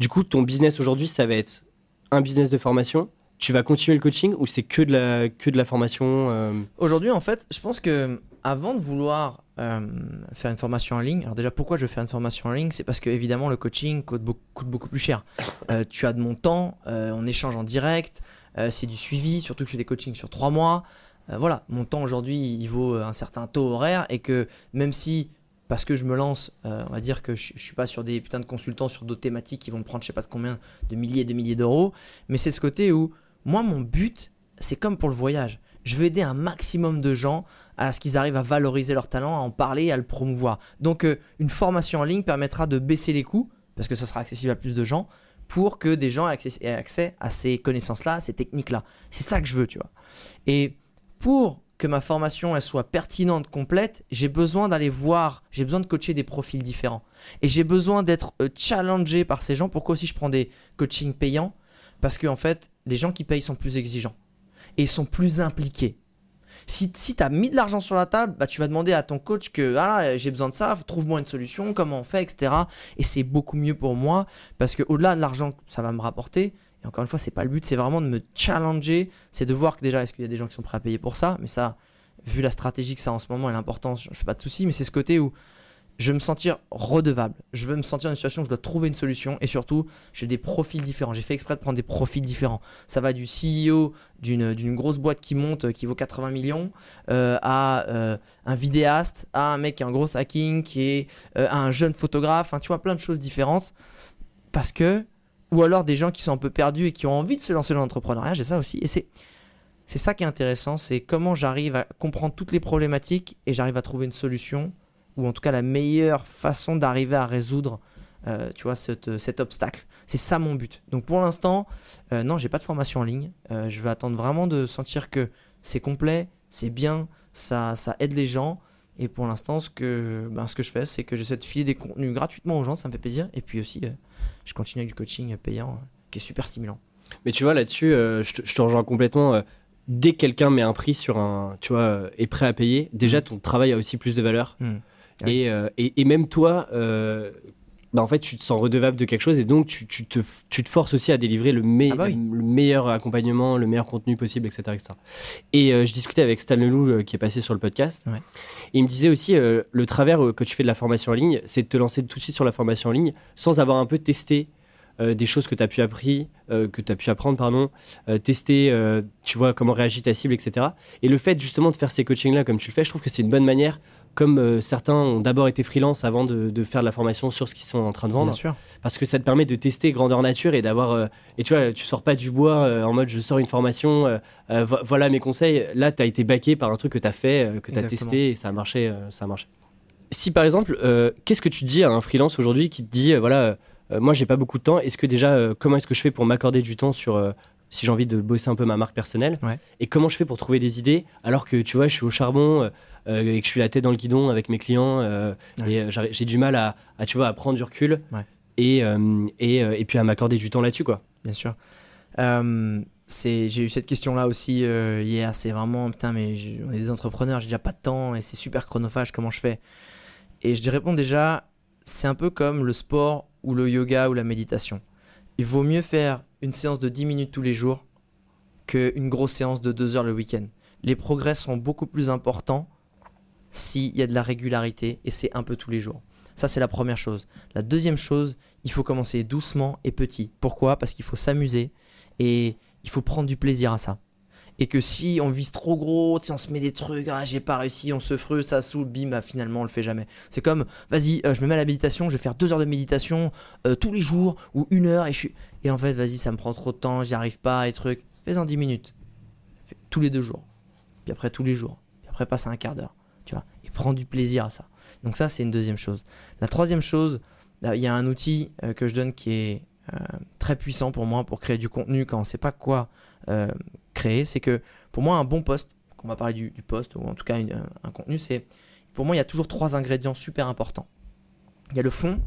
Du coup, ton business aujourd'hui, ça va être un business de formation. Tu vas continuer le coaching ou c'est que de la que de la formation Aujourd'hui en fait, je pense que avant de vouloir euh, faire une formation en ligne, alors déjà pourquoi je veux faire une formation en ligne, c'est parce que évidemment le coaching coûte beaucoup, plus cher. Euh, tu as de mon temps, euh, on échange en direct, c'est du suivi, surtout que je fais des coachings sur trois mois. Voilà, mon temps aujourd'hui il vaut un certain taux horaire et que même si parce que je me lance, on va dire que je, je suis pas sur des putains de consultants sur d'autres thématiques qui vont me prendre je sais pas de combien de milliers et de milliers d'euros, mais c'est ce côté où moi mon but c'est comme pour le voyage. Je veux aider un maximum de gens à ce qu'ils arrivent à valoriser leur talent, à en parler, à le promouvoir. Donc euh, une formation en ligne permettra de baisser les coûts, parce que ça sera accessible à plus de gens, pour que des gens aient accès, à ces connaissances-là, à ces techniques-là. C'est ça que je veux, tu vois. Et pour que ma formation elle soit pertinente, complète, j'ai besoin d'aller voir, j'ai besoin de coacher des profils différents. Et j'ai besoin d'être euh, challengé par ces gens. Pourquoi aussi je prends des coachings payants? Parce que en fait, les gens qui payent sont plus exigeants et sont plus impliqués. Si, si tu mis de l'argent sur la table, bah, tu vas demander à ton coach que ah, j'ai besoin de ça, trouve-moi une solution, comment on fait, etc. Et c'est beaucoup mieux pour moi parce que au-delà de l'argent que ça va me rapporter, et encore une fois, c'est pas le but, c'est vraiment de me challenger, c'est de voir que déjà, est-ce qu'il y a des gens qui sont prêts à payer pour ça, mais ça, vu la stratégie que ça a en ce moment et l'importance, je fais pas de soucis, mais c'est ce côté où je veux me sentir redevable. Je veux me sentir dans une situation où je dois trouver une solution et surtout, j'ai des profils différents. J'ai fait exprès de prendre des profils différents. Ça va du CEO d'une grosse boîte qui monte, euh, qui vaut 80 millions, euh, à euh, un vidéaste, à un mec qui est en gros hacking, qui est à un jeune photographe. Tu vois, plein de choses différentes. Parce que, ou alors des gens qui sont un peu perdus et qui ont envie de se lancer dans l'entrepreneuriat, j'ai ça aussi. Et c'est. C'est ça qui est intéressant, c'est comment j'arrive à comprendre toutes les problématiques et j'arrive à trouver une solution ou en tout cas la meilleure façon d'arriver à résoudre euh, tu vois, cet, cet obstacle. C'est ça mon but. Donc pour l'instant, euh, non, j'ai pas de formation en ligne. Euh, je vais attendre vraiment de sentir que c'est complet, c'est bien, ça, ça aide les gens. Et pour l'instant, ce que, ben, ce que je fais, c'est que j'essaie de filer des contenus gratuitement aux gens, ça me fait plaisir. Et puis aussi, euh, je continue avec du coaching payant euh, qui est super stimulant. Mais tu vois, là-dessus, je, te, je te rejoins complètement. dès que quelqu'un met un prix sur un, tu vois, est prêt à payer, déjà ton travail a aussi plus de valeur. Mm. Et, euh, et, et même toi, euh, bah en fait, tu te sens redevable de quelque chose et donc tu, tu te, tu te forces aussi à délivrer le, me- Ah bah oui. le meilleur accompagnement, le meilleur contenu possible, etc. etc. Et euh, je discutais avec Stan Leloup euh, qui est passé sur le podcast. Ouais. Et il me disait aussi, le travers que tu fais de la formation en ligne, c'est de te lancer tout de suite sur la formation en ligne sans avoir un peu testé des choses que tu as pu appris, que tu as pu apprendre, pardon, tester, tu vois, comment réagit ta cible, etc. Et le fait justement de faire ces coachings-là comme tu le fais, je trouve que c'est une bonne manière, comme euh, certains ont d'abord été freelance avant de, de faire de la formation sur ce qu'ils sont en train de vendre, Bien sûr. parce que ça te permet de tester grandeur nature et d'avoir... euh, et tu vois, tu sors pas du bois euh, en mode je sors une formation, vo- voilà mes conseils. Là, tu as été baqué par un truc que tu as fait, que tu as Exactement. testé et ça a marché. ça a marché. Si par exemple, qu'est-ce que tu dis à un freelance aujourd'hui qui te dit, voilà, moi j'ai pas beaucoup de temps, est-ce que déjà, comment est-ce que je fais pour m'accorder du temps sur... si j'ai envie de bosser un peu ma marque personnelle, Ouais. et comment je fais pour trouver des idées alors que tu vois, je suis au charbon et que je suis la tête dans le guidon avec mes clients euh, Ouais. et euh, j'ai du mal à, à, tu vois, à prendre du recul Ouais. et, euh, et, euh, et puis à m'accorder du temps là-dessus, quoi. Bien sûr. Euh, j'ai eu cette question-là aussi euh, hier. C'est vraiment, putain, mais je- on est des entrepreneurs, j'ai déjà pas de temps et c'est super chronophage, comment je fais Et je réponds déjà, c'est un peu comme le sport ou le yoga ou la méditation. Il vaut mieux faire une séance de 10 minutes tous les jours qu'une grosse séance de 2 heures le week-end. Les progrès sont beaucoup plus importants s'il y a de la régularité et c'est un peu tous les jours. Ça, c'est la première chose. La deuxième chose, il faut commencer doucement et petit. Pourquoi? Parce qu'il faut s'amuser et il faut prendre du plaisir à ça. Et que si on vise trop gros, si on se met des trucs, ah j'ai pas réussi, on se fruse, ça saoule, bim, bah, finalement on le fait jamais. C'est comme, vas-y, euh, je me mets à la méditation, je vais faire deux heures de méditation euh, tous les jours ou une heure et je suis. Et en fait, vas-y, ça me prend trop de temps, j'y arrive pas et trucs. Fais-en 10 minutes. Fais tous les deux jours. Puis après tous les jours. Puis après passe un quart d'heure. Prends du plaisir à ça. Donc ça, c'est une deuxième chose. La troisième chose, là, il y a un outil euh, que je donne qui est euh, très puissant pour moi pour créer du contenu quand on sait pas quoi euh, créer. C'est que pour moi, un bon post, qu'on va parler du, du post ou en tout cas un contenu, c'est pour moi, il y a toujours trois ingrédients super importants. Il y a le fond,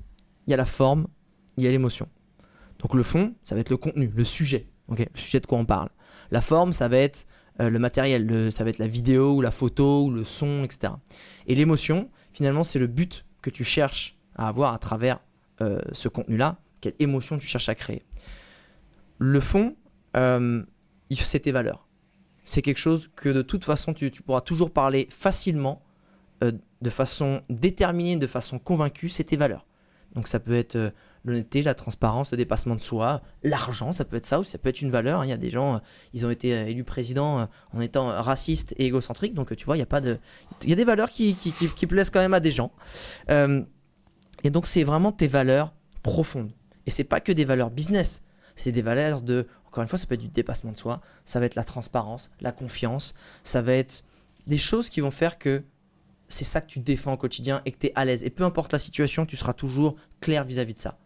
il y a la forme, il y a l'émotion. Donc le fond, ça va être le contenu, le sujet, le sujet de quoi on parle. La forme, ça va être euh, le matériel, ça va être la vidéo ou la photo ou le son, etc. Et l'émotion, finalement, c'est le but que tu cherches à avoir à travers euh, ce contenu-là. Quelle émotion tu cherches à créer. Le fond, euh, c'est tes valeurs. C'est quelque chose que de toute façon, tu, tu pourras toujours parler facilement, de façon déterminée, de façon convaincue, c'est tes valeurs. Donc ça peut être l'honnêteté, la transparence, le dépassement de soi, l'argent, ça peut être ça aussi, ça peut être une valeur. hein. Il y a des gens, euh, ils ont été euh, élus président euh, en étant racistes et égocentriques, donc tu vois, il y a pas de, il y a des valeurs qui, qui, plaisent quand même à des gens. Et donc c'est vraiment tes valeurs profondes. Et c'est pas que des valeurs business, c'est des valeurs de, encore une fois, ça peut être du dépassement de soi, ça va être la transparence, la confiance, ça va être des choses qui vont faire que c'est ça que tu défends au quotidien et que tu es à l'aise. Et peu importe la situation, tu seras toujours clair vis-à-vis de ça.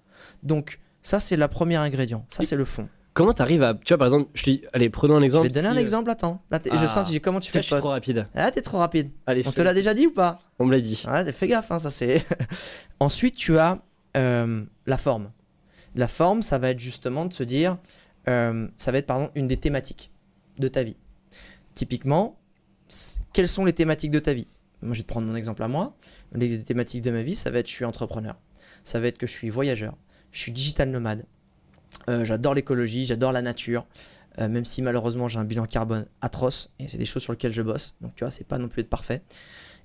Donc ça c'est le premier ingrédient, ça c'est le fond. Comment t'arrives à. Tu vois, par exemple, je te dis, allez, prenons un Je exemple. vais te donner si, un euh, exemple, attends. Là, je Ah. sens, tu dis comment tu fais je suis trop rapide. Ah, t'es trop rapide. Allez, je On te l'a déjà dit ou pas On me l'a dit. Ouais, fais gaffe, hein, ça c'est. Ensuite, tu as euh, la forme. La forme, ça va être justement de se dire, euh, ça va être pardon une des thématiques de ta vie. Typiquement, quelles sont les thématiques de ta vie? Moi, je vais te prendre mon exemple à moi. Les thématiques de ma vie, ça va être je suis entrepreneur. Ça va être que je suis voyageur. Je suis digital nomade. Euh, j'adore l'écologie, j'adore la nature. euh, même si malheureusement j'ai un bilan carbone atroce et c'est des choses sur lesquelles je bosse. Donc tu vois, c'est pas non plus être parfait.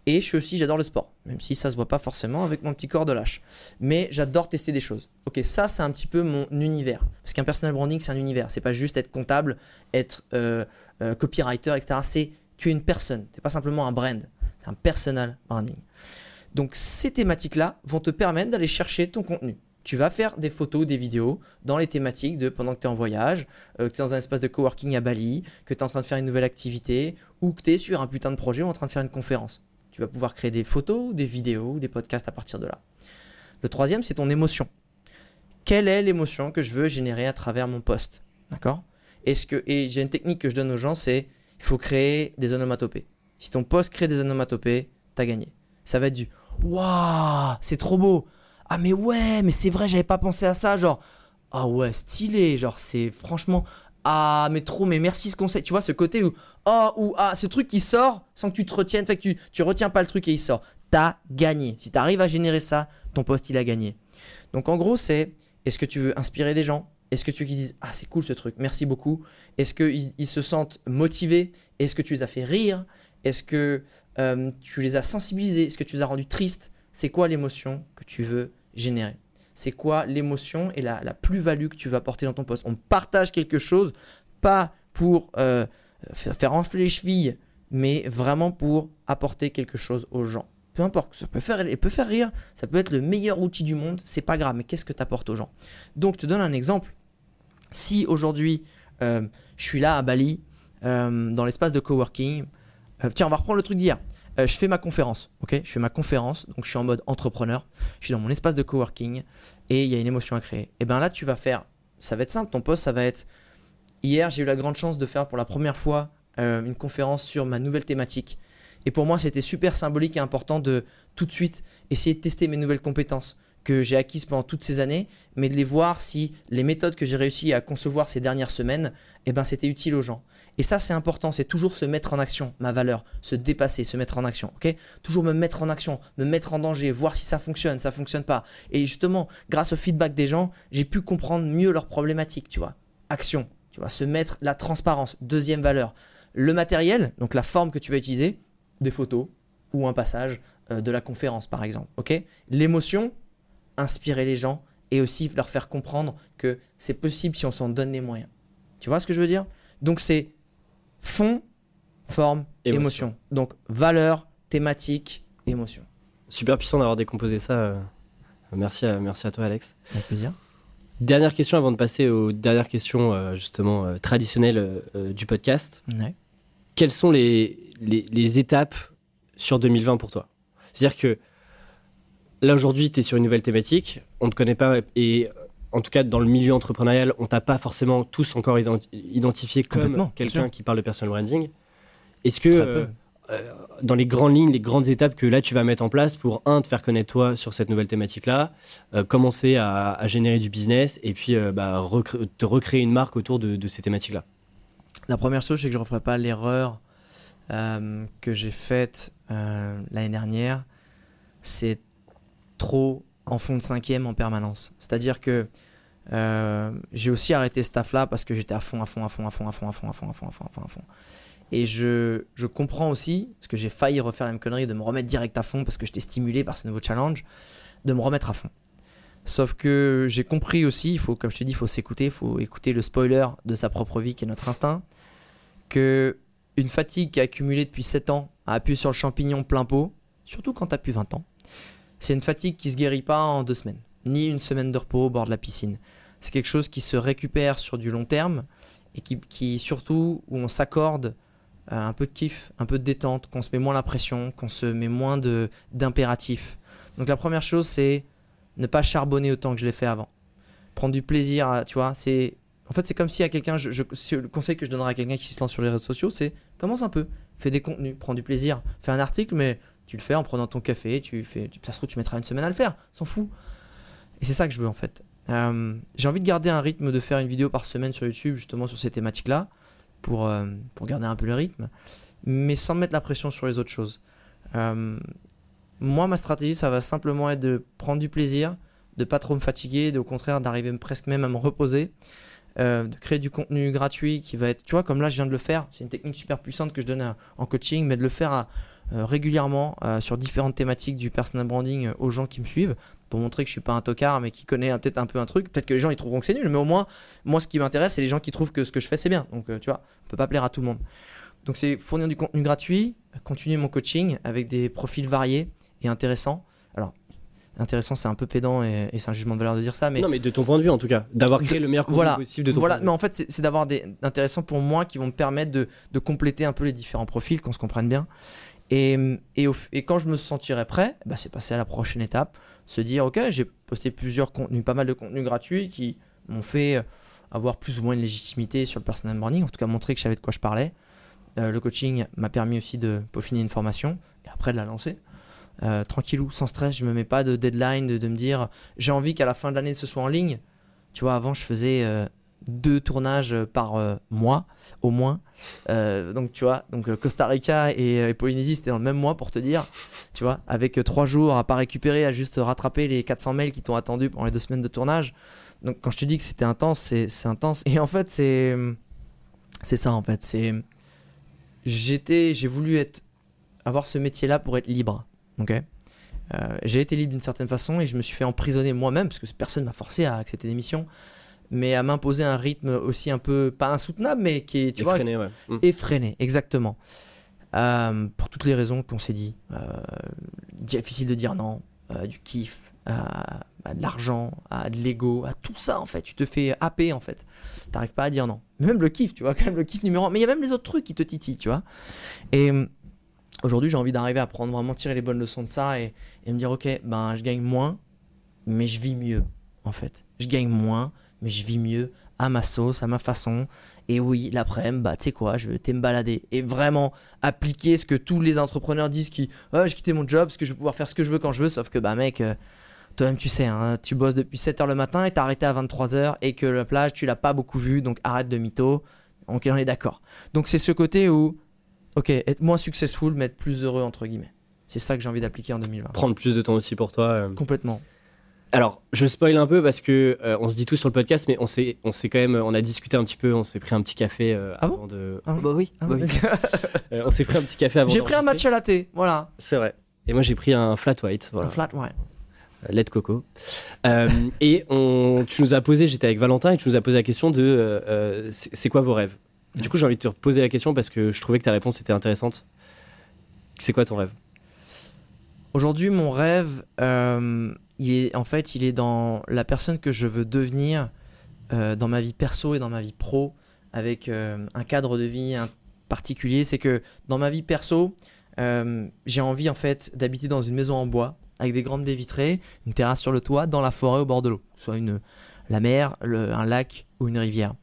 Et je suis aussi, j'adore le sport, même si ça se voit pas forcément avec mon petit corps de lâche. Mais j'adore tester des choses. Ok, ça c'est un petit peu mon univers. Parce qu'un personal branding c'est un univers. C'est pas juste être comptable, être euh, copywriter, etc. C'est tu es une personne. T'es pas simplement un brand. T'es un personal branding. Donc ces thématiques-là vont te permettre d'aller chercher ton contenu. Tu vas faire des photos, des vidéos dans les thématiques de pendant que tu es en voyage, euh, que tu es dans un espace de coworking à Bali, que tu es en train de faire une nouvelle activité ou que tu es sur un putain de projet ou en train de faire une conférence. Tu vas pouvoir créer des photos, des vidéos, des podcasts à partir de là. Le troisième, c'est ton émotion. quelle est l'émotion que je veux générer à travers mon post D'accord? Et j'ai une technique que je donne aux gens, c'est il faut créer des onomatopées. Si ton post crée des onomatopées, t'as gagné. Ça va être du waouh, c'est trop beau. Ah mais ouais, mais c'est vrai, j'avais pas pensé à ça, genre ah ouais, stylé, genre c'est franchement ah mais trop mais merci ce conseil tu vois ce côté où oh ou ah ce truc qui sort sans que tu te retiennes fait que tu tu retiens pas le truc et il sort. T'as gagné. Si tu arrives à générer ça ton poste il a gagné. Donc en gros c'est est-ce que tu veux inspirer des gens? Est-ce que tu qu'ils disent ah c'est cool ce truc merci beaucoup. Est-ce qu'ils ils se sentent motivés? Est-ce que tu les as fait rire? Est-ce que euh, tu les as sensibilisés? Est-ce que tu les as rendus tristes? C'est quoi l'émotion que tu veux c'est quoi l'émotion et la, plus-value que tu vas apporter dans ton poste? On partage quelque chose, pas pour euh, faire enfler les chevilles, mais vraiment pour apporter quelque chose aux gens. Peu importe, ça peut faire, peut faire rire, ça peut être le meilleur outil du monde, c'est pas grave, mais qu'est-ce que tu apportes aux gens? Donc, je te donne un exemple. Si aujourd'hui, euh, je suis là à Bali, euh, dans l'espace de coworking, tiens, on va reprendre le truc d'hier. Euh, je fais ma conférence, ok? Je fais ma conférence, donc je suis en mode entrepreneur, je suis dans mon espace de coworking et il y a une émotion à créer. Et bien là, tu vas faire, ça va être simple, ton poste, ça va être. Hier, j'ai eu la grande chance de faire pour la première fois euh, une conférence sur ma nouvelle thématique. Et pour moi, c'était super symbolique et important de tout de suite essayer de tester mes nouvelles compétences que j'ai acquises pendant toutes ces années, mais de les voir si les méthodes que j'ai réussi à concevoir ces dernières semaines, eh ben, c'était utile aux gens. Et ça, c'est important, c'est toujours se mettre en action, ma valeur, se dépasser, se mettre en action, ok? Toujours me mettre en action, me mettre en danger, voir si ça fonctionne, ça fonctionne pas. Et justement, grâce au feedback des gens, j'ai pu comprendre mieux leurs problématiques, tu vois. Action, tu vois, se mettre la transparence, deuxième valeur. Le matériel, donc la forme que tu vas utiliser, des photos ou un passage euh, de la conférence, par exemple, ok? L'émotion, inspirer les gens et aussi leur faire comprendre que c'est possible si on s'en donne les moyens. Tu vois ce que je veux dire? Donc c'est fond, forme, émotion. Donc valeur, thématique, émotion. Super puissant d'avoir décomposé ça. Euh, merci, à, merci à toi, Alex. Avec plaisir. Dernière question avant de passer aux dernières questions euh, justement euh, traditionnelles du podcast. Quelles sont les, les, étapes sur 2020 pour toi? C'est-à-dire que là aujourd'hui, tu es sur une nouvelle thématique, on ne te connaît pas et en tout cas dans le milieu entrepreneurial, on t'a pas forcément tous encore identifié comme quelqu'un qui parle de personal branding. Est-ce que euh, euh, dans les grandes lignes, les grandes étapes que là tu vas mettre en place pour un te faire connaître toi sur cette nouvelle thématique-là, euh, commencer à, générer du business et puis bah, te recréer une marque autour de, ces thématiques-là? La première chose, c'est que je ne referai pas l'erreur que j'ai faite l'année dernière. C'est trop en fond de cinquième en permanence. C'est-à-dire que euh, j'ai aussi arrêté ce taf là parce que j'étais à fond, à fond, à fond, à fond, à fond, à fond, à fond, à fond, à fond, à fond, à fond. Et je, je comprends aussi, parce que j'ai failli refaire la même connerie, de me remettre direct à fond parce que j'étais stimulé par ce nouveau challenge, de me remettre à fond. Sauf que j'ai compris aussi, il faut, comme je te dis, il faut s'écouter, il faut écouter le spoiler de sa propre vie qui est notre instinct, que une fatigue qui a accumulé depuis 7 ans a appuyé sur le champignon plein pot, surtout quand tu as plus 20 ans, c'est une fatigue qui se guérit pas en deux semaines, ni une semaine de repos au bord de la piscine. C'est quelque chose qui se récupère sur du long terme et qui, surtout où on s'accorde euh, un peu de kiff, un peu de détente, qu'on se met moins la pression, qu'on se met moins de d'impératifs. Donc la première chose c'est ne pas charbonner autant que je l'ai fait avant. Prendre du plaisir, tu vois, c'est en fait c'est comme si à quelqu'un, je, le conseil que je donnerais à quelqu'un qui se lance sur les réseaux sociaux, c'est commence un peu, fais des contenus, prends du plaisir, fais un article mais tu le fais en prenant ton café, tu fais, ça se trouve, tu mettras une semaine à le faire, s'en fout. Et c'est ça que je veux en fait. Euh, j'ai envie de garder un rythme de faire une vidéo par semaine sur YouTube, justement sur ces thématiques-là, pour, euh, pour garder un peu le rythme, mais sans mettre la pression sur les autres choses. Euh, moi, ma stratégie, ça va simplement être de prendre du plaisir, de pas trop me fatiguer, de, au contraire d'arriver presque même à me reposer, de créer du contenu gratuit qui va être, tu vois, comme là je viens de le faire, c'est une technique super puissante que je donne en coaching, mais de le faire régulièrement sur différentes thématiques du personal branding aux gens qui me suivent pour montrer que je suis pas un tocard mais qui connaît peut-être un peu un truc. Peut-être que les gens ils trouveront que c'est nul, mais au moins, moi ce qui m'intéresse, c'est les gens qui trouvent que ce que je fais c'est bien. Donc tu vois, on peut pas plaire à tout le monde. Donc c'est fournir du contenu gratuit, continuer mon coaching avec des profils variés et intéressants. Alors, intéressant, c'est un peu pédant et, c'est un jugement de valeur de dire ça, mais non, mais de ton point de vue en tout cas, d'avoir créé le meilleur contenu voilà, possible de ton Voilà, mais en fait, c'est d'avoir des intéressants pour moi qui vont me permettre de, de compléter un peu les différents profils, qu'on se comprenne bien Et, et, quand je me sentirais prêt, bah, c'est passer à la prochaine étape, se dire ok, j'ai posté plusieurs contenus, pas mal de contenus gratuits qui m'ont fait euh, avoir plus ou moins une légitimité sur le personal branding, en tout cas montrer que je savais de quoi je parlais. Euh, le coaching m'a permis aussi de peaufiner une formation et après de la lancer. Euh, tranquillou, sans stress, je me mets pas de deadline, de, de me dire j'ai envie qu'à la fin de l'année ce soit en ligne. Tu vois, avant je faisais euh, deux tournages par euh, mois au moins. Euh, donc tu vois, donc euh, Costa Rica et, Polynésie c'était dans le même mois pour te dire, tu vois, avec trois jours à pas récupérer, à juste rattraper les 400 mails qui t'ont attendu pendant les deux semaines de tournage. Donc quand je te dis que c'était intense, c'est intense. Et en fait c'est c'est ça en fait, c'est j'étais j'ai voulu être avoir ce métier là pour être libre, ok? J'ai été libre d'une certaine façon et je me suis fait emprisonner moi-même parce que personne m'a forcé à accepter des missions, mais à m'imposer un rythme aussi un peu pas insoutenable, mais qui est tu vois Effréné, ouais. Mm. effréné, exactement. Euh, pour toutes les raisons qu'on s'est dit. Euh, difficile de dire non, euh, du kiff, à, à de l'argent, à de l'ego, à tout ça en fait. Tu te fais happer en fait. T'arrives pas à dire non. Mais même le kiff, tu vois, quand même le kiff numéro un. Mais il y a même les autres trucs qui te titillent, tu vois. Et aujourd'hui, j'ai envie d'arriver à prendre vraiment tirer les bonnes leçons de ça et, et me dire ok, ben je gagne moins, mais je vis mieux en fait. Je gagne moins, mais je vis mieux à ma sauce, à ma façon. Et oui, l'après-midi, bah, tu sais quoi, je vais t'aimer me balader et vraiment appliquer ce que tous les entrepreneurs disent qui, ouais, j'ai quitté mon job parce que je vais pouvoir faire ce que je veux quand je veux, sauf que, bah, mec, euh, toi-même, tu sais, hein, tu bosses depuis 7h le matin et t'as arrêté à 23h et que la plage, tu l'as pas beaucoup vue, donc arrête de mytho. Donc, on est d'accord. Donc, c'est ce côté où, ok, être moins successful, mais être plus heureux, entre guillemets. C'est ça que j'ai envie d'appliquer en 2020. Prendre plus de temps aussi pour toi. euh. Complètement. Alors, je spoil un peu parce que euh, on se dit tout sur le podcast, mais on s'est, on s'est quand même, on a discuté un petit peu, on s'est pris un petit café euh, Ah bon avant de. Ah bah oui. Ah, bah oui. Euh, on s'est pris un petit café avant. j'ai pris un match à latte, voilà. C'est vrai. Et moi j'ai pris un flat white, voilà, Un flat, ouais. euh, lait de coco. Euh, et on, tu nous as posé, j'étais avec Valentin et tu nous as posé la question de, c'est c'est quoi vos rêves? Du coup j'ai envie de te reposer la question parce que je trouvais que ta réponse était intéressante. C'est quoi ton rêve? Aujourd'hui, mon rêve, euh, il est, en fait, il est dans la personne que je veux devenir euh, dans ma vie perso et dans ma vie pro, avec euh, un cadre de vie particulier. C'est que dans ma vie perso, euh, j'ai envie en fait d'habiter dans une maison en bois, avec des grandes baies vitrées, une terrasse sur le toit, dans la forêt au bord de l'eau, soit une, la mer, un lac ou une rivière.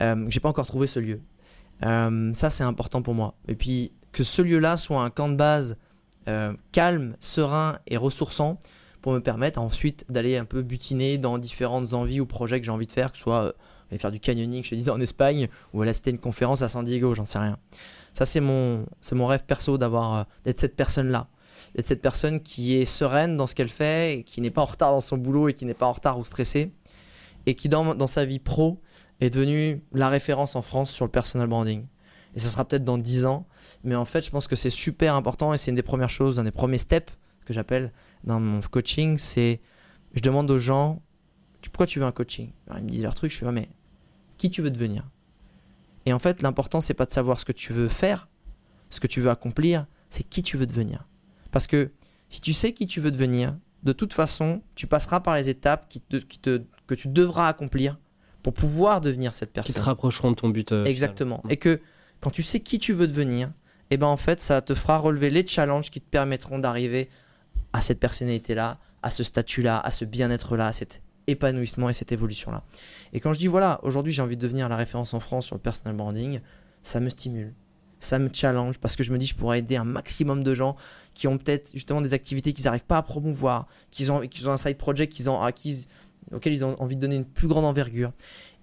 J'ai pas encore trouvé ce lieu. Ça, c'est important pour moi. Et puis que ce lieu-là soit un camp de base calme, serein et ressourçant pour me permettre ensuite d'aller un peu butiner dans différentes envies ou projets que j'ai envie de faire, que ce soit euh, aller faire du canyoning, je te disais en Espagne, ou aller assister une conférence à San Diego, j'en sais rien. Ça c'est mon, c'est mon rêve perso d'avoir, euh, d'être cette personne-là, d'être cette personne qui est sereine dans ce qu'elle fait, qui n'est pas en retard dans son boulot et qui n'est pas en retard ou stressée, et qui dans, dans sa vie pro est devenue la référence en France sur le personal branding. Et ça sera peut-être dans 10 ans, mais en fait, je pense que c'est super important et c'est une des premières choses, un des premiers steps que j'appelle dans mon coaching. C'est je demande aux gens pourquoi tu veux un coaching? Alors, Ils me disent leur truc, je fais ouais, mais qui tu veux devenir? Et en fait, l'important, c'est pas de savoir ce que tu veux faire, ce que tu veux accomplir, c'est qui tu veux devenir. Parce que si tu sais qui tu veux devenir, de toute façon, tu passeras par les étapes qui te, qui te, que tu devras accomplir pour pouvoir devenir cette Qui personne. te rapprocheront de ton but euh. Exactement. Et que quand tu sais qui tu veux devenir, et ben en fait, ça te fera relever les challenges qui te permettront d'arriver à cette personnalité-là, à ce statut-là, à ce bien-être-là, à cet épanouissement et cette évolution-là. Et quand je dis voilà, aujourd'hui j'ai envie de devenir la référence en France sur le personal branding, ça me stimule, ça me challenge parce que je me dis je pourrais aider un maximum de gens qui ont peut-être justement des activités qu'ils n'arrivent pas à promouvoir, qu'ils ont, qu'ils ont un side project qu'ils ont acquis, auquel ils ont envie de donner une plus grande envergure.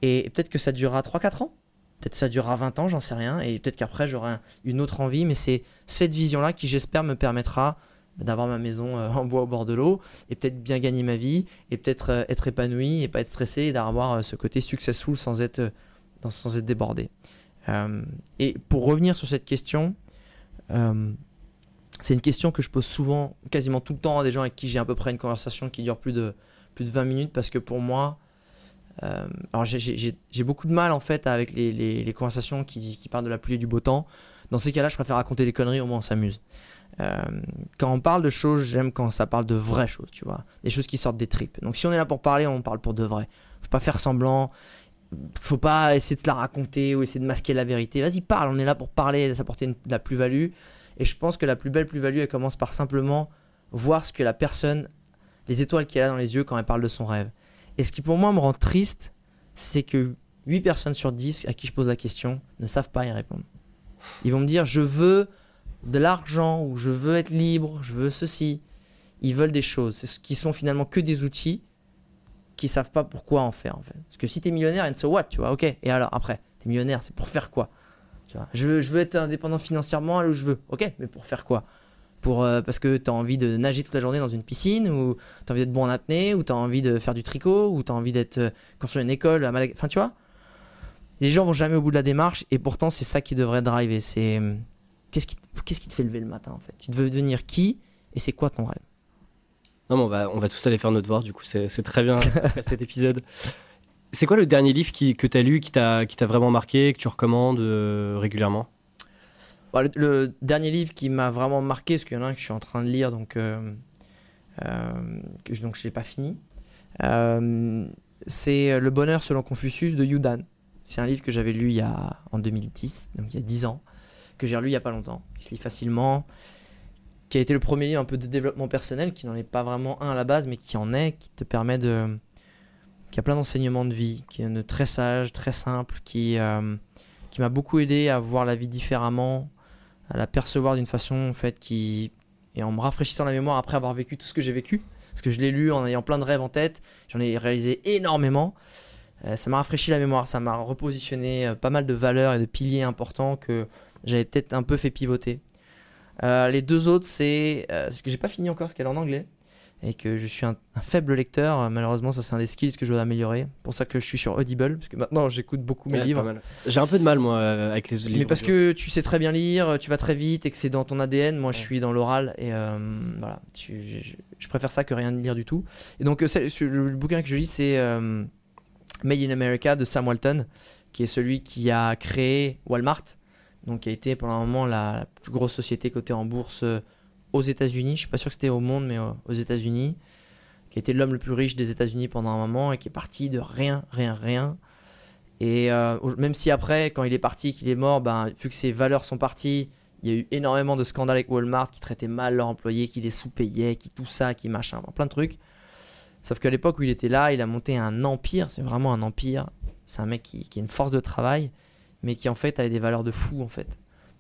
Et peut-être que ça durera 3-4 ans, peut-être ça durera 20 ans, j'en sais rien, et peut-être qu'après j'aurai un- une autre envie, mais c'est cette vision-là qui j'espère me permettra d'avoir ma maison euh, en bois au bord de l'eau, et peut-être bien gagner ma vie, et peut-être euh, être épanoui, et pas être stressé, et d'avoir euh, ce côté successful sans être, sans être débordé. Et pour revenir sur cette question, c'est une question que je pose souvent, quasiment tout le temps à des gens avec qui j'ai à peu près une conversation qui dure plus de, plus de 20 minutes, parce que pour moi, alors j'ai beaucoup de mal en fait avec les, les- les conversations qui, qui parlent de la pluie et du beau temps. Dans ces cas-là, je préfère raconter des conneries, au moins on s'amuse. Euh, quand on parle de choses, j'aime quand ça parle de vraies choses, tu vois. Des choses qui sortent des tripes. Donc si on est là pour parler, on parle pour de vrai. Faut pas faire semblant. Faut pas essayer de se la raconter ou essayer de masquer la vérité. Vas-y, parle, on est là pour parler, s'apporter de la plus-value. Et je pense que la plus belle plus-value, elle commence par simplement voir ce que la personne, les étoiles qu'elle a dans les yeux quand elle parle de son rêve. Et ce qui pour moi me rend triste, c'est que 8 personnes sur 10 à qui je pose la question ne savent pas y répondre. Ils vont me dire je veux de l'argent ou je veux être libre, je veux ceci. Ils veulent des choses ce qui sont finalement que des outils qui savent pas pourquoi en faire en. Parce que si tu es millionnaire, and so what, tu vois, ok. Et alors après, tu es millionnaire, c'est pour faire quoi? Tu vois je, veux, je veux être indépendant financièrement, aller où je veux, ok, mais pour faire quoi? Pour, euh, parce que tu as envie de nager toute la journée dans une piscine, ou tu as envie d'être bon en apnée, ou tu as envie de faire du tricot, ou tu as envie d'être euh, construire une école à Malaga. Enfin, tu vois Les gens vont jamais au bout de la démarche, et pourtant, c'est ça qui devrait driver. C'est euh, qu'est-ce qui, qu'est-ce qui te fait lever le matin, en fait? Tu veux devenir qui, et c'est quoi ton rêve? Non, mais on va, on va tous aller faire notre devoir, du coup, c'est c'est très bien après cet épisode. C'est quoi le dernier livre qui, que tu as lu, qui t'a qui t'a vraiment marqué, que tu recommandes euh, régulièrement? Bon, le, le dernier livre qui m'a vraiment marqué, parce qu'il y en a un que je suis en train de lire, donc, euh, euh, que donc je l'ai pas fini, euh, c'est Le bonheur selon Confucius de Yudan. C'est un livre que j'avais lu il y a, en 2010, donc il y a 10 ans, que j'ai relu il y a pas longtemps, qui se lit facilement, qui a été le premier livre un peu de développement personnel, qui n'en est pas vraiment un à la base, mais qui en est, qui te permet de... qui a plein d'enseignements de vie, qui est très sage, très simple, qui, euh, qui m'a beaucoup aidé à voir la vie différemment, à la percevoir d'une façon en fait qui et en me rafraîchissant la mémoire après avoir vécu tout ce que j'ai vécu parce que je l'ai lu en ayant plein de rêves en tête j'en ai réalisé énormément. Euh, ça m'a rafraîchi la mémoire ça m'a repositionné euh, pas mal de valeurs et de piliers importants que j'avais peut-être un peu fait pivoter Euh, les deux autres c'est euh, ce que j'ai pas fini encore parce qu'elle est en anglais et que je suis un, un faible lecteur Euh, malheureusement ça c'est un des skills que je dois améliorer pour ça que je suis sur Audible parce que maintenant j'écoute beaucoup mes Ouais, livres. J'ai un peu de mal, moi, euh, avec les livres. mais parce que tu sais très bien lire, tu vas très vite et que c'est dans ton ADN. Moi, je suis dans l'oral et voilà. Tu- je, je préfère ça que rien de lire du tout. Et donc, ce- le, bouquin que je lis, c'est Made in America de Sam Walton, qui est celui qui a créé Walmart, donc qui a été pendant un moment la, plus grosse société cotée en bourse euh, aux États-Unis. Je suis pas sûr que c'était au monde, mais euh, aux États-Unis. Qui a été l'homme le plus riche des États-Unis pendant un moment et qui est parti de rien, rien, rien. Et euh, même si après, quand il est parti, qu'il est mort, ben, vu que ses valeurs sont parties, il y a eu énormément de scandales avec Walmart qui traitaient mal leurs employés, qui les sous-payaient, qui tout ça, qui machin, plein de trucs. Sauf qu'à l'époque où il était là, il a monté un empire, c'est vraiment un empire. C'est un mec qui, qui a une force de travail, mais qui en fait avait des valeurs de fou en fait.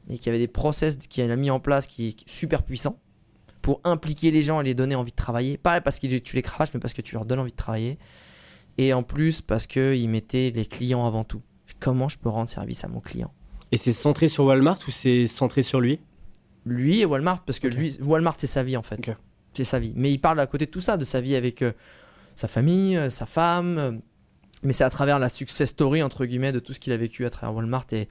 Et qui avait des process qu'il a mis en place qui est super puissant pour impliquer les gens et les donner envie de travailler. Pas parce que tu les craches, mais parce que tu leur donnes envie de travailler. Et en plus parce qu'il mettait les clients avant tout. Comment je peux rendre service à mon client? Et c'est centré sur Walmart ou c'est centré sur lui? Lui et Walmart, parce que lui, Walmart c'est sa vie en fait. C'est sa vie. Mais il parle à côté de tout ça, de sa vie avec euh, sa famille, euh, sa femme. euh, mais c'est à travers la success story, entre guillemets, de tout ce qu'il a vécu à travers Walmart. Et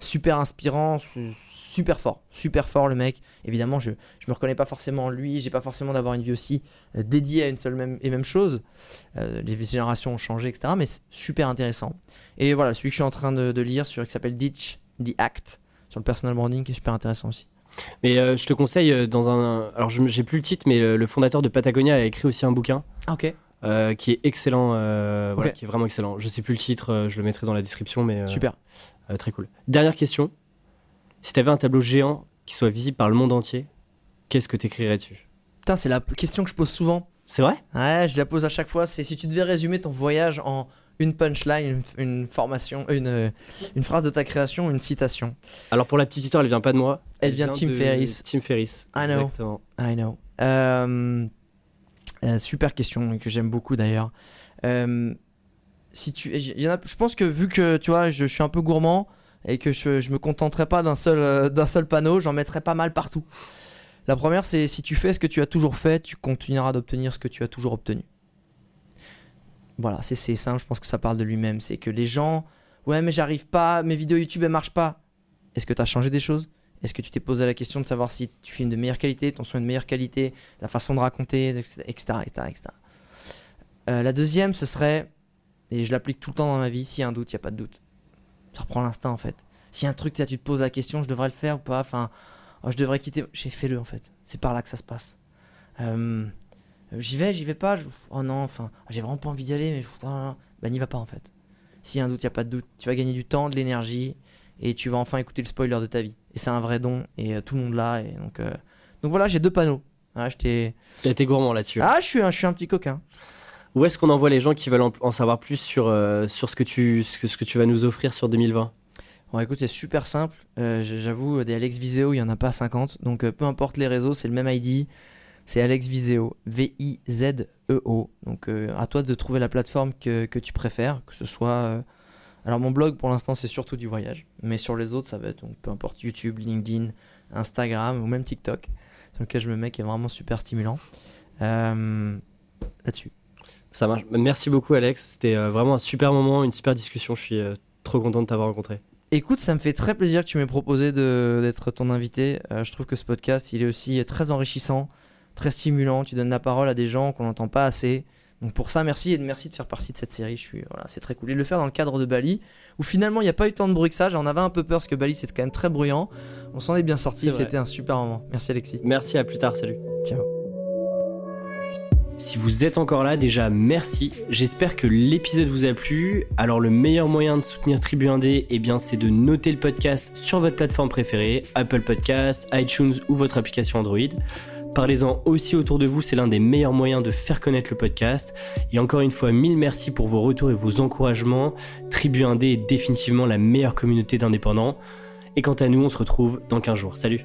super inspirant, su- super fort. Super fort le mec. Évidemment, je, je me reconnais pas forcément en lui. J'ai pas forcément d'avoir une vie aussi euh, dédiée à une seule même, et même chose. Euh, les générations ont changé, etc. Mais c'est super intéressant. Et voilà, celui que je suis en train de, de lire, sur, qui s'appelle Ditch the Act, sur le personal branding, qui est super intéressant aussi. Mais euh, je te conseille dans un. Alors, je- j'ai plus le titre, mais le, le fondateur de Patagonia a écrit aussi un bouquin Ah, ok. Euh, qui est excellent. euh, voilà, qui est vraiment excellent. Je sais plus le titre, euh, je le mettrai dans la description, mais Super. très cool. Dernière question. Si tu avais un tableau géant qui soit visible par le monde entier, qu'est-ce que tu écrirais dessus Putain, c'est la question que je pose souvent. C'est vrai? Ouais, je la pose à chaque fois. C'est si tu devais résumer ton voyage en une punchline, une, une formation, une, une phrase de ta création, une citation. Alors, pour la petite histoire, elle vient pas de moi. Elle vient de Tim Ferriss. Tim Ferriss. I know. Exactement. I know. Euh, euh, super question que j'aime beaucoup d'ailleurs. Euh, si tu, je pense que vu que tu vois, je, suis un peu gourmand et que je, je me contenterai pas d'un seul, euh, seul panneau, j'en mettrai pas mal partout. La première, c'est si tu fais ce que tu as toujours fait, tu continueras d'obtenir ce que tu as toujours obtenu. Voilà, c'est c'est simple, je pense que ça parle de lui-même. C'est que les gens, ouais, mais j'arrive pas, mes vidéos YouTube elles marchent pas. Est-ce que tu as changé des choses? Est-ce que tu t'es posé la question de savoir si tu filmes de meilleure qualité, ton son est de meilleure qualité, la façon de raconter, etc. etc., etc. La deuxième, ce serait, et je l'applique tout le temps dans ma vie, s'il y a un doute, il n'y a pas de doute. Ça reprend l'instinct en fait. A un truc, tu te poses la question, je devrais le faire ou pas, enfin, oh, je devrais quitter, j'ai fait le en fait. C'est par là que ça se passe. Euh, j'y vais, j'y vais pas, oh non, enfin, j'ai vraiment pas envie d'y aller, mais putain, bah n'y va pas en fait. S'il y a un doute, il n'y a pas de doute. Tu vas gagner du temps, de l'énergie, et tu vas enfin écouter le spoiler de ta vie. Et c'est un vrai don et euh, tout le monde l'a et donc euh, donc voilà j'ai deux panneaux. Ah, été gourmand là-dessus. ah je suis un, je suis un petit coquin. Où est-ce qu'on envoie les gens qui veulent en, en savoir plus sur, euh, sur ce, que tu, ce, que, ce que tu vas nous offrir sur 2020 Bon écoute c'est super simple. Euh, J'avoue des Alex Viseo il y en a pas 50 donc euh, peu importe les réseaux c'est le même ID. C'est Alex Viseo V I Z E O. Donc à toi de trouver la plateforme que, que tu préfères que ce soit alors mon blog pour l'instant c'est surtout du voyage mais sur les autres ça va être donc peu importe YouTube, LinkedIn, Instagram ou même TikTok sur lequel je me mets qui est vraiment super stimulant. Euh, Là-dessus. Ça marche. Merci beaucoup, Alex. C'était euh, vraiment un super moment, une super discussion. Je suis euh, trop content de t'avoir rencontré. Écoute, ça me fait très plaisir que tu m'aies proposé d'être ton invité. Je trouve que ce podcast, il est aussi très enrichissant, très stimulant. Tu donnes la parole à des gens qu'on n'entend pas assez. Donc pour ça, merci et merci de faire partie de cette série. Je suis, voilà, c'est très cool. Et de le faire dans le cadre de Bali, où finalement il n'y a pas eu tant de bruit que ça. J'en avais un peu peur parce que Bali c'était quand même très bruyant. On s'en est bien sorti. C'était un super moment. Merci Alexis. Merci, à plus tard. Salut. Ciao. Si vous êtes encore là, déjà merci. J'espère que l'épisode vous a plu. Alors le meilleur moyen de soutenir Tribu Indé, eh bien c'est de noter le podcast sur votre plateforme préférée, Apple Podcasts, iTunes ou votre application Android. Parlez-en aussi autour de vous, c'est l'un des meilleurs moyens de faire connaître le podcast. Et encore une fois, mille merci pour vos retours et vos encouragements. Tribu Indé est définitivement la meilleure communauté d'indépendants. Et quant à nous, on se retrouve dans 15 jours. Salut